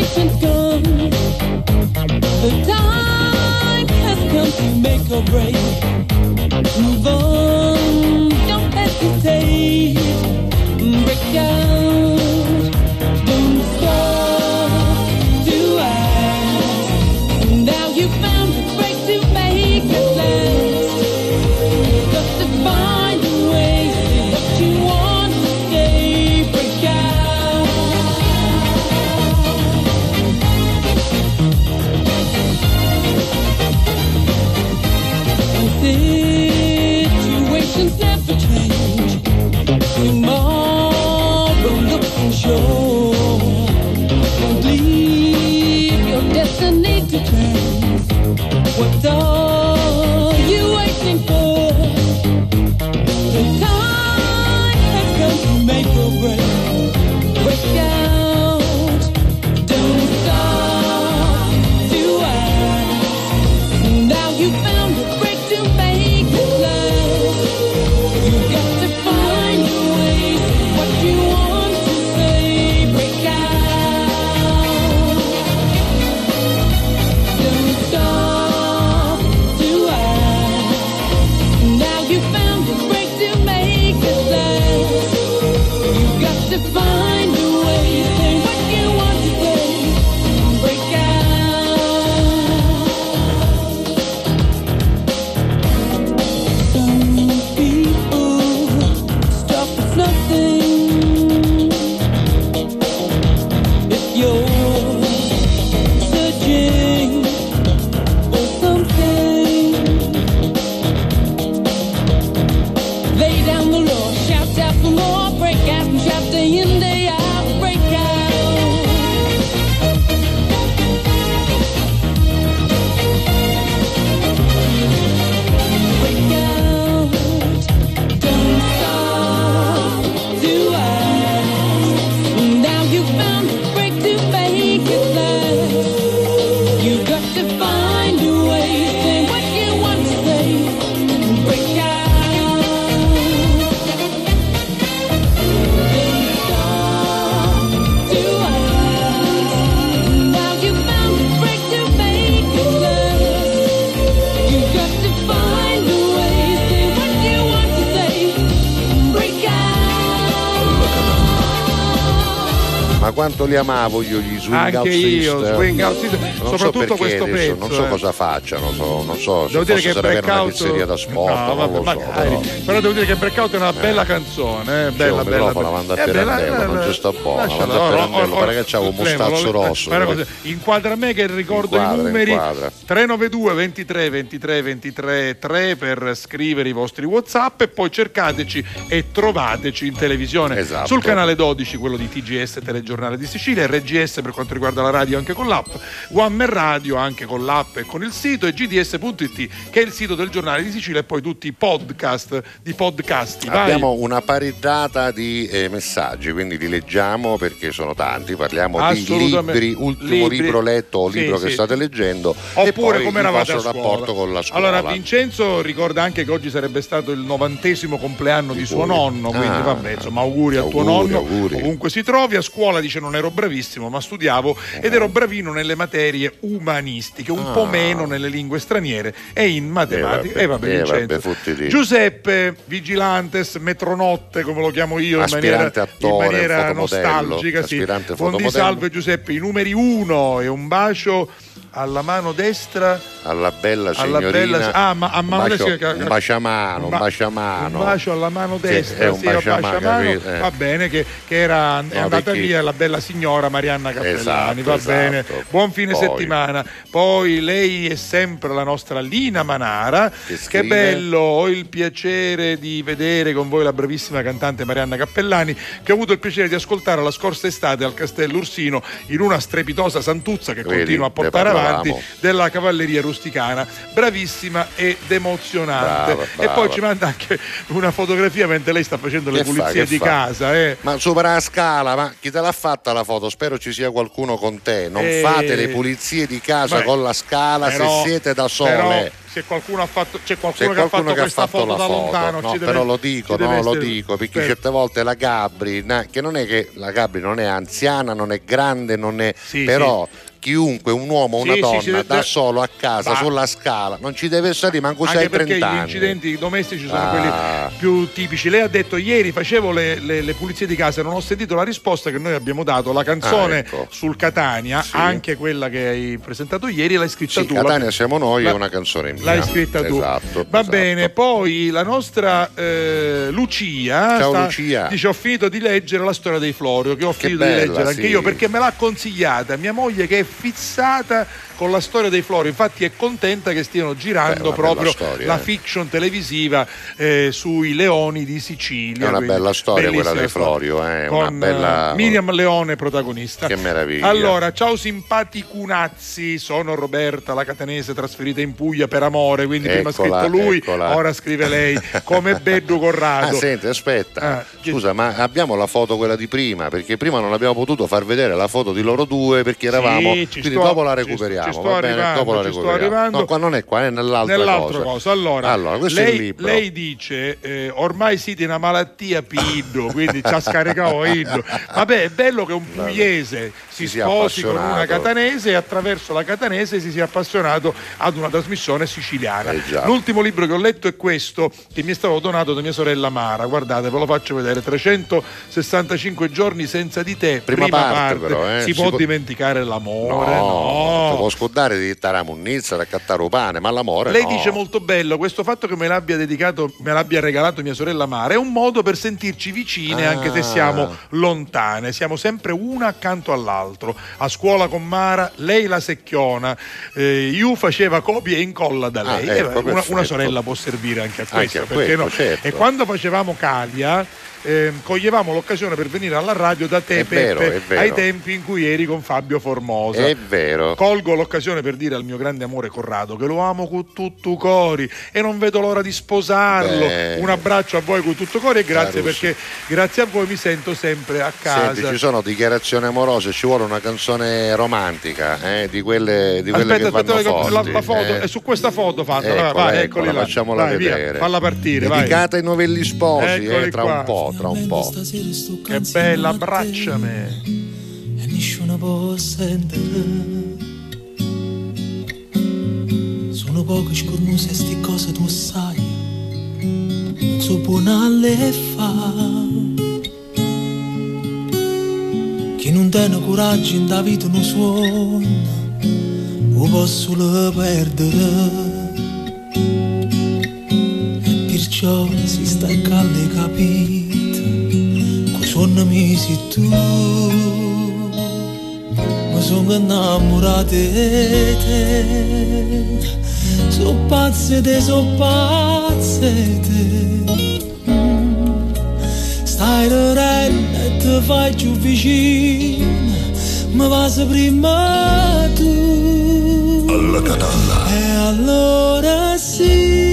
Expectations gone. The time has come to make a break. Move on, don't hesitate. Break out, quanto li amavo io gli swing Anche out io, system. swing out system, Non so soprattutto perché questo adesso, pezzo, Non so eh. cosa facciano, so- non so se Devo dire forse che sarebbe una pizzeria da sport, No, non lo so. magari. Però. Però devo dire che Blackout è una bella canzone, eh, bella, bella. bella. avanti a Eh, bella, Pirandello, bella, non ci sta buono, lasciala, avanti a Pirandello, ora, pare che c'ha un lo- rosso, guarda così, Inquadra me che ricordo i numeri inquadra. 392 23 23 23 3 per scrivere i vostri WhatsApp e poi cercateci e trovateci in televisione Esatto. sul canale 12, quello di TGS Telegiornale giornale di Sicilia, RGS per quanto riguarda la radio anche con l'app, One Man Radio anche con l'app e con il sito e gds.it che è il sito del giornale di Sicilia e poi tutti i podcast di podcasti. Vai. Abbiamo una paridata di eh, messaggi, quindi li leggiamo perché sono tanti. Parliamo di libri, ultimo Libri. libro letto o Sì, libro che sì. state leggendo. Oppure come eravate a rapporto con la scuola. Allora, Vincenzo ricorda anche che oggi sarebbe stato il novantesimo compleanno di, suo nonno, quindi Ah. vabbè, insomma, auguri al tuo Auguri, nonno. auguri. Ovunque si trovi, a scuola dice non ero bravissimo, ma studiavo ed ero bravino nelle materie umanistiche, un Ah. po' meno nelle lingue straniere e in matematica. Eh, E vabbè, vabbè, eh, vabbè, fotti lì. Giuseppe Vigilantes, metronotte, come lo chiamo io, in maniera, Aspirante attore, in maniera nostalgica. Sì. aspirante Buon di salve Giuseppe, i numeri uno e un bacio alla mano destra alla bella alla signorina. bella- ah, ma a mano un, bacio, destra- un baciamano, un ba- baciamano. un bacio alla mano Che destra, è sì, un baciamano? Eh. va bene, che, che era Eh, andata perché- via la bella signora Marianna Cappellani, Esatto, va esatto. bene, buon fine Poi- settimana. Poi lei è sempre la nostra Lina Manara, che, scrive- bello, ho il piacere di vedere con voi la bravissima cantante Marianna Cappellani, che ho avuto il piacere di ascoltare la scorsa estate al Castello Ursino in una strepitosa santuzza che Vedi, continua a portare avanti parlavamo. della cavalleria rusticana, bravissima ed emozionante. Brava, E brava. poi ci manda anche una fotografia mentre lei sta facendo le Che fa, pulizie che di fa? casa. Eh. Ma supera la scala, ma chi te l'ha fatta la foto? Spero ci sia qualcuno con te. Non Eh, fate le pulizie di casa beh, con la scala però- se siete da sole. però se qualcuno ha fatto, c'è qualcuno, C'è che ha qualcuno fatto che ha fatto foto la da foto, lontano, no, deve- però lo dico, no, lo essere- dico perché Certo. certe volte la Gabri, che non è che la Gabri non è anziana, non è grande, non è Sì, però chiunque, un uomo o una Sì, donna sì, da sì. solo a casa Ma- sulla scala, non ci deve stare manco Anche 6 perché 30 gli anni. incidenti domestici sono Ah. quelli più tipici. Lei ha detto ieri facevo le, le- le pulizie di casa e non ho sentito la risposta che noi abbiamo dato. La canzone Ah, ecco. sul Catania, Sì. anche quella che hai presentato ieri, l'hai scritta Sì, tu. Catania siamo noi, La- è una canzone mia. L'hai scritta tu. Esatto. Va esatto. bene, poi la nostra eh, Lucia, Ciao, Lucia. dice ho finito di leggere la storia dei Florio, che ho Che finito di bella, leggere anche sì. io perché me l'ha consigliata mia moglie che è fissata con la storia dei Florio, infatti è contenta che stiano girando Beh, proprio storia, la eh. fiction televisiva eh, sui leoni di Sicilia. È una bella storia quella dei. Florio, eh, Con bella- eh, Miriam Leone protagonista. Che meraviglia. Allora, ciao simpaticunazzi, sono Roberta, la catanese trasferita in Puglia per amore, quindi prima ha Eccola, scritto lui, eccola. ora scrive lei, come Beddu Ah, Corrado. senti, aspetta. Ah, Scusa, ma abbiamo la foto quella di prima? Perché prima non abbiamo potuto far vedere la foto di loro due perché eravamo. Sì, quindi sto- dopo la recuperiamo. Ci sto va bene? arrivando, la ci sto arrivando. No, qua non è qua, è nell'altra, Nell'altra cosa. cosa, allora, Allora, questo è lei, il libro. lei dice eh, ormai siete una malattia piddo, quindi ci ha scaricato iddo. Vabbè, è bello che un pugliese si, Si sposi con una catanese e attraverso la catanese si sia appassionato ad una trasmissione siciliana. Eh. L'ultimo libro che ho letto è questo, che mi è stato donato da mia sorella Mara. Guardate, ve lo faccio vedere: 365 giorni senza di te. Prima parte, però, eh. Si, Si può può- dimenticare l'amore? No, no. Scordare di stare a munnizza, da cattare un pane, ma l'amore Lei no. dice molto bello, questo fatto che me l'abbia dedicato, me l'abbia regalato mia sorella Mara, è un modo per sentirci vicine Ah. anche se siamo lontane, siamo sempre una accanto all'altro. A scuola con Mara, lei la secchiona, eh, io faceva copie e incolla da Ah, lei. ecco, Eh, una, una sorella può servire anche a Anche questo, a perché quello, no? certo. E quando facevamo Calia, ehm, coglievamo l'occasione per venire alla radio da te, È vero, Peppe, è vero. ai tempi in cui eri con Fabio Formosa. È vero. Colgo l'occasione per dire al mio grande amore Corrado che lo amo con tutto cori e non vedo l'ora di sposarlo. Beh. Un abbraccio a voi con tutto cori e grazie Caruso. perché grazie a voi mi sento sempre a casa. Senti, ci sono dichiarazioni amorose, ci vuole una canzone romantica, eh, di quelle, di quelle aspetta, che aspetta, vanno la, la- foto eh. è su questa foto fatta. Eccola, vai, vai, eccola, eccoli là. facciamola Vai, via, vedere. falla partire. Dedicata ai novelli sposi, eh, tra qua. un po', tra un po'. Che bella, abbracciami. e nessuno può sentire. Sono poche scornuse sti cose tu sai, non so buonale fa. Chi non tiene coraggio in da vita non suona, o posso lo perdere. Perciò si sta calde capito, coi suoni mesi tu mi sono innamorato di te so pazze te, so pazze te. Stai dorendo e ti fai più vicino, ma va prima tu. Alla catalla. E allora sì,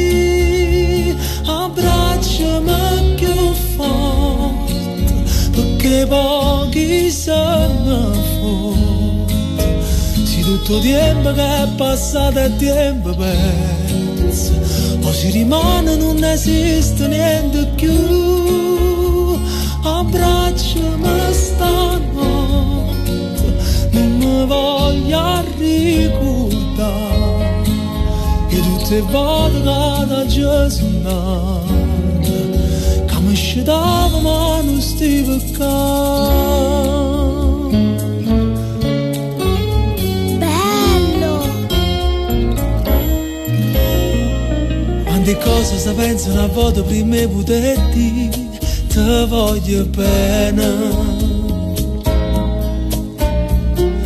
abbracciami più forte, perché pochi sono forti. Se tutto tempo che è passato è tempo perso, o si rimane non esiste niente più. Abbracciami stanotte, non mi voglio ricordare volte che da scendava ma non stavo Bello! Quante cose si pensano a volte prima di poterti, ti voglio bene.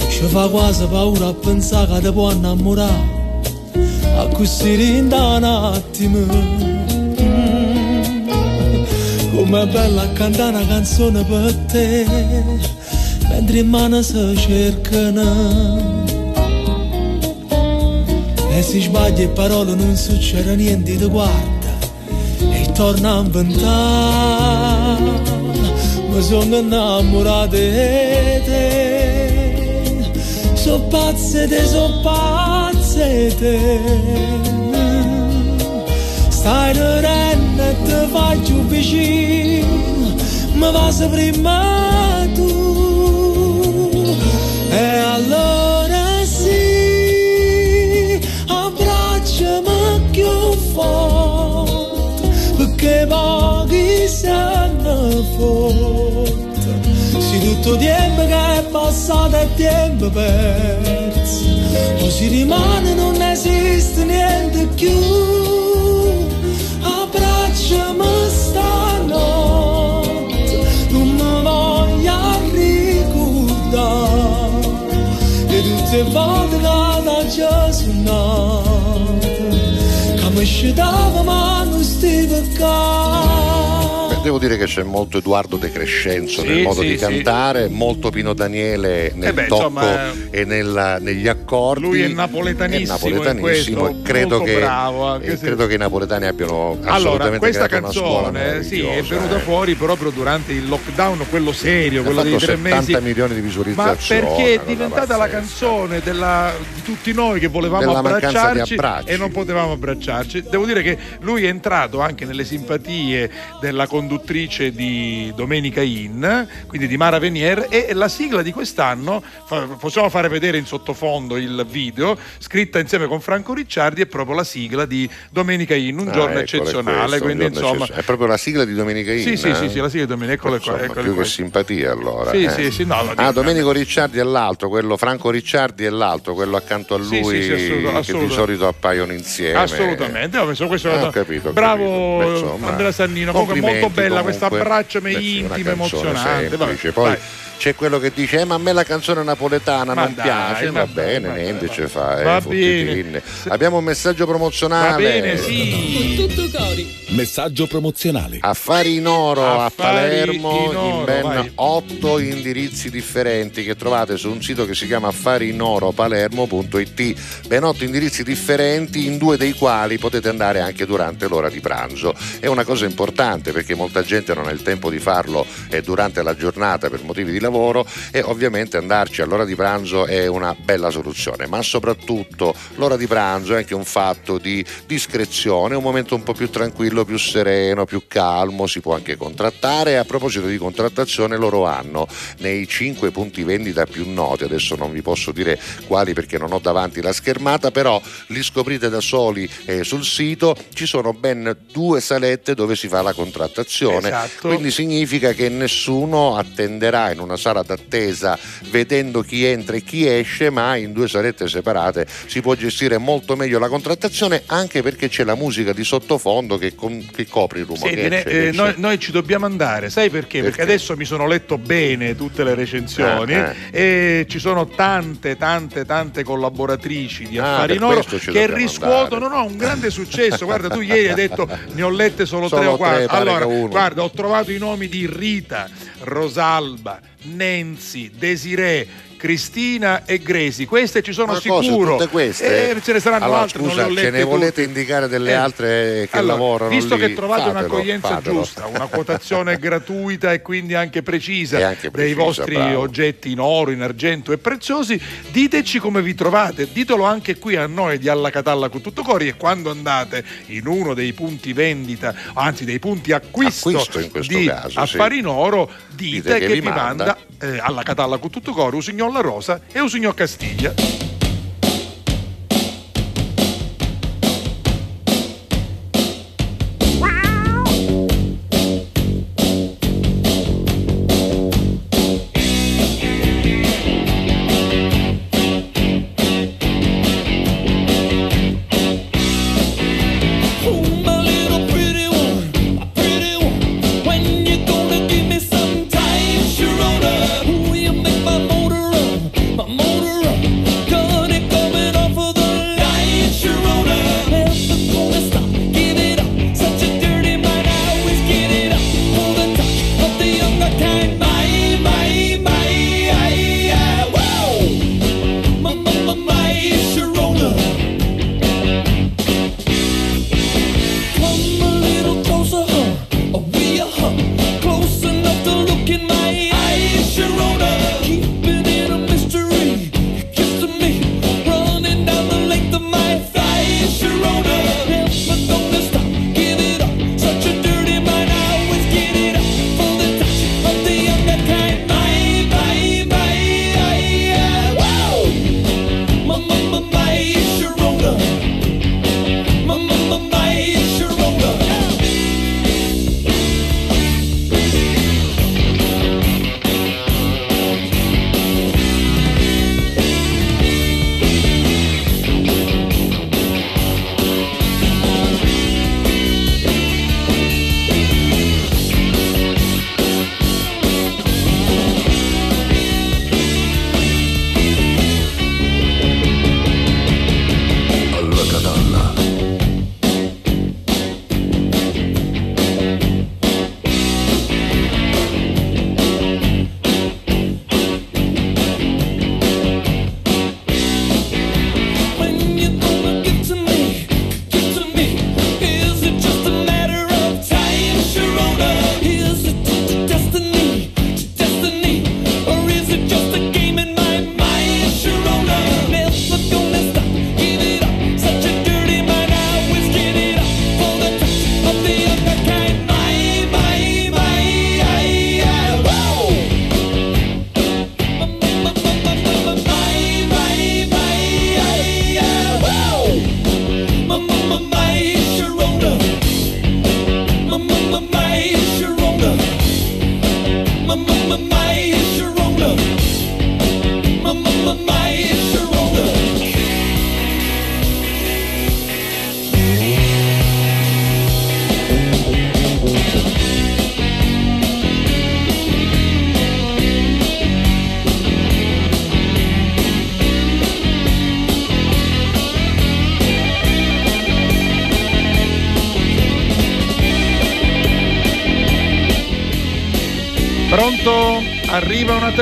Ci fa quasi paura a pensare che ti può innamorare, a così in un attimo. Mm. Com'è bella cantare una canzone per te, mentre in mano si cercano. E se sbagli e parole non succede niente, ti guarda e torna a inventare. Mi sono innamorato di te, so pazze te, so pazze te. Stai dorendo e ti fai più vicino, ma va prima tu. E allora sì, abbracciami più forte, perché pochi sanno forte. Se tutto tempo che è passato è tempo perso, o si rimane non esiste niente più. Abbracciami stanotte, non mi voglio ricordare e tutte volte che da Gesù che mi scendava ma non Beh, devo dire che c'è molto Edoardo De Crescenzo Sì, nel modo sì, di sì. cantare, molto Pino Daniele nel Eh beh, tocco insomma, e nella- negli accordi. Lui è napoletanissimo, È napoletanissimo questo, credo, che, bravo, eh, credo che i napoletani abbiano Allora, assolutamente questa una scuola canzone sì, è venuta eh. fuori proprio durante il lockdown, quello serio, Ha quello dei tre 70 mesi. milioni di Ma visualizzazioni. perché è diventata la canzone della- di tutti noi che volevamo abbracciarci abbracci. e non potevamo abbracciarci. Devo dire che lui è entrato anche nelle simpatie della conduttrice di Domenica In, quindi di Mara Venier, e la sigla di quest'anno, fa- possiamo fare vedere in sottofondo il video, scritta insieme con Franco Ricciardi, è proprio la sigla di Domenica In, un Ah, giorno eccolo, eccezionale. questo, quindi giorno insomma. È proprio la sigla di Domenica In. Sì, sì, eh? sì, sì, la sigla di Domenica, eccole qua, Insomma, eccole più che simpatia allora. Sì, eh. sì, sì, no, no, ah, Domenico Ricciardi è l'altro, quello Franco Ricciardi è l'altro, quello accanto a lui sì, sì, assolut- che di assolutamente. solito appaiono insieme. Assolutamente, ho messo questo Ah, ho capito, bravo. Beh, insomma, Andrea Sannino, comunque molto bella questa abbraccio intimo, canzone emozionante. semplice. Poi Vai. C'è quello che dice: eh, Ma a me la canzone napoletana Ma non dai, piace. Va bene, ma niente va- ce fa. eh, va fottitin. bene. Abbiamo un messaggio promozionale. Va bene, sì. Con tutto cori. Messaggio promozionale. Affari in oro a Affari Palermo in oro, in ben vai. otto indirizzi differenti che trovate su un sito che si chiama affarinoropalermo.it. Ben otto indirizzi differenti, in due dei quali potete andare anche durante l'ora di pranzo. È una cosa importante perché molta gente non ha il tempo di farlo eh, durante la giornata per motivi di lavoro e ovviamente andarci. All'ora di pranzo è una bella soluzione, ma soprattutto l'ora di pranzo è anche un fatto di discrezione, un momento un po' più tranquillo, più sereno, più calmo, si può anche contrattare. E a proposito di contrattazione loro hanno nei cinque punti vendita più noti, adesso non vi posso dire quali perché non ho davanti la schermata, però li scoprite da soli eh, sul sito, ci sono ben due salette dove si fa la contrattazione, Esatto. quindi significa che nessuno attenderà in una sala d'attesa vedendo chi entra e chi esce, ma in due salette separate si può gestire molto meglio la contrattazione anche perché c'è la musica di sottofondo che, con- che copre il rumore. Senti, ne- c'è, eh, noi, noi ci dobbiamo andare, sai perché? Perché Perché? adesso mi sono letto bene tutte le recensioni Ah, e ci sono tante, tante, tante collaboratrici di Ah, Affari per in Oro questo ci che riscuotono no, un grande successo. Guarda, tu ieri hai detto ne ho lette solo, Solo tre o quattro. Allora, guarda, ho trovato i nomi di Rita, Rosalba, Nancy, Desiree. Cristina e Gresi, queste ci sono Ma cosa, sicuro. tutte queste? Eh, ce ne saranno Allora, altre, non scusa, le ho ce ne volete tutte. indicare delle Eh, altre che allora, lavorano Visto lì? che trovate Fatelo, un'accoglienza fatelo. giusta, una quotazione gratuita e quindi anche precisa, anche dei precisa, vostri bravo. oggetti in oro, in argento e preziosi, diteci come vi trovate, ditelo anche qui a noi di Alla Catalla con tutto cori e quando andate in uno dei punti vendita, anzi dei punti acquisto, Acquisto di caso, sì. Affari in Oro, dite, che, vi manda, manda. Eh, Alla Catalla con tutto cori Usignol La Rosa e Usignol Castiglia.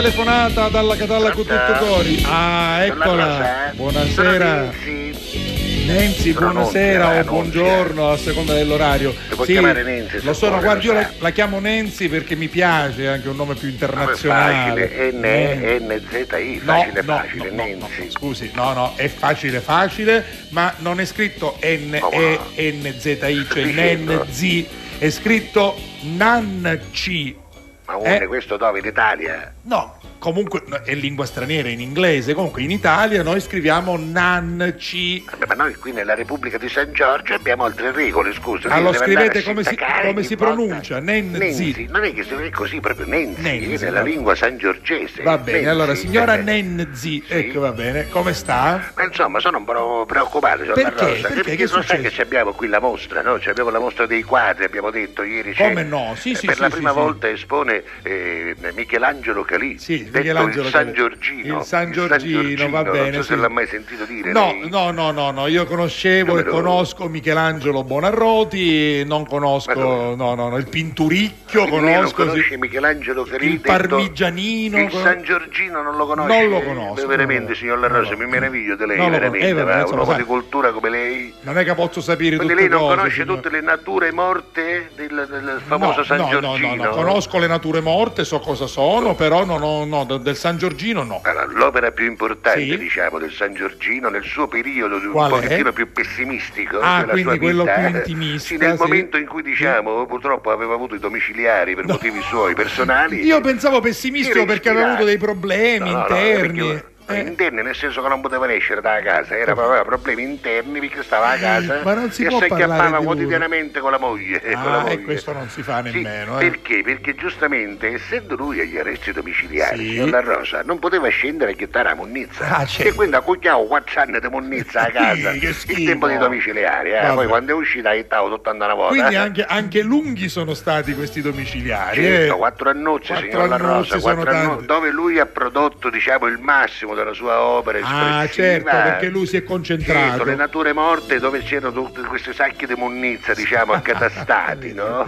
Telefonata dalla Catalla con tutto cori. Ah, eccola. Buonasera. Nancy, Sono buonasera o eh, buongiorno a seconda dell'orario. Chiamare Nancy, lo sono, guardi, io la, la chiamo Nancy perché mi piace, è anche un nome più internazionale. facile, N, Eh. N, Z, I, No, facile, no, facile, no, no, Nancy. scusi, no, no, è facile, facile, ma non è scritto N, E, N, Z, I, cioè dicendo? N, Z, è scritto Nanci. Ma Eh. uone, questo dove in Italia? Comunque è lingua straniera, in inglese. Comunque in Italia noi scriviamo Nanci. Ma noi qui nella Repubblica di San Giorgio abbiamo altre regole, scusa. Ah, lo scrivete come si, come si pronuncia? Nenzi. Nenzi, non è che si è così proprio Nenzi, Nenzi, nella va- lingua sangiorgese. Va bene, Nenzi, allora signora Nenzi, ecco va bene, come sta? Ma insomma, sono un po' preoccupato, signor Perché? La Rosa, Perché? perché non sai che abbiamo qui la mostra, no? Cioè, abbiamo la mostra dei quadri, abbiamo detto ieri. c'è- Come no? Sì, sì, per sì, la sì, prima sì. volta espone eh, Michelangelo Calì, detto Michelangelo il San Calì. Giorgino. Il San Giorgino, va non bene, so se sì. l'ha mai sentito dire. No, lei. no, no, no, no, io conoscevo Come e no? conosco Michelangelo Bonarroti, non conosco no, no, no, il Pinturicchio, non conosco sì. conosce Michelangelo Calì, il Parmigianino, Il San Giorgino non lo conosce? Non lo conosco, Eh, Veramente, signor La Rosa, mi meraviglio di lei, Non lo veramente. Eh, un uomo di cultura come lei. non è che posso sapere Quindi tutte lei non cose, conosce signor- tutte le nature morte del, del famoso San no, no, Giorgino? no, no, conosco le nature morte, so cosa sono, però no, no, no, de- del San Giorgino no. Allora, l'opera più importante, Sì. diciamo, del San Giorgino nel suo periodo di un Qual pochettino più pessimistico Ah, della quindi sua quello vita, più intimista, sì, nel sì. momento in cui, diciamo, purtroppo aveva avuto i domiciliari per motivi suoi personali. Io pensavo pessimistico perché aveva avuto dei problemi No, no, no, interni. perché- Eh. Interni nel senso che non poteva escere dalla casa, era, aveva problemi interni perché stava a casa Ma non si e si acchiappava di quotidianamente con la moglie. con la Ah, moglie. e questo non si fa Sì, nemmeno. eh. perché? Perché giustamente, essendo lui agli arresti domiciliari, Sì. La Rosa, non poteva scendere a chiedere a Monnizza. Ah, certo. E quindi cucchiato quattro anni di Monnizza a casa. Il tempo dei domiciliari, eh. Poi quando è uscita ittato tutta una volta. Quindi anche, anche lunghi sono stati questi domiciliari. Certo, eh. quattro Quattro signor La Rosa, quattro tanti. dove lui ha prodotto diciamo, il massimo della sua opera Ah, espressiva. certo, perché lui si è concentrato. Certo, le nature morte dove c'erano tutti questi sacchi di monnizza, diciamo, accatastati, no?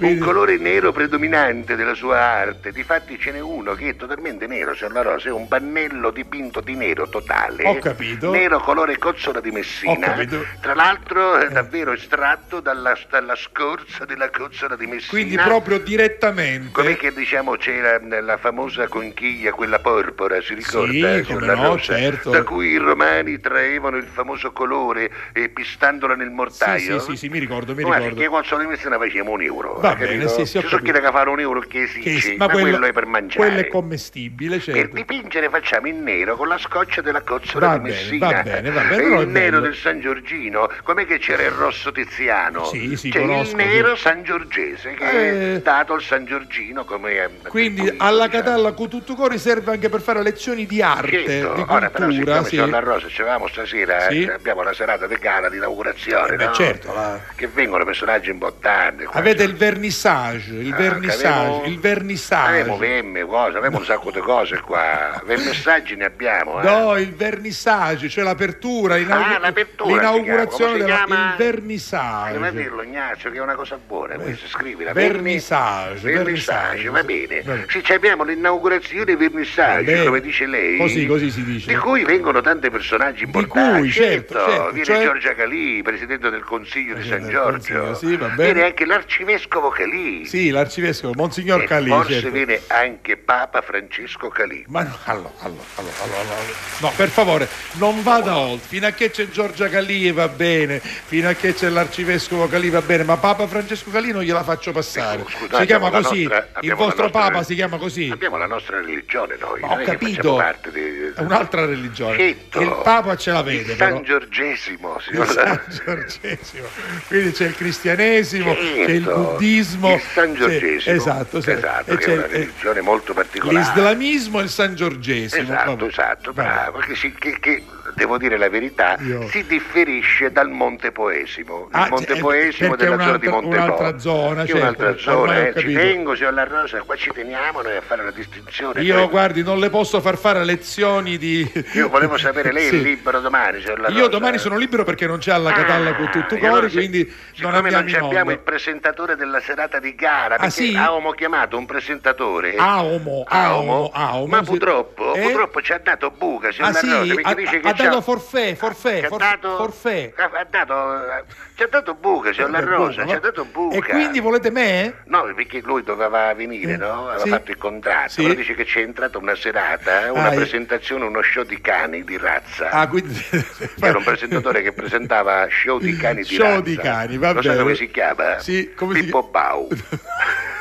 Un colore nero predominante della sua arte. Difatti ce n'è uno che è totalmente nero, signor La Rosa, è un pannello dipinto di nero totale. Ho capito. Nero colore cozzola di Messina. Ho capito. Tra l'altro è davvero estratto dalla, dalla scorza della cozzola di Messina. Quindi proprio direttamente. Com'è che diciamo c'era la famosa conchiglia, quella porpora, si ricorda? Sì, signor come La no, Rosa? certo. Da cui i romani traevano il famoso colore eh, pistandola nel mortaio. Sì, sì, sì, sì, mi ricordo, mi Guarda, ricordo. che con solo questa ne facciamo un euro. Va hai capito? bene, sì, sì, Ci sono chi che fare un euro che esige, sì, ma, quello, quello è per mangiare. quello è commestibile, Per certo. dipingere facciamo in nero con la scoccia della cozzola Va di bene, Messina. va bene, va bene, E però è il nero del San Giorgino, com'è che c'era il rosso tiziano? Sì, sì, C'è conosco, il nero sì. San Giorgese che Eh. è dato al San Giorgino come eh, Quindi alla Catalla con tutto cori serve anche per fare lezioni di arte, Certo, di ora però cultura. siccome sì. signor La Rosa c'eravamo stasera, Sì. eh, abbiamo la serata di gala di inaugurazione, Eh beh, no? certo, la- Che vengono personaggi importanti. Avete il vernissage, il Ah, vernissage, avevo- il vernissage. Avevamo vemme, cose, avevamo un sacco di cose qua. Per messaggi ne abbiamo, eh. No, il vernissage, cioè l'apertura, l'inaugu- Ah, l'apertura si l'inaugurazione chiama, si della chiama? il vernissage. Deve dirlo Ignazio che è una cosa buona, questo scrivila. Vernissage, vernissage, va bene. Va bene. Sì, ci abbiamo l'inaugurazione vernissage, come dice lei. Così, così si dice. Di cui vengono tanti personaggi importanti. cui, certo, certo, Viene cioè- Giorgia Calì, presidente del Consiglio di San del Giorgio. Sì, va bene. Viene anche l'arcivescovo Calì. Sì, l'arcivescovo, Monsignor E Calì. forse certo. viene anche Papa Francesco Calì. Ma no, allora, allora, allora, allora, no, per favore, non vada oltre. Fino a che c'è Giorgia Calì va bene, fino a che c'è l'arcivescovo Calì va bene, ma Papa Francesco Calì non gliela faccio passare. Scusate, si chiama così, nostra- il vostro nostra- Papa si chiama così. Abbiamo la nostra religione noi, non ho che capito. parte di... È un'altra religione. Certo. Il Papa ce la vede, Il però. San Giorgesimo, Il signor San Giorgesimo. Quindi c'è il cristianesimo, Certo. c'è il buddismo. Il San Giorgesimo. Esatto. Esatto, E che è una religione molto particolare. l'islamismo e il San Giorgesimo. Esatto, Vabbè. esatto, Vabbè. bravo, che, che- che, devo dire la verità, Io- si differisce dal Monte Poesimo. Il Ah, Monte cioè, Poesimo della zona di Montepo. un'altra zona, certo, un'altra zona, eh. ci tengo, signor La Rosa, qua ci teniamo noi a fare la distinzione. Io, tra- guardi, non le posso far fare lezioni di. Io volevo sapere, lei Sì. è libero domani, signor La Io Rosa? domani sono libero perché non c'è alla Catalla con tutto cori, quindi non abbiamo non abbiamo il presentatore della serata di gara, perché sì? avevamo chiamato un presentatore. Aomo, Aomo, Aomo, ma sì. purtroppo, Eh? purtroppo ci ha dato buca, signor Ah La sì, Rosa, perché dice che ha dato forfè, forfè, Ci ha for- dato- forfè. ha, dato, ci ha dato buca, signor La Eh, Rosa, ci ha dato buca. E quindi volete me? No, perché lui doveva venire, no? Aveva Sì. fatto il contratto. Sì. Ora dice che c'è entrata una serata, una Ah, io- presentazione, uno show di cani di razza. Ah, quindi... Era un presentatore che presentava show di cani di Show razza. di cani, va Lo bene. sai come si chiama? Sì, come si Pippo Bau.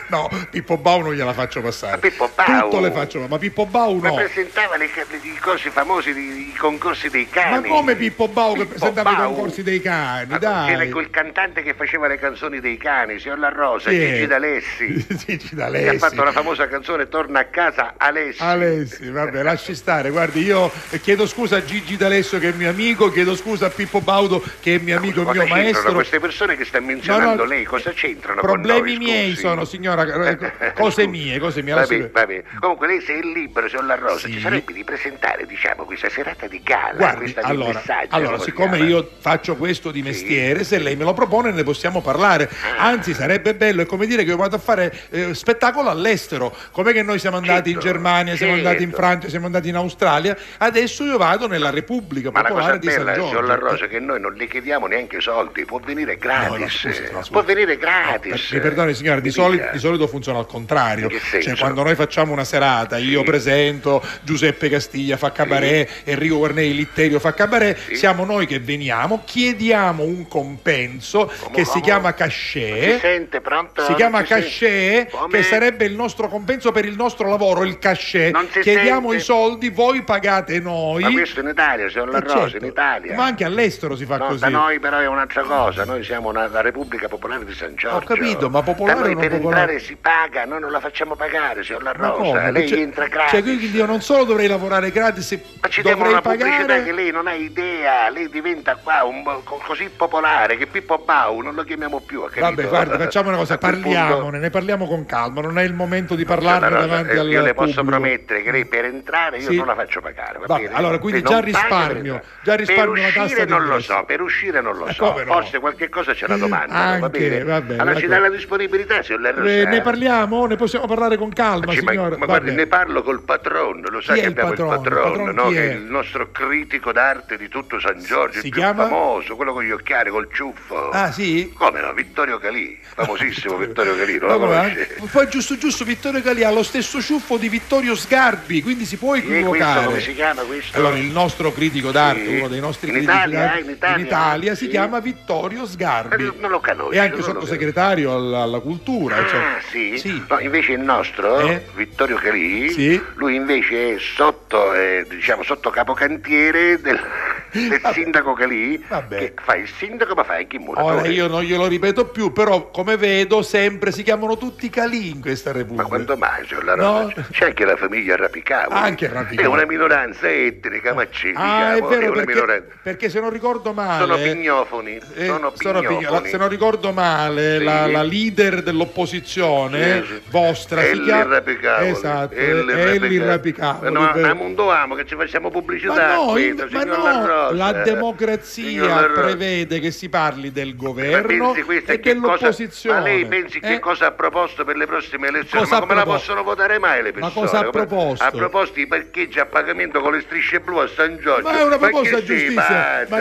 No, Pippo Bau non gliela faccio passare. Pippo Bau? Tutto le faccio, ma Pippo Bau Ma no. presentava le, i cosi famosi, i, i concorsi dei Ma cani. come Pippo Bau che Pippo presentava i Bau? concorsi dei cani, Ma dai. Era quel cantante che faceva le canzoni dei cani, signor La Rosa, è? Gigi D'Alessi. Gigi Che D'Alessi. ha fatto la famosa canzone Torna a casa Alessi. Alessi, vabbè, lasci stare. Guardi, io chiedo scusa a Gigi D'Alessio che è mio amico, chiedo scusa a Pippo Baudo che è mio amico e mio maestro. queste persone che sta menzionando No, no, lei? Cosa c'entrano Problemi noi, miei sono, signora, eh, cose mie, cose mie. Vabbè, adesso- vabbè. Comunque lei se è libero, signor La Rosa, Sì. ci sarebbe di presentare, diciamo, questa serata di gala, Guardi, questa di allora, messaggio. allora, come si siccome io faccio questo di mestiere, se lei me lo propone ne possiamo parlare. Ah. Anzi, sarebbe bello, è come dire che io vado a fare eh, spettacolo all'estero. Com'è che noi siamo andati in Certo, Germania, siamo andati in certo. Francia, siamo andati in Australia, adesso io vado nella Repubblica Ma Popolare di San bella, Giorgio. signor La Rosa, che noi non le chiediamo neanche soldi, può venire gratis. No, no, scusi, no, scusi. Può venire gratis. Mi perdoni signora, di, soli- di solito funziona al contrario. Che? Cioè, quando noi facciamo una serata, io presento Giuseppe Castiglia fa cabaret, Enrico Guarneri Litterio fa cabaret, siamo noi che veniamo, chiediamo un compenso che si come? chiama Si cachet. sente pronto? Si chiama si cachet, Come? che sarebbe il nostro compenso per il nostro lavoro, il cachet. Si Chiediamo sente? i soldi, voi pagate noi. Ma questo in Italia, signor La Eh, Rosa, certo. in Italia. Ma anche all'estero si fa No, così. da noi però è un'altra cosa, noi siamo una, la Repubblica Popolare di San Giorgio. Ho capito, ma popolare o non popolare? Entrare si paga, noi non la facciamo pagare, signor La Rosa. come? Lei Cioè- entra gratis. Cioè, quindi io non solo dovrei lavorare gratis, Ma ci devo dovrei una pubblicità pagare. che lei non ha idea, lei diventa qua un così popolare che Pippo Bau non lo chiamiamo più? Vabbè, guarda, facciamo una cosa, parliamone, punto- ne parliamo con calma, non è il momento di parlarne La Rosa, davanti eh, al Io le posso pubblico. promettere che lei per entrare io Sì. non la faccio pagare, va Vabbè, bene? allora, quindi Se già risparmio, già risparmio per una tassa non lo so, per uscire non lo Eh, so, no? forse qualche cosa ce la domandano, va bene? allora ci dà la disponibilità, signor La Rosa. Eh, ne parliamo? Ne possiamo parlare con calma, ma, signora? ma guardi, Vabbè. ne parlo col patron, lo sa Chi che abbiamo il patron, Il no? che è? il nostro critico d'arte di tutto San Giorgio, Si il più chiama? famoso, quello con gli occhiali, col ciuffo. Ah, sì? Come no? Vittorio Calì, famosissimo Vittorio Calì, non Ma lo conosce? Poi giusto giusto Vittorio Galli ha lo stesso ciuffo di Vittorio Sgarbi, quindi si può equivocare. Come si chiama questo? Allora, il nostro critico d'arte, Sì. uno dei nostri In critici Italia, d'arte, eh, in Italia? in Italia si Sì. chiama Vittorio Sgarbi. Eh, non lo conosco. E anche sottosegretario alla, alla cultura. cioè. Ah, sì? No, invece il nostro, Eh? Vittorio Calì, Sì. lui invece è sotto, eh, diciamo, sotto capocantiere del, del sindaco Calì, che fa il sindaco ma fa anche il muratore. Ora io non glielo ripeto più, però come vedo sempre si chiamano tutti Calì in questa Repubblica. Ma quando mai, signor La No. C'è anche la famiglia Rapicavoli. Anche Rapicavoli. È una minoranza etnica, ma c'è, Ah, è diciamo, vero, una perché, minoranza. perché se non ricordo male... Sono pignofoni, eh, sono sono pignofoni. pigno- la- se non ricordo male, Sì. la, la leader dell'opposizione Sì, sì. vostra si Elli chiama Rapicavoli. Esatto, Elli Elli Rapicavoli. Ma no, ma che ci facciamo pubblicità Ma no, qui, in- ma no, La democrazia prevede che si parli del Ma governo e che cosa, dell'opposizione. ma lei pensi che Eh? cosa ha proposto per le prossime elezioni? Cosa ma come la possono votare mai le Ma persone? cosa ha proposto? Ha proposto i parcheggi a pagamento con le strisce blu a San Giorgio. Ma è una proposta che giustizia. Ma-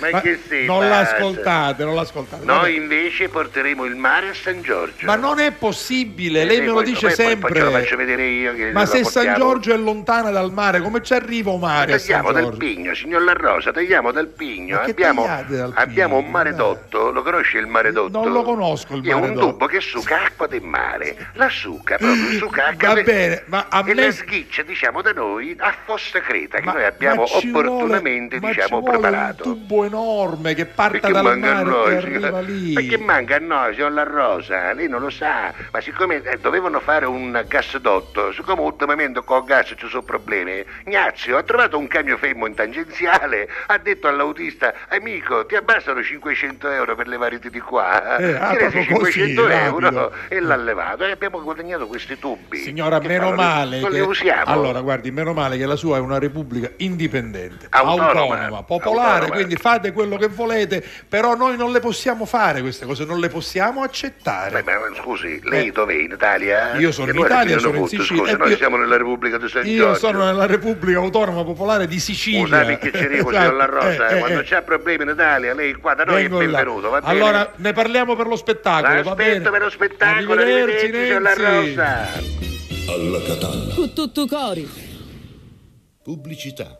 Ma ma che sei non l'ascoltate, non l'ascoltate. Noi invece porteremo il mare a San Giorgio. Ma non è possibile, Eh, lei me lo poi- dice poi- sempre. Poi faccio vedere io che Ma se San portiamo. Giorgio è lontana dal mare, come ci arriva un mare San Tagliamo dal pigno, signor La Rosa, tagliamo dal pigno. Abbiamo, dal abbiamo un pigno? maredotto, lo conosce il maredotto? Non lo conosco il È un maredotto. tubo che succa acqua del mare. La succa, proprio succa acqua Va del- bene, ma a E me- la sghiccia, diciamo da noi, a Fossa Creta, che Ma- noi abbiamo opportunamente, vuole- diciamo, ci vuole preparato. un tubo enorme che parta Perché dal mare noi, e signor- arriva lì. Perché manca a noi, signor La Rosa? Lei non lo sa. Ma siccome eh, dovevano fare un gasdotto, siccome ultimamente con il gas ci sono problemi, Ignazio ha trovato un camion fermo in tangenziale, ha detto all'autista, amico, ti abbassano 500 euro per levarti di qua. Eh, ah, Chiedesi proprio così, 500 euro rapido. e l'ha levato e abbiamo guadagnato questi tubi. Signora, Che meno male Non che... li usiamo. Allora, guardi, meno male che la sua è una repubblica indipendente, Autonoma. popolare, Autonoma. quindi fate quello che volete, però noi non le possiamo fare queste cose, non le possiamo accettare. Beh, ma scusi, lei Eh. dov'è? In Italia? Io sono Che in Italia, sono in Sicilia. Scusi, E noi io- siamo nella Repubblica di San Io Giorgio. sono nella Repubblica Autonoma Popolare di Sicilia. Scusa, perché ci dico, signor La Rosa, Eh, eh, quando eh. c'è problemi in Italia, lei qua da noi è Vengo là. benvenuto, va bene? Allora, ne parliamo per lo spettacolo, va bene? L'aspetto per lo spettacolo, Arrivederci, arrivederci, signor La. Rosa. Alla Catalla. Cu tutto cori. Pubblicità.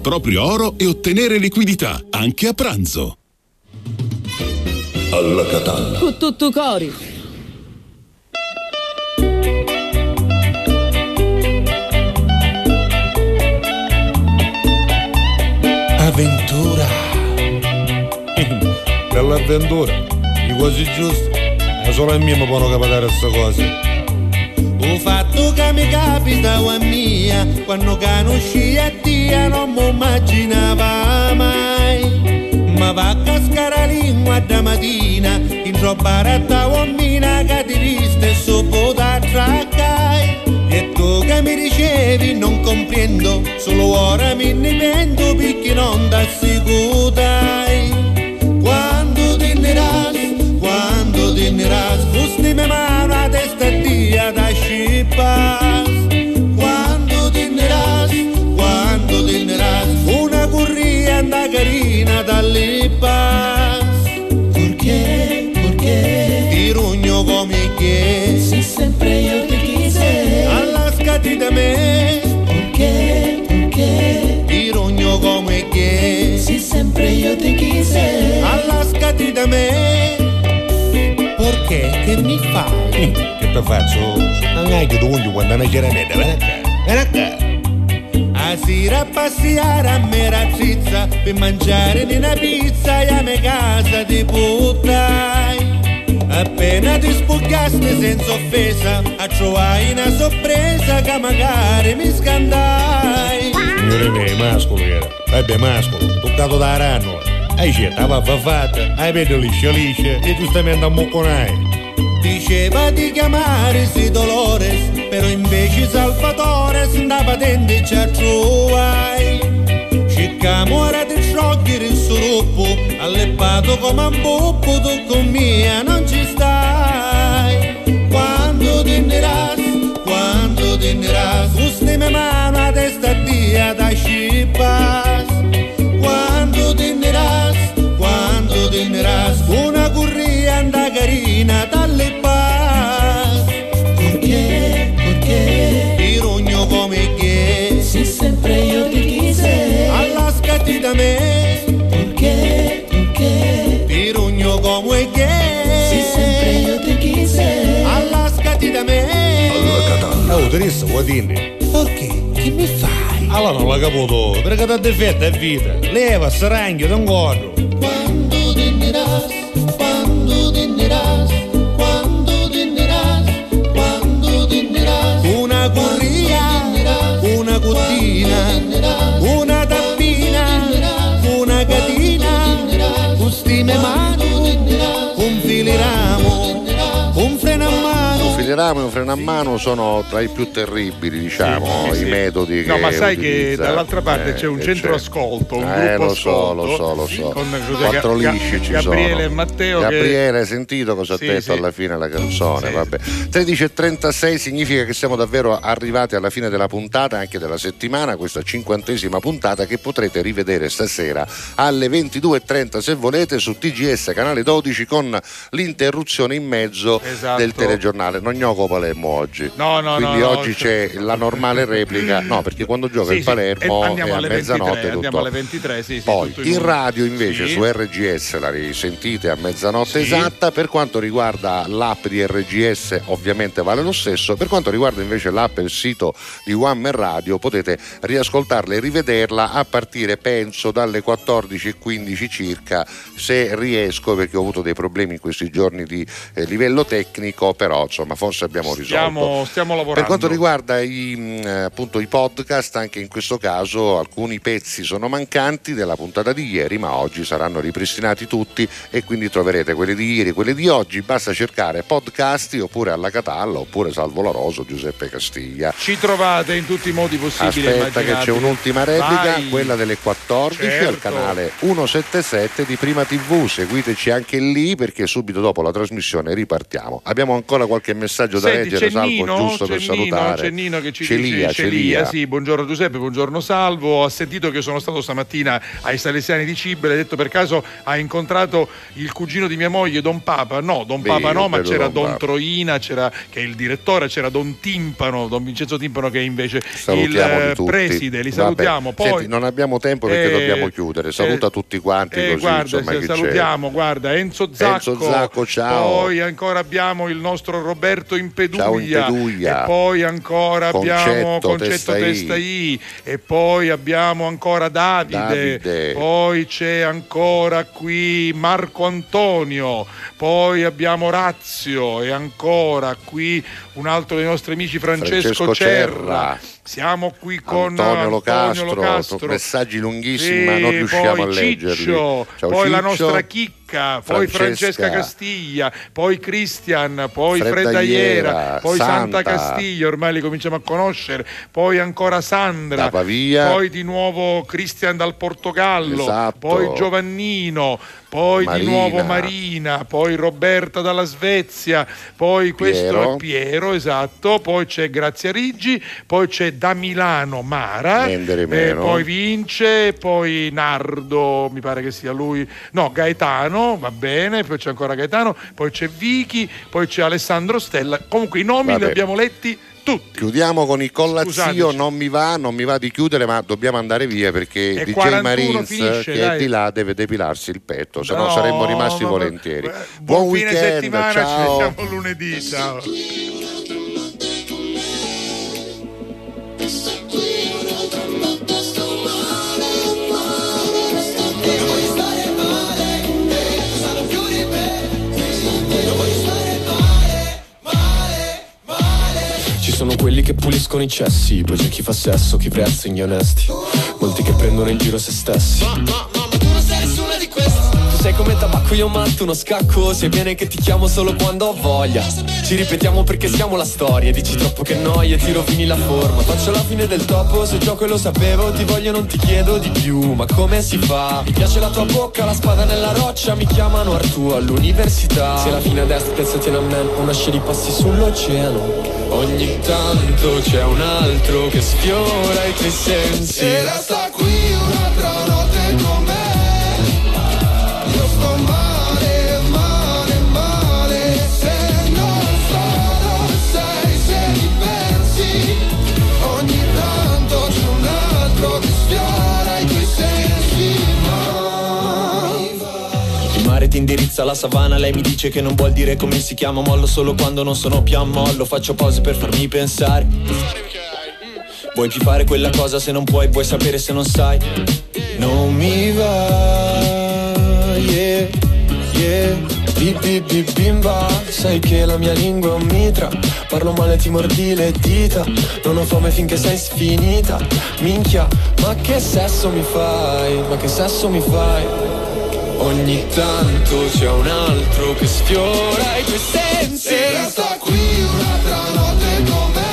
proprio oro e ottenere liquidità, anche a pranzo. Alla Catalla. Con tutto cori. Avventura. Dell'avventura, di cose giuste. Ma solo a me mi possono capitare queste cose. Ho fatto che mi capita a mia quando conosci a Dio non mi immaginava mai. Ma va a cascare la lingua da mattina in troppa ratta uomina che ti viste sopra da traccai e tu che mi ricevi non comprendo solo ora mi ripento perché non ti assicurai quando dineras quando dineras busti me mano a testa dia da scipas corrienda carina dalle pas Perché, perché? Ti rugno come che si sempre io ti quise allascati da me. Perché, perché? Ti rugno come che si sempre io ti quise allascati da me. Perché? Che mi fai? Che te faccio? Non è che tu voglio quando ceranetta, vieni qua, vieni a sera a passiare a meraviglia per mangiare una pizza e a me casa ti buttai appena ti spugliasti senza offesa a trovare una sorpresa che magari mi scandai Signore miei, mascolo era. Vabbè, mascolo, toccato da ranno. Hai scelta, va fatta, hai vedo liscia liscia e giustamente a mocconai. Diceva di chiamare si Dolores, però invece Salvatore da patente ci trovai. Cercamo ora di sciogliere il suo gruppo, alleppato come un buppo, tu con mia non ci stai. Quando dineras, quando dineras, gusti me mano a testa dia da scipas. Quando dineras, quando dineras, una corrienda carina dalle pas. Allascati da me. Perché, perché Ti rugno come si che sempre io ti quise allascati da me. Alla Catalla. Oh, Teresa, vuoi dire? Perché? Che mi fai? Allora non l'ha caputo, perché ti difetta è vita. Leva, saranghi, non godo. Quando dineras, quando dineras, quando dineras, quando dineras. Una corria, una cottina, mano. Un filiramo e un freno a mano sono tra i più terribili, diciamo, Sì, sì, i metodi che No, ma sai che utilizza. dall'altra parte Eh, c'è un che centro c'è. ascolto, un Eh, gruppo lo so, ascolto lo so, lo so. con Quattro Ga- lisci ci Gabriele sono. e Matteo che- Gabriele, hai sentito cosa Sì, ha detto alla fine la canzone? Vabbè. 13.36 significa che siamo davvero arrivati alla fine della puntata, anche della settimana, questa cinquantesima puntata che potrete rivedere stasera alle 22.30 se volete su TGS canale 12 con l'interruzione in mezzo Esatto. del telegiornale. Non gioco Palermo oggi. No, no, Quindi no, oggi c'è la normale replica. No, perché quando gioca Sì, il sì, Palermo e è a mezzanotte 23, andiamo tutto. alle 23, sì, sì, Poi in in radio invece Sì. su RGS la risentite a mezzanotte Sì. esatta. Per quanto riguarda l'app di RGS, ovviamente vale lo stesso. Per quanto riguarda invece l'app e il sito di One Man Radio, potete riascoltarla e rivederla a partire, penso, dalle 14.15 circa, se riesco, perché ho avuto dei problemi in questi giorni di eh, livello tecnico, però insomma, forse abbiamo risolto. Stiamo, stiamo lavorando. Per quanto riguarda i, mh, appunto, i podcast, anche in questo caso alcuni pezzi sono mancanti della puntata di ieri, ma oggi saranno ripristinati tutti e quindi troverete quelli di ieri, quelli di oggi. Basta cercare podcasti oppure alla Catalla oppure Salvo La Rosa o Giuseppe Castiglia. Ci trovate in tutti i modi possibili. Aspetta che c'è un'ultima replica, Vai. quella delle 14 al Certo. canale 177 di Prima TV. Seguiteci anche lì perché subito dopo la trasmissione ripartiamo. Abbiamo ancora qualche messaggio da Senti, leggere, Salvo, Nino, giusto per Nino, salutare. c'è Nino che ci Celia, dice Celia. sì, buongiorno Giuseppe, buongiorno Salvo. Ha sentito che sono stato stamattina ai Salesiani di Cibele, ha detto per caso ha incontrato il cugino di mia moglie, Don Papa. No, Don Papa no, ma c'era Don Don. Troina, c'era, che è il direttore, c'era Don Timpano, Don Vincenzo Timpano che è invece il Salutiamo eh, tutti. preside, li salutiamo. Poi Senti, non abbiamo tempo perché Eh, dobbiamo chiudere. Saluta eh, tutti quanti eh, così, guarda, insomma, chi c'è. salutiamo, guarda, Enzo Zacco, Enzo Zacco, ciao. poi ancora abbiamo il nostro Roberto Impeduglia, Ciao, Impeduglia. e poi ancora abbiamo Concetto, Concetto Testai. Testai, e poi abbiamo ancora Davide, Davide. poi c'è ancora qui Marco Antonio, poi abbiamo Razio e ancora qui un altro dei nostri amici Francesco, Francesco Cerra. Cerra. Siamo qui con Antonio Locastro, Locastro. messaggi lunghissimi Sì, ma non riusciamo a leggerli. Ciccio, Ciao, poi la Ciccio. nostra chicca, poi Francesca. Francesca Castiglia, poi Cristian, poi Fredda Iera, poi Santa. Santa. Castiglia, ormai li cominciamo a conoscere, poi ancora Sandra, poi di nuovo Cristian dal Portogallo, Esatto. poi Giovannino, poi di Marina. nuovo Marina, poi Roberta dalla Svezia, poi questo Piero. è Piero, esatto, poi c'è Grazia Riggi, poi c'è da Milano Mara, e meno. poi vince, poi Nardo, mi pare che sia lui, no, Gaetano, va bene, poi c'è ancora Gaetano, poi c'è Vichi, poi c'è Alessandro Stella. Comunque i nomi Vabbè. li abbiamo letti tutti. Chiudiamo con il collazio, Scusateci. non mi va, non mi va di chiudere, ma dobbiamo andare via perché E DJ 41 Marines finisce, che è dai. di là deve depilarsi il petto, se no, saremmo rimasti ma- volentieri. eh, Buon, Buon weekend, settimana, ci ciao. vediamo lunedì, ciao. Sono quelli che puliscono i cessi, poi c'è chi fa sesso, chi prezza gli onesti. Molti che prendono in giro se stessi. Tu non sei nessuna di queste sei come tabacco, io matto uno scacco. Sai bene che ti chiamo solo quando ho voglia. Ci ripetiamo perché siamo la storia. Dici troppo che noia, ti rovini la forma. Faccio la fine del topo, se gioco e lo sapevo. Ti voglio, non ti chiedo di più. Ma come si fa? Mi piace la tua bocca, la spada nella roccia. Mi chiamano Artù all'università. Se la fine a destra, piazzati a me. Una scia di passi sull'oceano. Ogni tanto c'è un altro che sfiora i tuoi sensi. E resta qui un'altra notte ti indirizza alla savana, lei mi dice che non vuol dire come si chiama Mollo solo quando non sono più a mollo, faccio pause per farmi pensare. Vuoi più fare quella cosa se non puoi, vuoi sapere se non sai. Non mi va, yeah, yeah. Bip bip bip bimba, sai che la mia lingua è un mitra. Parlo male ti mordi le dita. Non ho fame finché sei sfinita. Minchia, ma che sesso mi fai? Ma che sesso mi fai? Ogni tanto c'è un altro che sfiora i tuoi sensi. E resta qui un'altra notte con me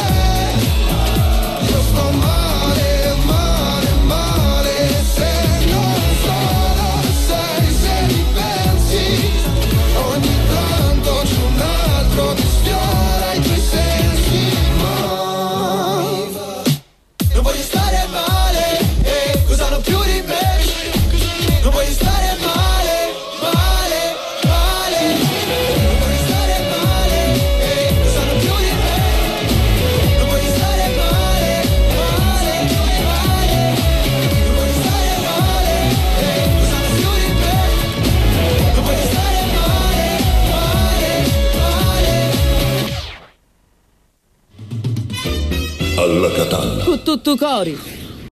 Alla Catalla. Cu tutto cori.